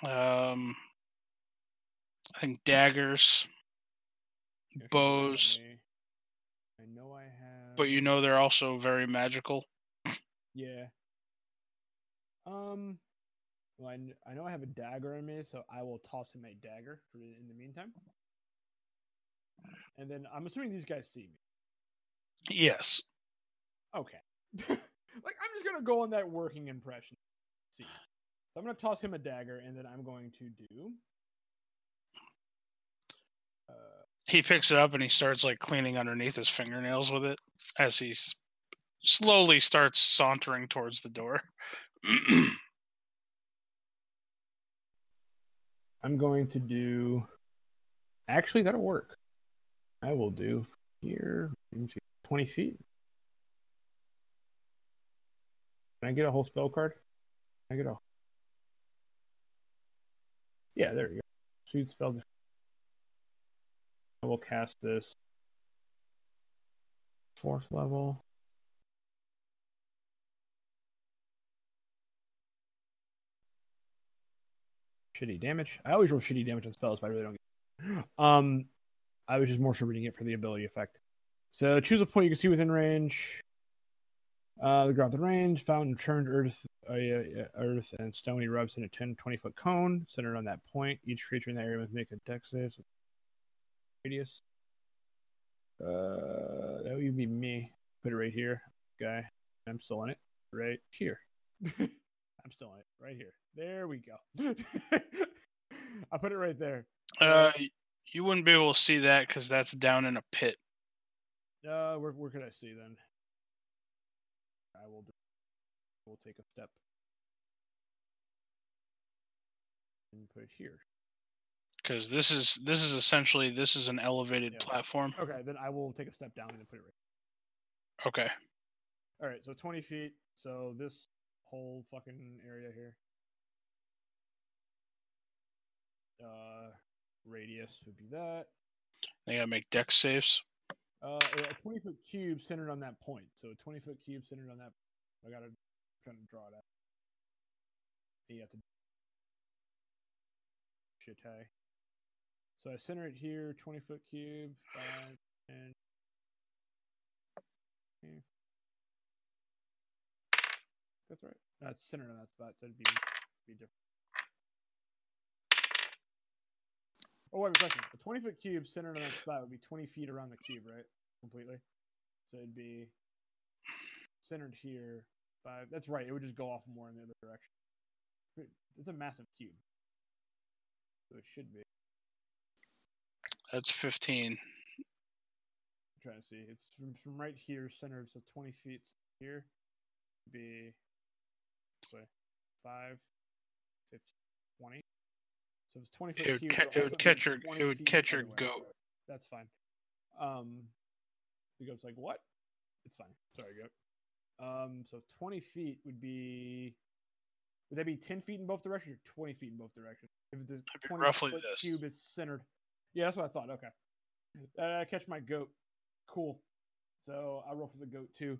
Speaker 1: Um, I think daggers,
Speaker 3: Actually,
Speaker 1: bows,
Speaker 3: I know I have.
Speaker 1: but you know they're also very magical.
Speaker 3: Yeah. Um. Well, I, I know I have a dagger on me, so I will toss him a dagger for in the meantime. And then I'm assuming these guys see me.
Speaker 1: Yes.
Speaker 3: Okay. <laughs> like I'm just gonna go on that working impression. See. So I'm gonna toss him a dagger, and then I'm going to do. Uh,
Speaker 1: He picks it up and he starts like cleaning underneath his fingernails with it as he slowly starts sauntering towards the door. <clears throat>
Speaker 3: I'm going to do. Actually, that'll work. I will do here let me see, 20 feet. Can I get a whole spell card? Can I get a. Yeah, there you go. Shoot spell. I will cast this. Fourth level. Shitty damage. I always roll shitty damage on spells, but I really don't get. Um, I was just more so reading it for the ability effect. So choose a point you can see within range. Uh, the ground within range, fountain turned earth, uh, yeah, earth and stone erupts in a 10, 20 foot cone centered on that point. Each creature in that area must make a dex save. Radius. Uh, that would be me. Put it right here, guy. I'm still on it. Right here. <laughs> I'm still on it. Right here. There we go. <laughs> I put it right there.
Speaker 1: uh, you wouldn't be able to see that because that's down in a pit.
Speaker 3: Uh, where where could I see then? I will. Do, we'll take a step and put it here.
Speaker 1: Because this is this is essentially this is an elevated
Speaker 3: Yeah.
Speaker 1: platform.
Speaker 3: Okay, then I will take a step down and put it right.
Speaker 1: Okay.
Speaker 3: All right, so 20 feet. So this whole fucking area here. Uh, radius would be that.
Speaker 1: They gotta make dex saves.
Speaker 3: Uh, a 20 foot cube centered on that point. So a 20 foot cube centered on that. I gotta try to draw it out. You have to shit hey. So I center it here, 20 foot cube, five, and that's right. That's centered on that spot, so it'd be be different. Oh, wait, a question. A 20 foot cube centered on that spot would be 20 feet around the cube, right? Completely. So it'd be centered here. Five. That's right. It would just go off more in the other direction. It's a massive cube. So it should be.
Speaker 1: That's fifteen.
Speaker 3: I'm trying to see. It's from, from right here, centered. So 20 feet here. Be. This 5, 15, 20. So if it's 20 foot
Speaker 1: It would,
Speaker 3: cube.
Speaker 1: ca-
Speaker 3: it'll
Speaker 1: it would catch your it would catch your goat.
Speaker 3: That's fine. Um, the goat's like, what? It's fine. Sorry, goat. Um, so 20 feet would be. Would that be 10 feet in both directions or 20 feet in both directions? If the 20
Speaker 1: roughly
Speaker 3: foot
Speaker 1: this.
Speaker 3: cube is centered. Yeah, that's what I thought. Okay. Uh, I catch my goat. Cool. So I roll for the goat too.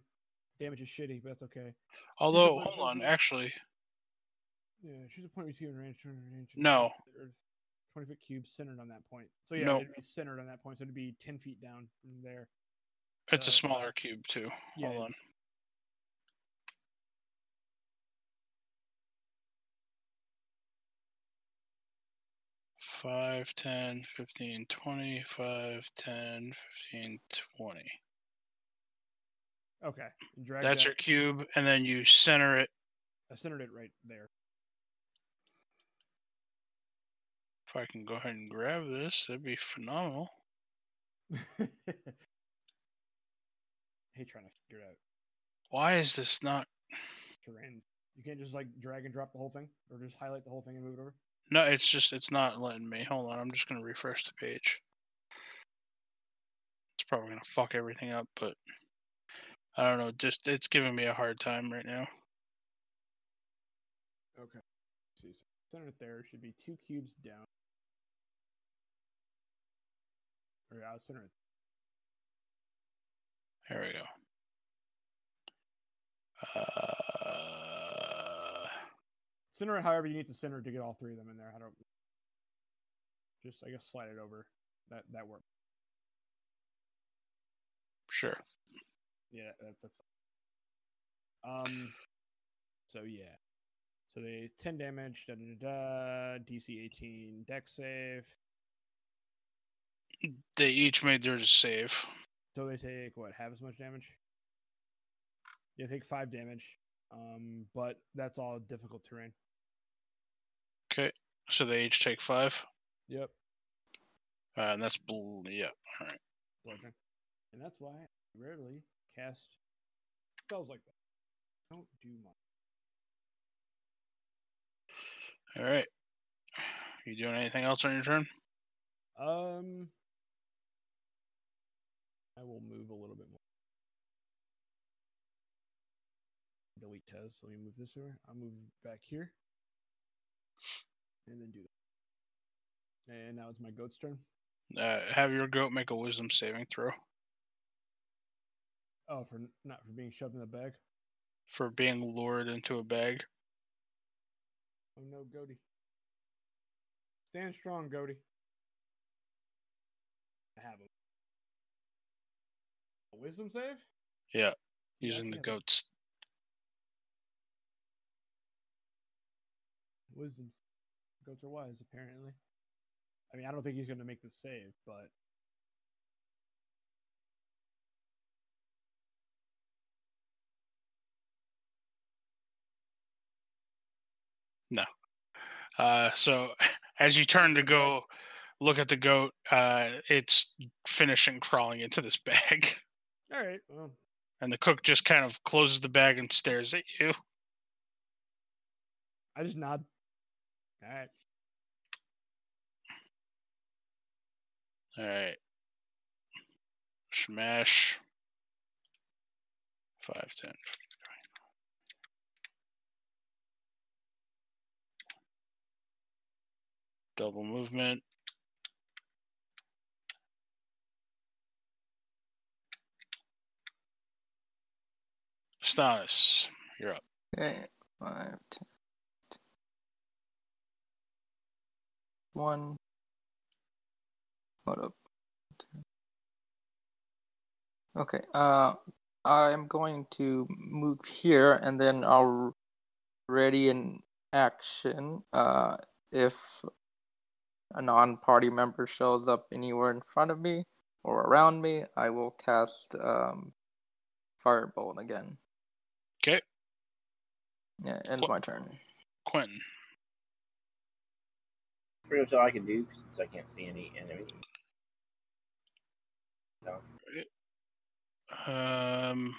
Speaker 3: Damage is shitty, but that's okay.
Speaker 1: Although, hold on,
Speaker 3: receiver.
Speaker 1: actually.
Speaker 3: Yeah, she's a point receiver range. range
Speaker 1: no.
Speaker 3: 20 foot cube centered on that point. So, yeah,
Speaker 1: nope.
Speaker 3: it'd be centered on that point. So, it'd be 10 feet down from there.
Speaker 1: It's uh,
Speaker 3: a
Speaker 1: smaller cube, too.
Speaker 3: Yeah,
Speaker 1: hold on. Five, 10, 15, 20, 5, 10, 15, 20.
Speaker 3: Okay. and Drag
Speaker 1: That's
Speaker 3: that-
Speaker 1: your cube, and then you center it.
Speaker 3: I centered it right there.
Speaker 1: If I can go ahead and grab this, that'd be phenomenal. <laughs>
Speaker 3: hey, trying to figure it out
Speaker 1: Why is this not?
Speaker 3: terrains. You can't just like drag and drop the whole thing, or just highlight the whole thing and move it over.
Speaker 1: No, it's just it's not letting me. Hold on, I'm just gonna refresh the page. It's probably gonna fuck everything up, but I don't know. Just it's giving me a hard time right now.
Speaker 3: Okay. Center it there. Should be two cubes down. Or I'll center it.
Speaker 1: There we go. Uh,
Speaker 3: Center it however you need to center to get all three of them in there. I don't. Just I guess slide it over. That that works.
Speaker 1: sure.
Speaker 3: Yeah, that's that's. Fine. Um. So yeah. So they ten damage. Da da da. da DC eighteen. Dex save.
Speaker 1: They each made their save.
Speaker 3: So they take what half as much damage. They take five damage. Um, but that's all difficult terrain.
Speaker 1: Okay, so they each take five,
Speaker 3: Yep.
Speaker 1: uh, and that's bl- yeah. All right.
Speaker 3: And that's why rarely cast spells like that. Don't do much.
Speaker 1: All right. Are you doing anything else on your turn?
Speaker 3: Um, I will move a little bit more. Delete Tez. Let me move this over. I'll move back here. And then do that. And now it's my goat's turn.
Speaker 1: Uh, have your goat make a wisdom saving throw
Speaker 3: Oh, for not for being shoved in the bag.
Speaker 1: for being lured into a bag.
Speaker 3: Oh no, Goaty. Stand strong, Goaty. I have him. A wisdom save?
Speaker 1: Yeah, using the goats.
Speaker 3: Wisdom. Goats are wise, apparently. I mean, I don't think he's going to make the save, but
Speaker 1: Uh, so <laughs> as you turn to go look at the goat, uh, it's finishing crawling into this <laughs> bag,
Speaker 3: all right. Well,
Speaker 1: and the cook just kind of closes the bag and stares at you.
Speaker 3: I just nod. All right.
Speaker 1: All right. Smash. 5, 10, 15, 20. Double movement. Stannis, you're up.
Speaker 2: Okay, five, ten, one. Hold up. Okay, uh, I'm going to move here, and then I'll ready an action. Uh, if a non-party member shows up anywhere in front of me or around me, I will cast um, Firebolt again.
Speaker 1: Okay,
Speaker 2: Yeah, end
Speaker 1: Cool.
Speaker 2: my turn.
Speaker 1: Quentin.
Speaker 4: Pretty much all I can do since I can't see any enemy. No.
Speaker 1: Um,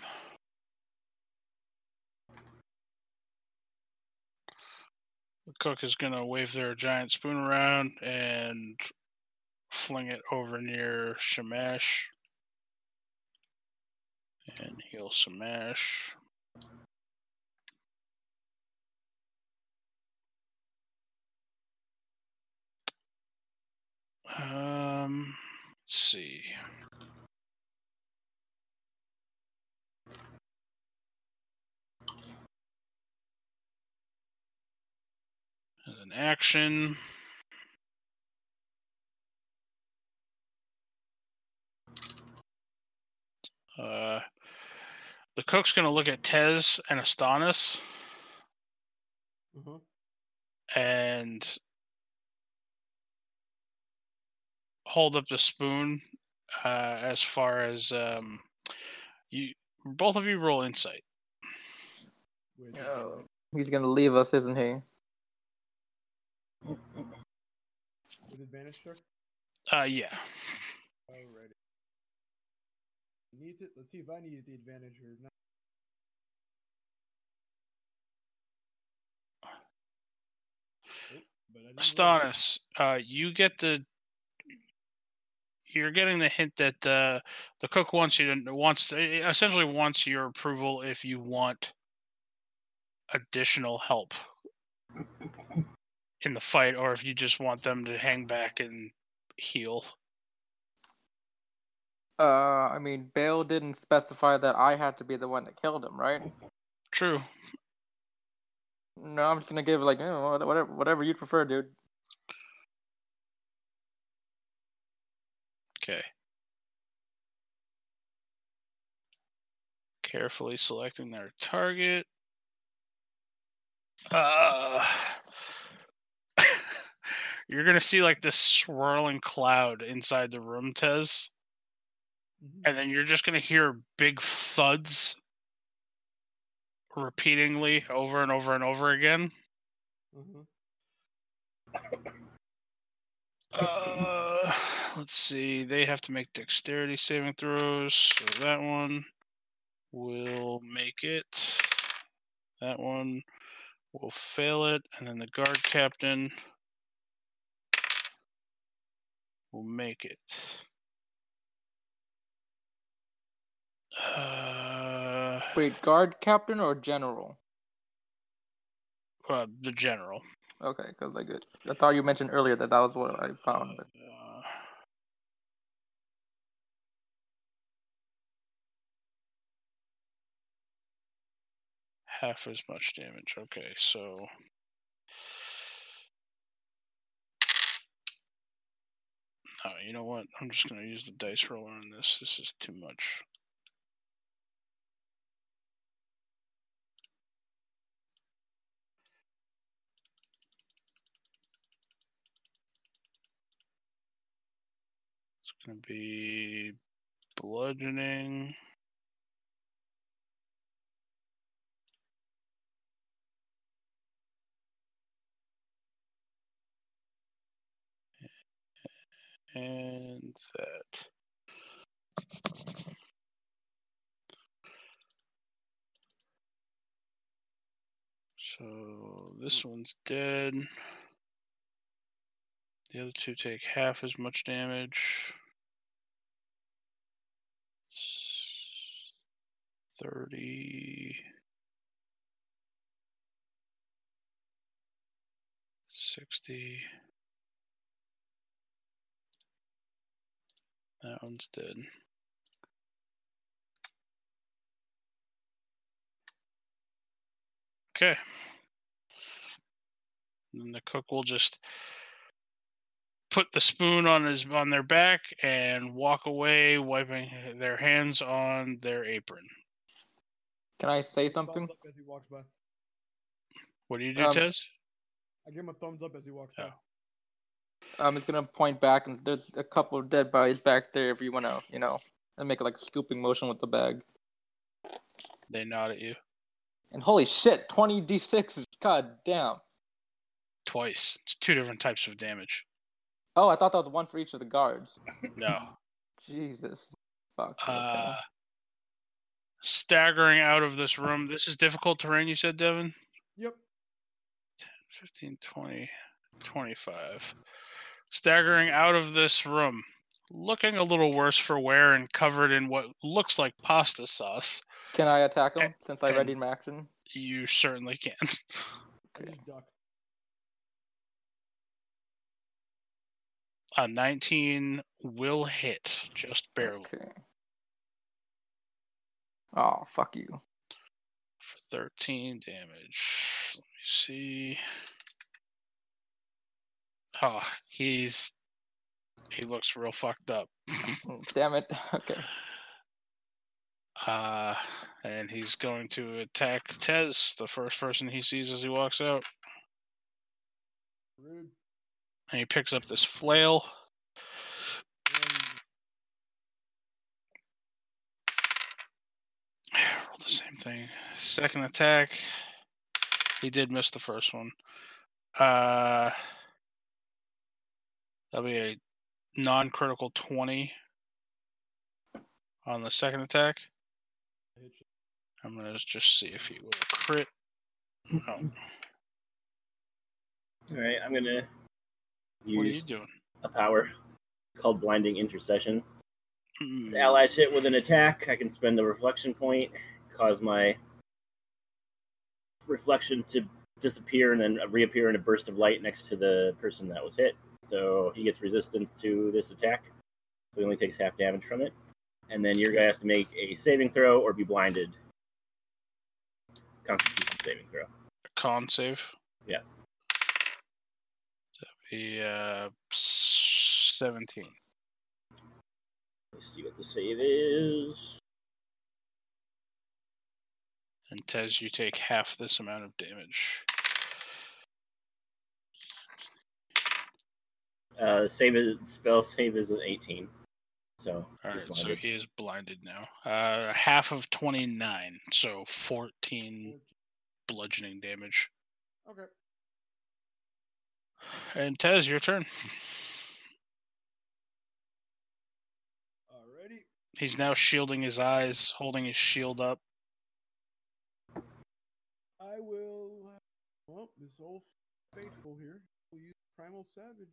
Speaker 1: cook is gonna wave their giant spoon around and fling it over near Shamash, and he'll smash. Um, let's see. Action. Uh, the cook's gonna look at Tez and Astonis
Speaker 3: Uh-huh.
Speaker 1: and hold up the spoon uh, as far as um, you both of you roll insight.
Speaker 3: With,
Speaker 2: Oh, he's gonna leave us, isn't he?
Speaker 3: With advantage, sir.
Speaker 1: Uh, yeah.
Speaker 3: Alrighty. Needs it. Let's see if I needed the advantage or not. Nope, but I didn't roll it.
Speaker 1: Astonis, uh, you get the. You're getting the hint that the the cook wants you to wants essentially wants your approval if you want additional help in the fight, or if you just want them to hang back and heal.
Speaker 2: Uh, I mean, Bale didn't specify that I had to be the one that killed him, right?
Speaker 1: True.
Speaker 2: No, I'm just gonna give like, you know, whatever, whatever you prefer, dude.
Speaker 1: Okay. Carefully selecting their target. Uh, you're gonna see like this swirling cloud inside the room, Tez,
Speaker 3: Mhm.
Speaker 1: and then you're just gonna hear big thuds repeatedly over and over and over again.
Speaker 3: Mhm.
Speaker 1: Uh, let's see. They have to make dexterity saving throws. So that one will make it. That one will fail it, and then the guard captain will make it. Uh,
Speaker 2: Wait, guard captain or general?
Speaker 1: uh, the general.
Speaker 2: Okay, because like I thought you mentioned earlier that that was what I found. But
Speaker 1: Uh, half as much damage. Okay, so Oh, you know what? I'm just gonna use the dice roller on this. This is too much. It's gonna be bludgeoning. And that. So this one's dead. The other two take half as much damage. S- 30. 60. That one's dead. Okay. Then the cook will just put the spoon on his on their back and walk away, wiping their hands on their apron.
Speaker 2: can I say something?
Speaker 3: As he walks by.
Speaker 1: What do you do,
Speaker 2: Um,
Speaker 1: Tez?
Speaker 3: I give him a thumbs up as he walks by.
Speaker 2: I'm just gonna point back, and there's a couple of dead bodies back there. If you wanna, you know, and make like a scooping motion with the bag.
Speaker 1: They nod at you
Speaker 2: And holy shit, 20 d6. God damn.
Speaker 1: twice. It's two different types of damage.
Speaker 2: Oh, I thought that was one for each of the guards.
Speaker 1: No. <laughs>
Speaker 2: Jesus. Fuck. Okay.
Speaker 1: Uh, staggering out of this room. This is difficult terrain, you said, Devin?
Speaker 3: Yep.
Speaker 1: 15, 20, 25. Staggering out of this room, looking a little worse for wear and covered in what looks like pasta sauce.
Speaker 2: Can I attack him
Speaker 1: and-
Speaker 2: since I
Speaker 1: and-
Speaker 2: readied my action?
Speaker 1: You certainly can. <laughs>
Speaker 3: I just duck.
Speaker 1: A 19 will hit, just barely,
Speaker 2: Okay. Oh, fuck you.
Speaker 1: for 13 damage. Let me see. Oh, he's he looks real fucked up. <laughs>
Speaker 2: Damn it. Okay.
Speaker 1: Uh, and he's going to attack Tez, the first person he sees as he walks out.
Speaker 3: Rude.
Speaker 1: And he picks up this flail. <sighs> Roll the same thing. Second attack. He did miss the first one. Uh that'll be a non-critical twenty on the second attack. I'm gonna just see if he will crit. No.
Speaker 4: All right, I'm gonna
Speaker 1: What are you
Speaker 4: use
Speaker 1: doing?
Speaker 4: a power called Blinding Intercession.
Speaker 1: Mm,
Speaker 4: The allies hit with an attack. I can spend a reflection point, cause my reflection to disappear and then reappear in a burst of light next to the person that was hit. So he gets resistance to this attack. So he only takes half damage from it. And then your guy has to make a saving throw or be blinded. Constitution saving throw.
Speaker 1: A con save.
Speaker 4: Yeah.
Speaker 1: That'd be uh, seventeen.
Speaker 4: Let's see what the save is.
Speaker 1: And Tez, you take half this amount of damage.
Speaker 4: Uh, save is, spell save is an 18. So.
Speaker 1: All right, so he is blinded now. Uh, half of 29, so 14 bludgeoning damage.
Speaker 3: Okay.
Speaker 1: And Tez, your turn. He's now shielding his eyes, holding his shield up.
Speaker 3: I will. Well, this old faithful here will use primal savage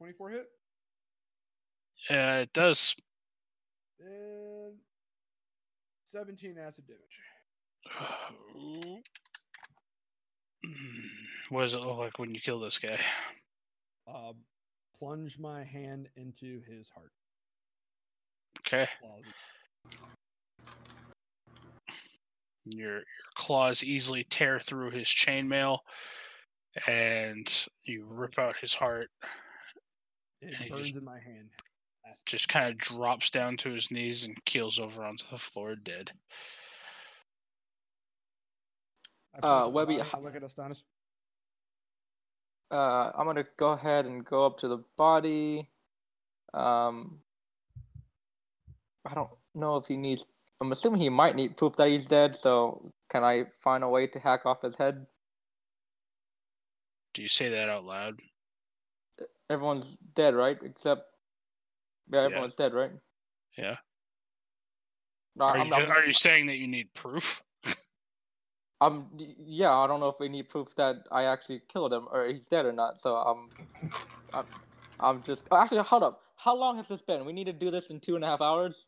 Speaker 3: 24 hit?
Speaker 1: Yeah, it does.
Speaker 3: 17 acid damage. <sighs>
Speaker 1: what does it look like when you kill this guy?
Speaker 3: Uh, plunge my hand into his heart.
Speaker 1: Okay. Your, your claws easily tear through his chainmail and you rip out his heart
Speaker 3: it
Speaker 1: And
Speaker 3: burns
Speaker 1: just-
Speaker 3: in my hand.
Speaker 1: Just kind of drops down to his knees and keels over onto the floor dead.
Speaker 2: Uh, Webby,
Speaker 3: I look at Astonis.
Speaker 2: Uh, I'm gonna go ahead and go up to the body. Um, I don't know if he needs. I'm assuming he might need proof that he's dead. So can I find a way to hack off his head?
Speaker 1: Do you say that out loud?
Speaker 2: Everyone's dead, right? Except yeah,
Speaker 1: Yeah.
Speaker 2: everyone's dead, right?
Speaker 1: Yeah.
Speaker 2: No,
Speaker 1: Are,
Speaker 2: I'm,
Speaker 1: you,
Speaker 2: I'm,
Speaker 1: are you saying that you need proof? <laughs>
Speaker 2: I'm yeah. I don't know if we need proof that I actually killed him or he's dead or not. So I'm, I'm, I'm just oh, actually hold up. How long has this been? We need to do this in two and a half hours.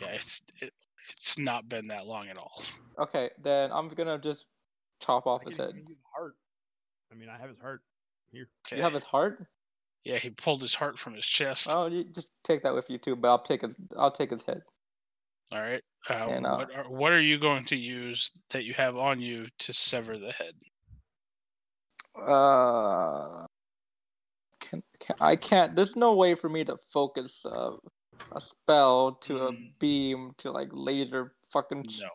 Speaker 1: Yeah, it's it, it's not been that long at all.
Speaker 2: Okay, then I'm gonna just chop off
Speaker 3: I
Speaker 2: his head.
Speaker 3: even heart. I mean, I have his heart here.
Speaker 1: Okay.
Speaker 2: You have his heart?
Speaker 1: Yeah, he pulled his heart from his chest.
Speaker 2: Oh, you just take that with you too. But I'll take his. I'll take his head.
Speaker 1: All right. Uh,
Speaker 2: And, uh,
Speaker 1: what are what are you going to use that you have on you to sever the head?
Speaker 2: Uh, can, can I can't. There's no way for me to focus uh, a spell to a
Speaker 1: Mm.
Speaker 2: beam to like laser fucking.
Speaker 1: No.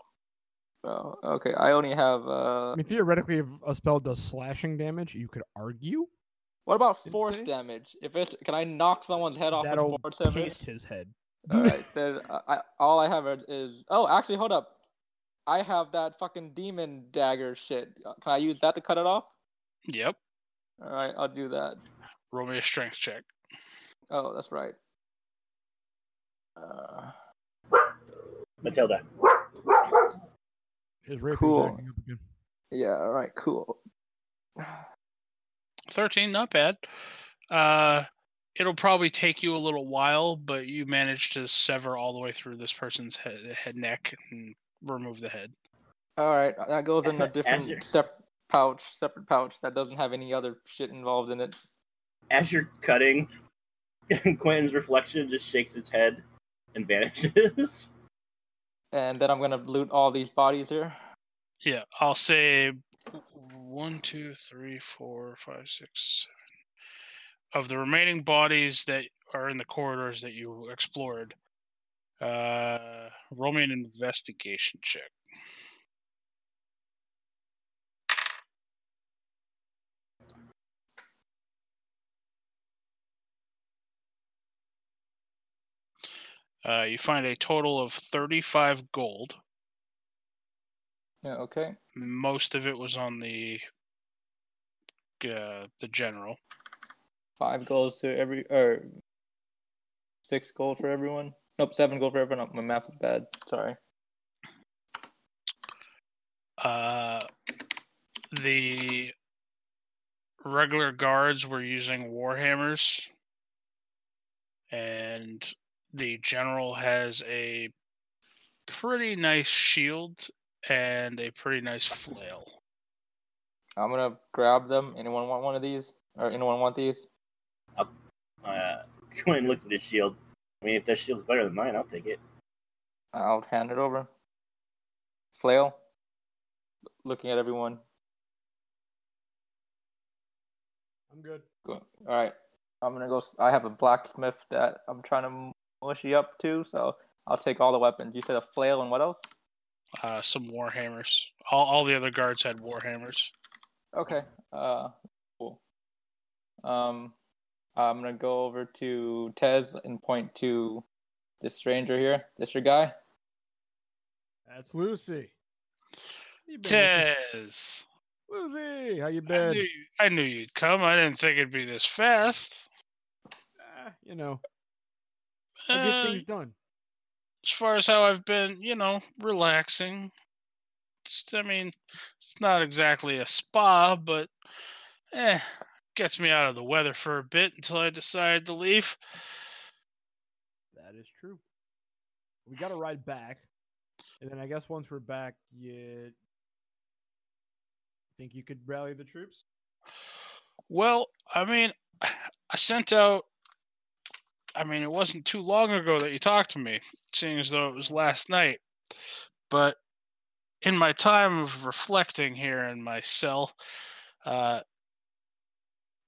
Speaker 2: Oh, okay. I only have. Uh,
Speaker 3: I mean, theoretically, if a spell does slashing damage, you could argue
Speaker 2: what about
Speaker 3: Did it
Speaker 2: force
Speaker 3: say?
Speaker 2: damage? If it's, can I knock someone's head off with
Speaker 3: that'll
Speaker 2: force damage?
Speaker 3: paste his head. <laughs>
Speaker 2: All right, then I, I all I have is oh, actually, hold up. I have that fucking demon dagger shit. Uh, Can I use that to cut it off?
Speaker 1: Yep.
Speaker 2: All right, I'll do that.
Speaker 1: Roll me a strength check.
Speaker 2: Oh, that's right. Uh,
Speaker 4: Matilda.
Speaker 3: His rapier's
Speaker 2: Cool.
Speaker 3: acting up again.
Speaker 2: yeah. All right. Cool.
Speaker 1: 13, not bad. Uh, it'll probably take you a little while, but you managed to sever all the way through this person's head, head neck and remove the head.
Speaker 2: All right, that goes in a <laughs> different
Speaker 4: you're-
Speaker 2: sep- pouch, separate pouch that doesn't have any other shit involved in it.
Speaker 4: As you're cutting, <laughs> Quentin's reflection just shakes its head and vanishes. <laughs>
Speaker 2: And then I'm gonna loot all these bodies here.
Speaker 1: Yeah, I'll say one, two, three, four, five, six, seven. Of the remaining bodies that are in the corridors that you explored, uh, roll me an investigation check. Uh, you find a total of 35 gold.
Speaker 2: Yeah. Okay.
Speaker 1: Most of it was on the uh, the general.
Speaker 2: Five goals to every or six gold for everyone. Nope, seven gold for everyone. Oh, my math is bad. Sorry.
Speaker 1: Uh, the regular guards were using warhammers, and the general has a pretty nice shield and a pretty nice flail.
Speaker 2: I'm gonna grab them. Anyone want one of these? Or anyone want these?
Speaker 4: Uh, <laughs> Quinn looks at his shield. I mean, if that shield's better than mine, I'll take it.
Speaker 2: I'll hand it over. Flail. Looking at everyone.
Speaker 3: I'm good.
Speaker 2: Go. All right. I'm gonna go. I have a blacksmith that I'm trying to mushy up to, so I'll take all the weapons. You said a flail and what else?
Speaker 1: Uh, some warhammers. All all the other guards had warhammers.
Speaker 2: Okay. Uh, cool. Um, I'm gonna go over to Tez and point to this stranger here. This your guy?
Speaker 3: That's Lucy. You been, Lucy?
Speaker 1: Tez,
Speaker 3: Lucy, how you
Speaker 1: I
Speaker 3: been?
Speaker 1: knew, you- I knew you'd come. I didn't think it'd be this fast.
Speaker 3: Ah, you know, I
Speaker 1: Uh,
Speaker 3: get things done.
Speaker 1: As far as how I've been, you know, relaxing. It's, I mean, it's not exactly a spa, but eh, gets me out of the weather for a bit until I decide to leave.
Speaker 3: That is true. We got to ride back, and then I guess once we're back, you think you could rally the troops?
Speaker 1: Well, I mean, <sighs> I sent out. I mean, it wasn't too long ago that you talked to me, seeing as though it was last night. But in my time of reflecting here in my cell, uh,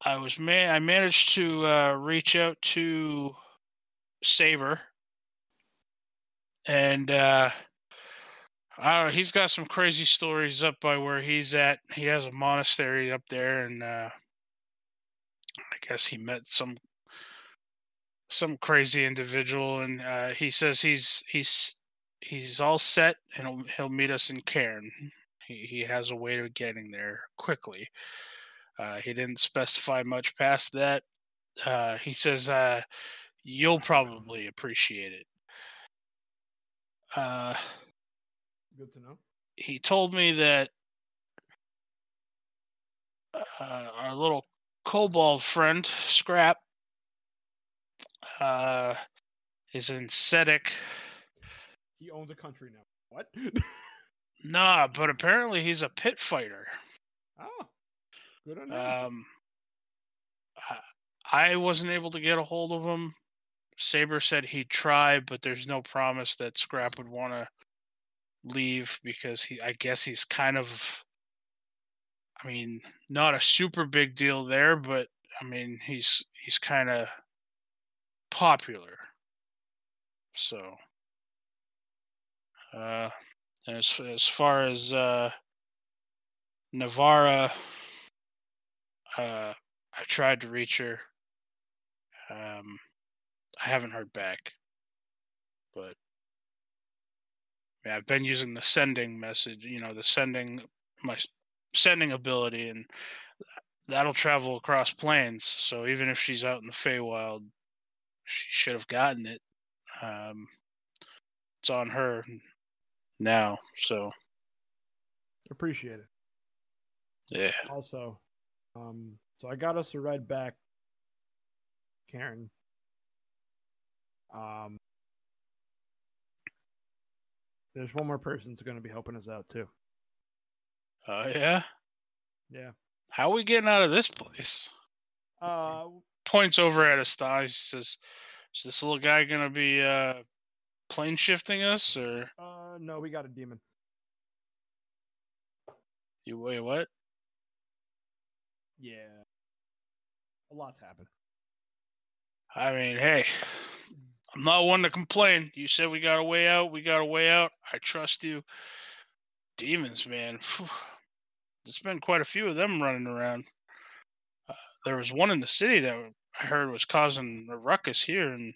Speaker 1: I was man. I managed to uh, reach out to Saber, and uh, I don't know, he's got some crazy stories up by where he's at. He has a monastery up there, and uh, I guess he met some some crazy individual, and uh, he says he's he's he's all set, and he'll, he'll meet us in Cairn. He he has a way of getting there quickly. Uh, he didn't specify much past that. Uh, he says uh, you'll probably appreciate it. Uh,
Speaker 3: Good to know.
Speaker 1: he told me that uh, our little kobold friend Scrap uh, is in Sedek.
Speaker 3: He owns a country now. What? <laughs>
Speaker 1: Nah, but apparently he's a pit fighter.
Speaker 3: oh, good on him.
Speaker 1: Um, I, I wasn't able to get a hold of him. Saber said he'd try, but there's no promise that Scrap would want to leave because he. I guess he's kind of. I mean, not a super big deal there, but I mean, he's he's kind of popular. So, uh, as as far as uh, Navarra, uh, I tried to reach her. Um, I haven't heard back, but yeah, I've been using the sending message. You know, the sending my sending ability, and that'll travel across planes. So even if she's out in the Feywild, she should have gotten it. Um, it's on her now. So
Speaker 3: Appreciate it.
Speaker 1: yeah.
Speaker 3: Also, um, so I got us a ride back, Cairn. Um, there's one more person that's going to be helping us out too.
Speaker 1: Oh yeah.
Speaker 3: Yeah.
Speaker 1: How are we getting out of this place?
Speaker 3: Uh,
Speaker 1: Points over at Astas. He says, "Is this little guy gonna be uh, plane shifting us, or
Speaker 3: uh, no, we got a demon.
Speaker 1: you wait what?"
Speaker 3: Yeah. A lot's happened.
Speaker 1: I mean, hey, I'm not one to complain. You said we got a way out. We got a way out. I trust you. Demons, man. Phew. There's been quite a few of them running around. There was one in the city that I heard was causing a ruckus here, and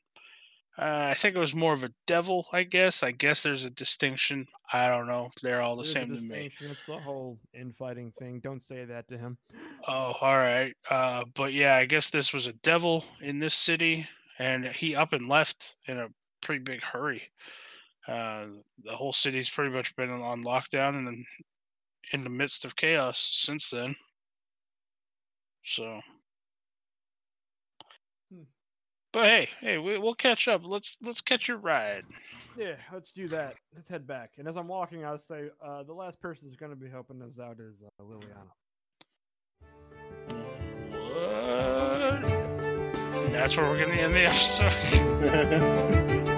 Speaker 1: Uh, I think it was more of a devil. I guess. I guess there's a distinction. I don't know. They're all the
Speaker 3: There's
Speaker 1: same to me.
Speaker 3: It's the whole infighting thing. Don't say that to him.
Speaker 1: Oh, all right. Uh, but yeah, I guess this was a devil in this city, and he up and left in a pretty big hurry. Uh, the whole city's pretty much been on lockdown and then in the midst of chaos since then. So,
Speaker 3: Hmm.
Speaker 1: But hey, hey, we, we'll catch up. Let's let's catch your ride.
Speaker 3: Yeah, let's do that. Let's head back. And as I'm walking, I'll say uh, the last person who's going to be helping us out is uh, Liliana.
Speaker 1: What? And that's where we're gonna end the episode. <laughs>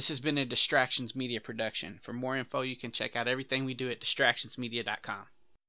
Speaker 5: This has been a Distractions Media production. For more info, you can check out everything we do at distractionsmedia.com.